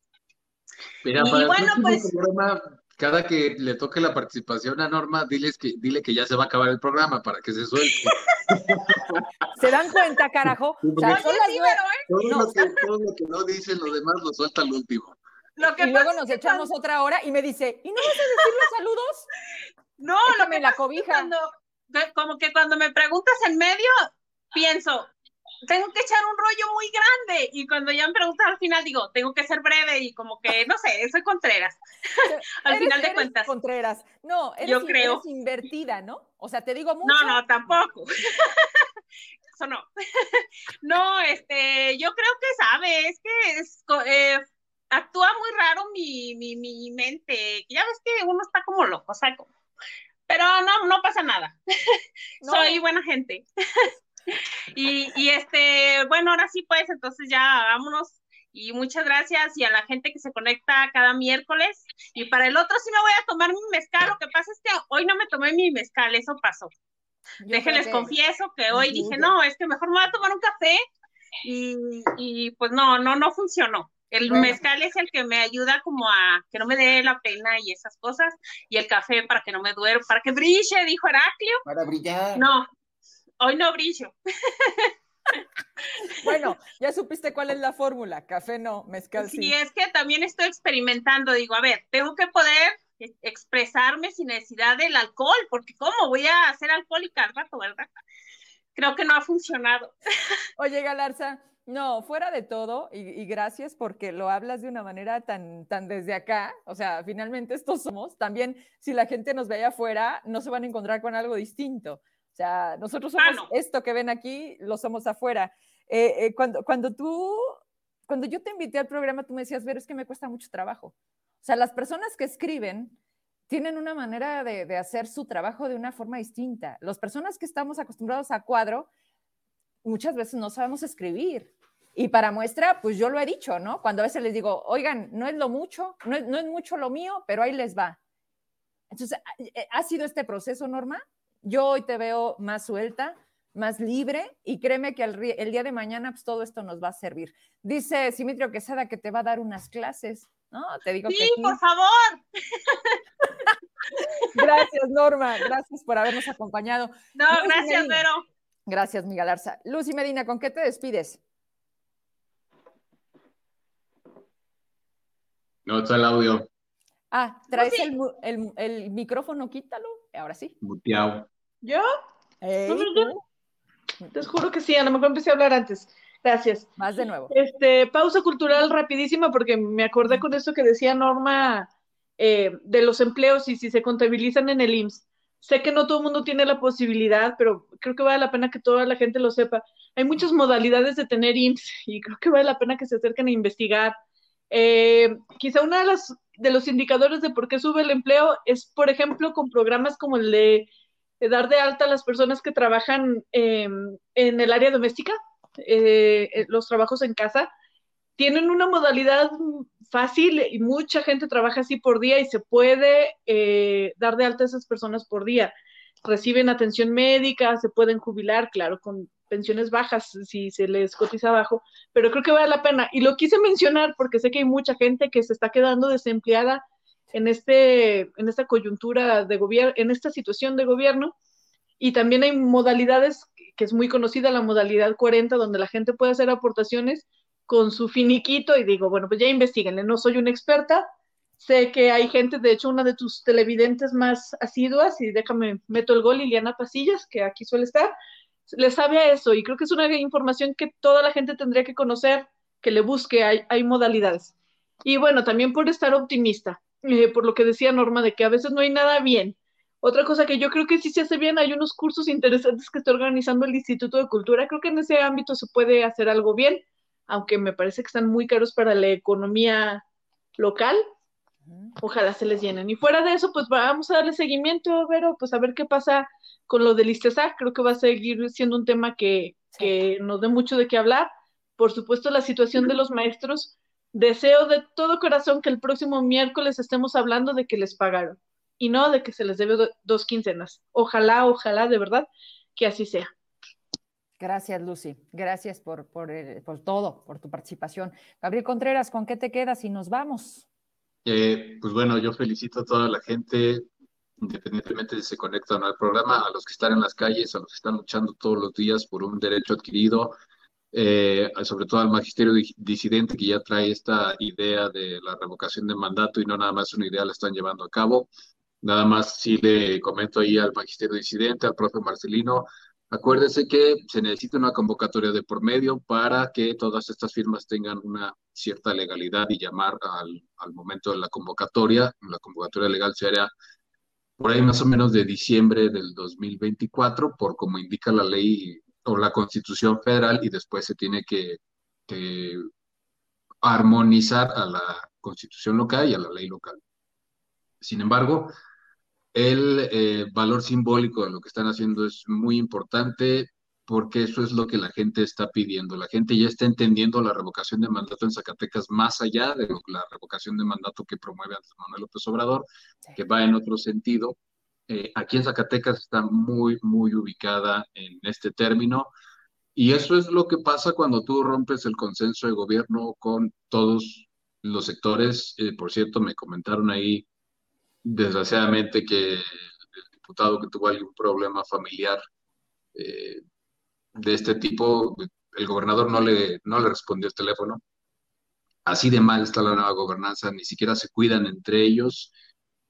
Mira, y bueno, pues... Programa, cada que le toque la participación a Norma, diles que, dile que ya se va a acabar el programa para que se suelte. [LAUGHS] ¿Se dan cuenta, carajo? O sea, todo, lo que, todo, lo que, no dicen los demás lo suelta al último. Lo que y luego nos echamos otra hora y me dice, ¿y no vas a decir los saludos? [LAUGHS] No, lo que la cobija. Cuando, como que cuando me preguntas en medio, pienso, tengo que echar un rollo muy grande y cuando ya me preguntan al final digo, tengo que ser breve y como que, no sé, soy Contreras, [LAUGHS] al final de cuentas. Contreras, no, eres, yo creo. invertida, ¿no? O sea, te digo mucho. No, no, tampoco. [LAUGHS] Eso no. [LAUGHS] no, este, yo creo que sabe, es que es, eh, actúa muy raro mi, mi, mi mente, ya ves que uno está como loco, o sea, pero no, no pasa nada. Soy buena gente. [LAUGHS] Y, y este, bueno, ahora sí pues, entonces ya vámonos y muchas gracias y a la gente que se conecta cada miércoles. Y para el otro sí me voy a tomar mi mezcal. Lo que pasa es que hoy no me tomé mi mezcal, eso pasó. Déjenles confieso que hoy dije, no, es que mejor me voy a tomar un café y, y pues no, no, no funcionó. El mezcal es el que me ayuda como a que no me dé la pena y esas cosas, y el café para que no me duerma, para que brille, dijo Heraclio. Para brillar. No, Hoy no brillo. [LAUGHS] Bueno, ya supiste cuál es la fórmula, café no, mezcal sí. Sí, es que también estoy experimentando, digo, a ver, tengo que poder expresarme sin necesidad del alcohol, porque ¿cómo voy a hacer alcohólica al rato, verdad? Creo que no ha funcionado. [LAUGHS] Oye, Galarza, no, fuera de todo, y, y, gracias porque lo hablas de una manera tan, tan desde acá, o sea, finalmente estos somos, también si la gente nos ve afuera, no se van a encontrar con algo distinto. Sea, nosotros somos esto que ven aquí, lo somos afuera. Eh, eh, cuando, cuando tú, cuando yo te invité al programa, tú me decías, ver, es que me cuesta mucho trabajo. O sea, las personas que escriben tienen una manera de, de hacer su trabajo de una forma distinta. Las personas que estamos acostumbrados a cuadro, muchas veces no sabemos escribir. Y para muestra, pues yo lo he dicho, ¿no? Cuando a veces les digo, oigan, no es lo mucho, no es, no es mucho lo mío, pero ahí les va. Entonces, ¿ha sido este proceso, Norma? Yo hoy te veo más suelta, más libre y créeme que el, día de mañana pues todo esto nos va a servir. Dice Simitrio Quesada que te va a dar unas clases, ¿no? Te digo sí, por favor. [LAUGHS] gracias, Norma. Gracias por habernos acompañado. No, gracias, Vero. Gracias, Miguel Arza. Lucy Medina, ¿con qué te despides? No, está el audio. Ah, traes el, el, micrófono, quítalo. Ahora sí. Muteado. ¿Yo? Te juro que sí, a lo mejor empecé a hablar antes. Gracias. Más de nuevo. Este, pausa cultural rapidísima porque me acordé con eso que decía Norma eh, de los empleos y si se contabilizan en el IMSS. Sé que no todo el mundo tiene la posibilidad, pero creo que vale la pena que toda la gente lo sepa. Hay muchas modalidades de tener IMSS y creo que vale la pena que se acerquen a investigar. Eh, quizá una de las de los indicadores de por qué sube el empleo es, por ejemplo, con programas como el de, dar de alta a las personas que trabajan em, en el área doméstica, eh, eh, los trabajos en casa, tienen una modalidad fácil y mucha gente trabaja así por día y se puede eh, dar de alta a esas personas por día. Reciben atención médica, se pueden jubilar, claro, con pensiones bajas si se les cotiza bajo, pero creo que vale la pena. Y lo quise mencionar porque sé que hay mucha gente que se está quedando desempleada en, este, en esta coyuntura de gobierno, en esta situación de gobierno. Y también hay modalidades, que es muy conocida la modalidad 40, donde la gente puede hacer aportaciones con su finiquito y digo, bueno, pues ya investiguenle, no soy una experta, sé que hay gente, de hecho, una de tus televidentes más asiduas, y déjame, meto el gol, Liliana Pasillas, que aquí suele estar, le sabe a eso y creo que es una información que toda la gente tendría que conocer, que le busque, hay, hay modalidades. Y bueno, también por estar optimista, eh, por lo que decía Norma, de que a veces no hay nada bien. Otra cosa que yo creo que sí se hace bien, hay unos cursos interesantes que está organizando el Instituto de Cultura, creo que en ese ámbito se puede hacer algo bien. aunque me parece que están muy caros para la economía local. Ojalá se les llenen. Y fuera de eso, pues vamos a darle seguimiento, Vero, pues a ver qué pasa con lo del ISTESAC. Creo que va a seguir siendo un tema que, que nos dé mucho de qué hablar. Por supuesto, la situación de los maestros. Deseo de todo corazón que el próximo miércoles estemos hablando de que les pagaron y no de que se les debe dos quincenas. Ojalá, ojalá, de verdad, que así sea. Gracias, Lucy. Gracias por, por, por, todo, por tu participación. Gabriel Contreras, ¿con qué te quedas y nos vamos? Pues bueno, yo felicito a toda la gente, independientemente de si se conectan al programa, a los que están en las calles, a los que están luchando todos los días por un derecho adquirido, eh, sobre todo al magisterio disidente que ya trae esta idea de la revocación de mandato y no nada más una idea la están llevando a cabo. Nada más si le comento ahí al magisterio disidente, al profe Marcelino, acuérdese que se necesita una convocatoria de por medio para que todas estas firmas tengan una cierta legalidad y llamar al, al momento de la convocatoria. La convocatoria legal sería por ahí más o menos de diciembre del 2024, por como indica la ley o la constitución federal, y después se tiene que, que armonizar a la constitución local y a la ley local. Sin embargo, el eh, valor simbólico de lo que están haciendo es muy importante porque eso es lo que la gente está pidiendo. La gente ya está entendiendo la revocación de mandato en Zacatecas más allá de la revocación de mandato que promueve Andrés Manuel López Obrador, que va en otro sentido. Eh, aquí en Zacatecas está muy, muy ubicada en este término. Y eso es lo que pasa cuando tú rompes el consenso de gobierno con todos los sectores. Eh, por cierto, me comentaron ahí desgraciadamente que el diputado que tuvo algún problema familiar eh, de este tipo, el gobernador no le, no le respondió el teléfono. Así de mal está la nueva gobernanza, ni siquiera se cuidan entre ellos.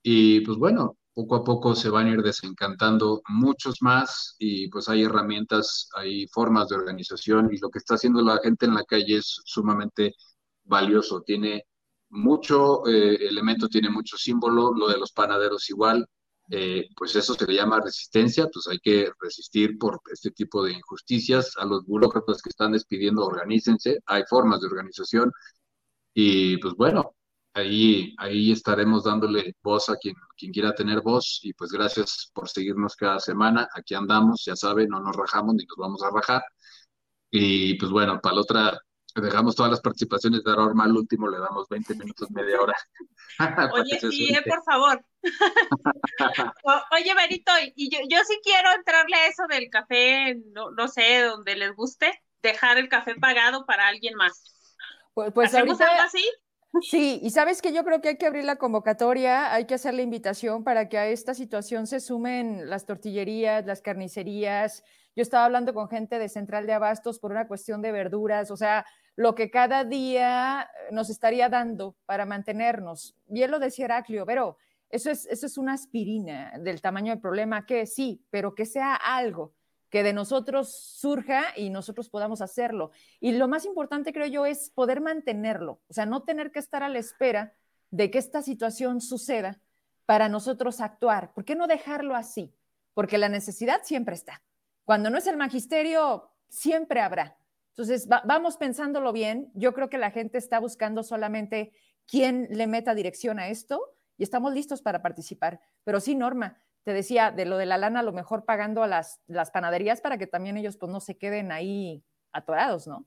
Y pues bueno, poco a poco se van a ir desencantando muchos más y pues hay herramientas, hay formas de organización y lo que está haciendo la gente en la calle es sumamente valioso. Tiene mucho eh, elemento, tiene mucho símbolo, lo de los panaderos igual, eh, pues eso se le llama resistencia, pues hay que resistir por este tipo de injusticias. A los burócratas que están despidiendo, organícense, hay formas de organización y pues bueno, ahí, ahí estaremos dándole voz a quien, quien quiera tener voz y pues gracias por seguirnos cada semana, aquí andamos, ya saben, no nos rajamos ni nos vamos a rajar. Y pues bueno, para la otra dejamos todas las participaciones de Arma al último, le damos 20 minutos, media hora. [LAUGHS] Oye, sí, eh, por favor. [LAUGHS] oye, Berito, y yo, yo sí quiero entrarle a eso del café, no, no sé, donde les guste, dejar el café pagado para alguien más. Pues, pues ¿Hacemos algo así? Sí, y sabes que yo creo que hay que abrir la convocatoria, hay que hacer la invitación para que a esta situación se sumen las tortillerías, las carnicerías. Yo estaba hablando con gente de Central de Abastos por una cuestión de verduras, o sea, lo que cada día nos estaría dando para mantenernos. Bien lo decía Heraclio, pero eso es, eso es una aspirina del tamaño del problema, que sí, pero que sea algo que de nosotros surja y nosotros podamos hacerlo. Y lo más importante, creo yo, es poder mantenerlo, o sea, no tener que estar a la espera de que esta situación suceda para nosotros actuar. ¿Por qué no dejarlo así? Porque la necesidad siempre está. Cuando no es el magisterio, siempre habrá. Entonces, vamos pensándolo bien. Yo creo que la gente está buscando solamente quién le meta dirección a esto y estamos listos para participar. Pero sí, Norma, te decía, de lo de la lana, a lo mejor pagando a las, las panaderías para que también ellos pues no se queden ahí atorados, ¿no?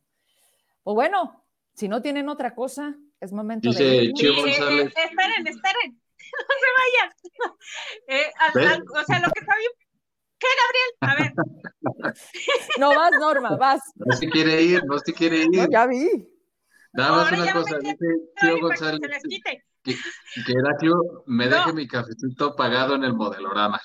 Pues bueno, si no tienen otra cosa, es momento Dice de... Chío González. Eh, esperen, esperen, [LAUGHS] no se vayan. [LAUGHS] Eh, o sea, lo que está bien... ¿Qué, Gabriel? A ver. [LAUGHS] no vas, Norma, vas. No se quiere ir, no se quiere ir. ya vi. Nada más una cosa, dice Chío González. Se les quite que, que Heraclio me deje mi cafecito pagado en el modelorama.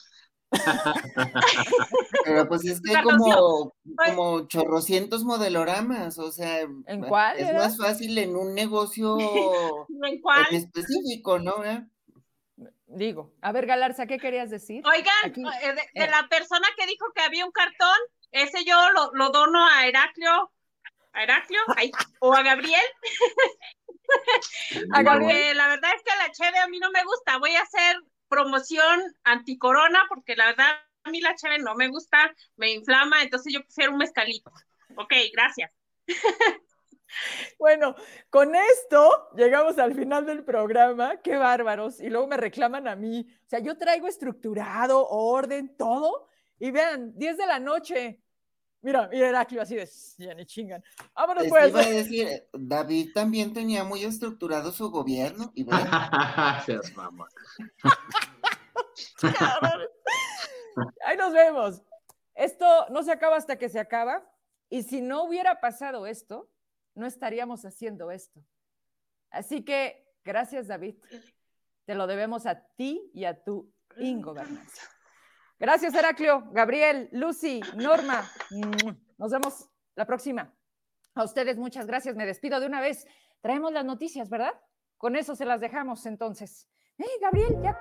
[LAUGHS] Pero pues es que hay como, como chorrocientos modeloramas, o sea, ¿En cuál, es más fácil en un negocio [LAUGHS] ¿En, cuál? en específico, ¿no? Digo, a ver, Galarza, ¿qué querías decir? Oigan, eh, de, eh. la persona que dijo que había un cartón, ese yo lo, lo dono a Heraclio, a Heraclio, o a Gabriel. la verdad es que la cheve a mí no me gusta. Voy a hacer promoción anticorona porque la verdad a mí la cheve no me gusta, me inflama, entonces yo prefiero un mezcalito. Ok, gracias. [LAUGHS] Bueno, con esto llegamos al final del programa. Qué bárbaros. Y luego me reclaman a mí. O sea, yo traigo estructurado, orden, todo. Y vean, 10 de la noche. Mira, mira Heraclio así de, ya ni chingan. Vámonos pues. Iba a decir, David también tenía muy estructurado su gobierno. Y Gracias, [LAUGHS] mamá. [LAUGHS] Ahí nos vemos. Esto no se acaba hasta que se acaba. Y si no hubiera pasado esto, no estaríamos haciendo esto. Así que gracias, David. Te lo debemos a ti y a tu ingobernanza. Gracias, Heraclio, Gabriel, Lucy, Norma. Nos vemos la próxima. A ustedes muchas gracias. Me despido de una vez. Traemos las noticias, ¿verdad? Con eso se las dejamos entonces. ¡Eh, Gabriel! Ya.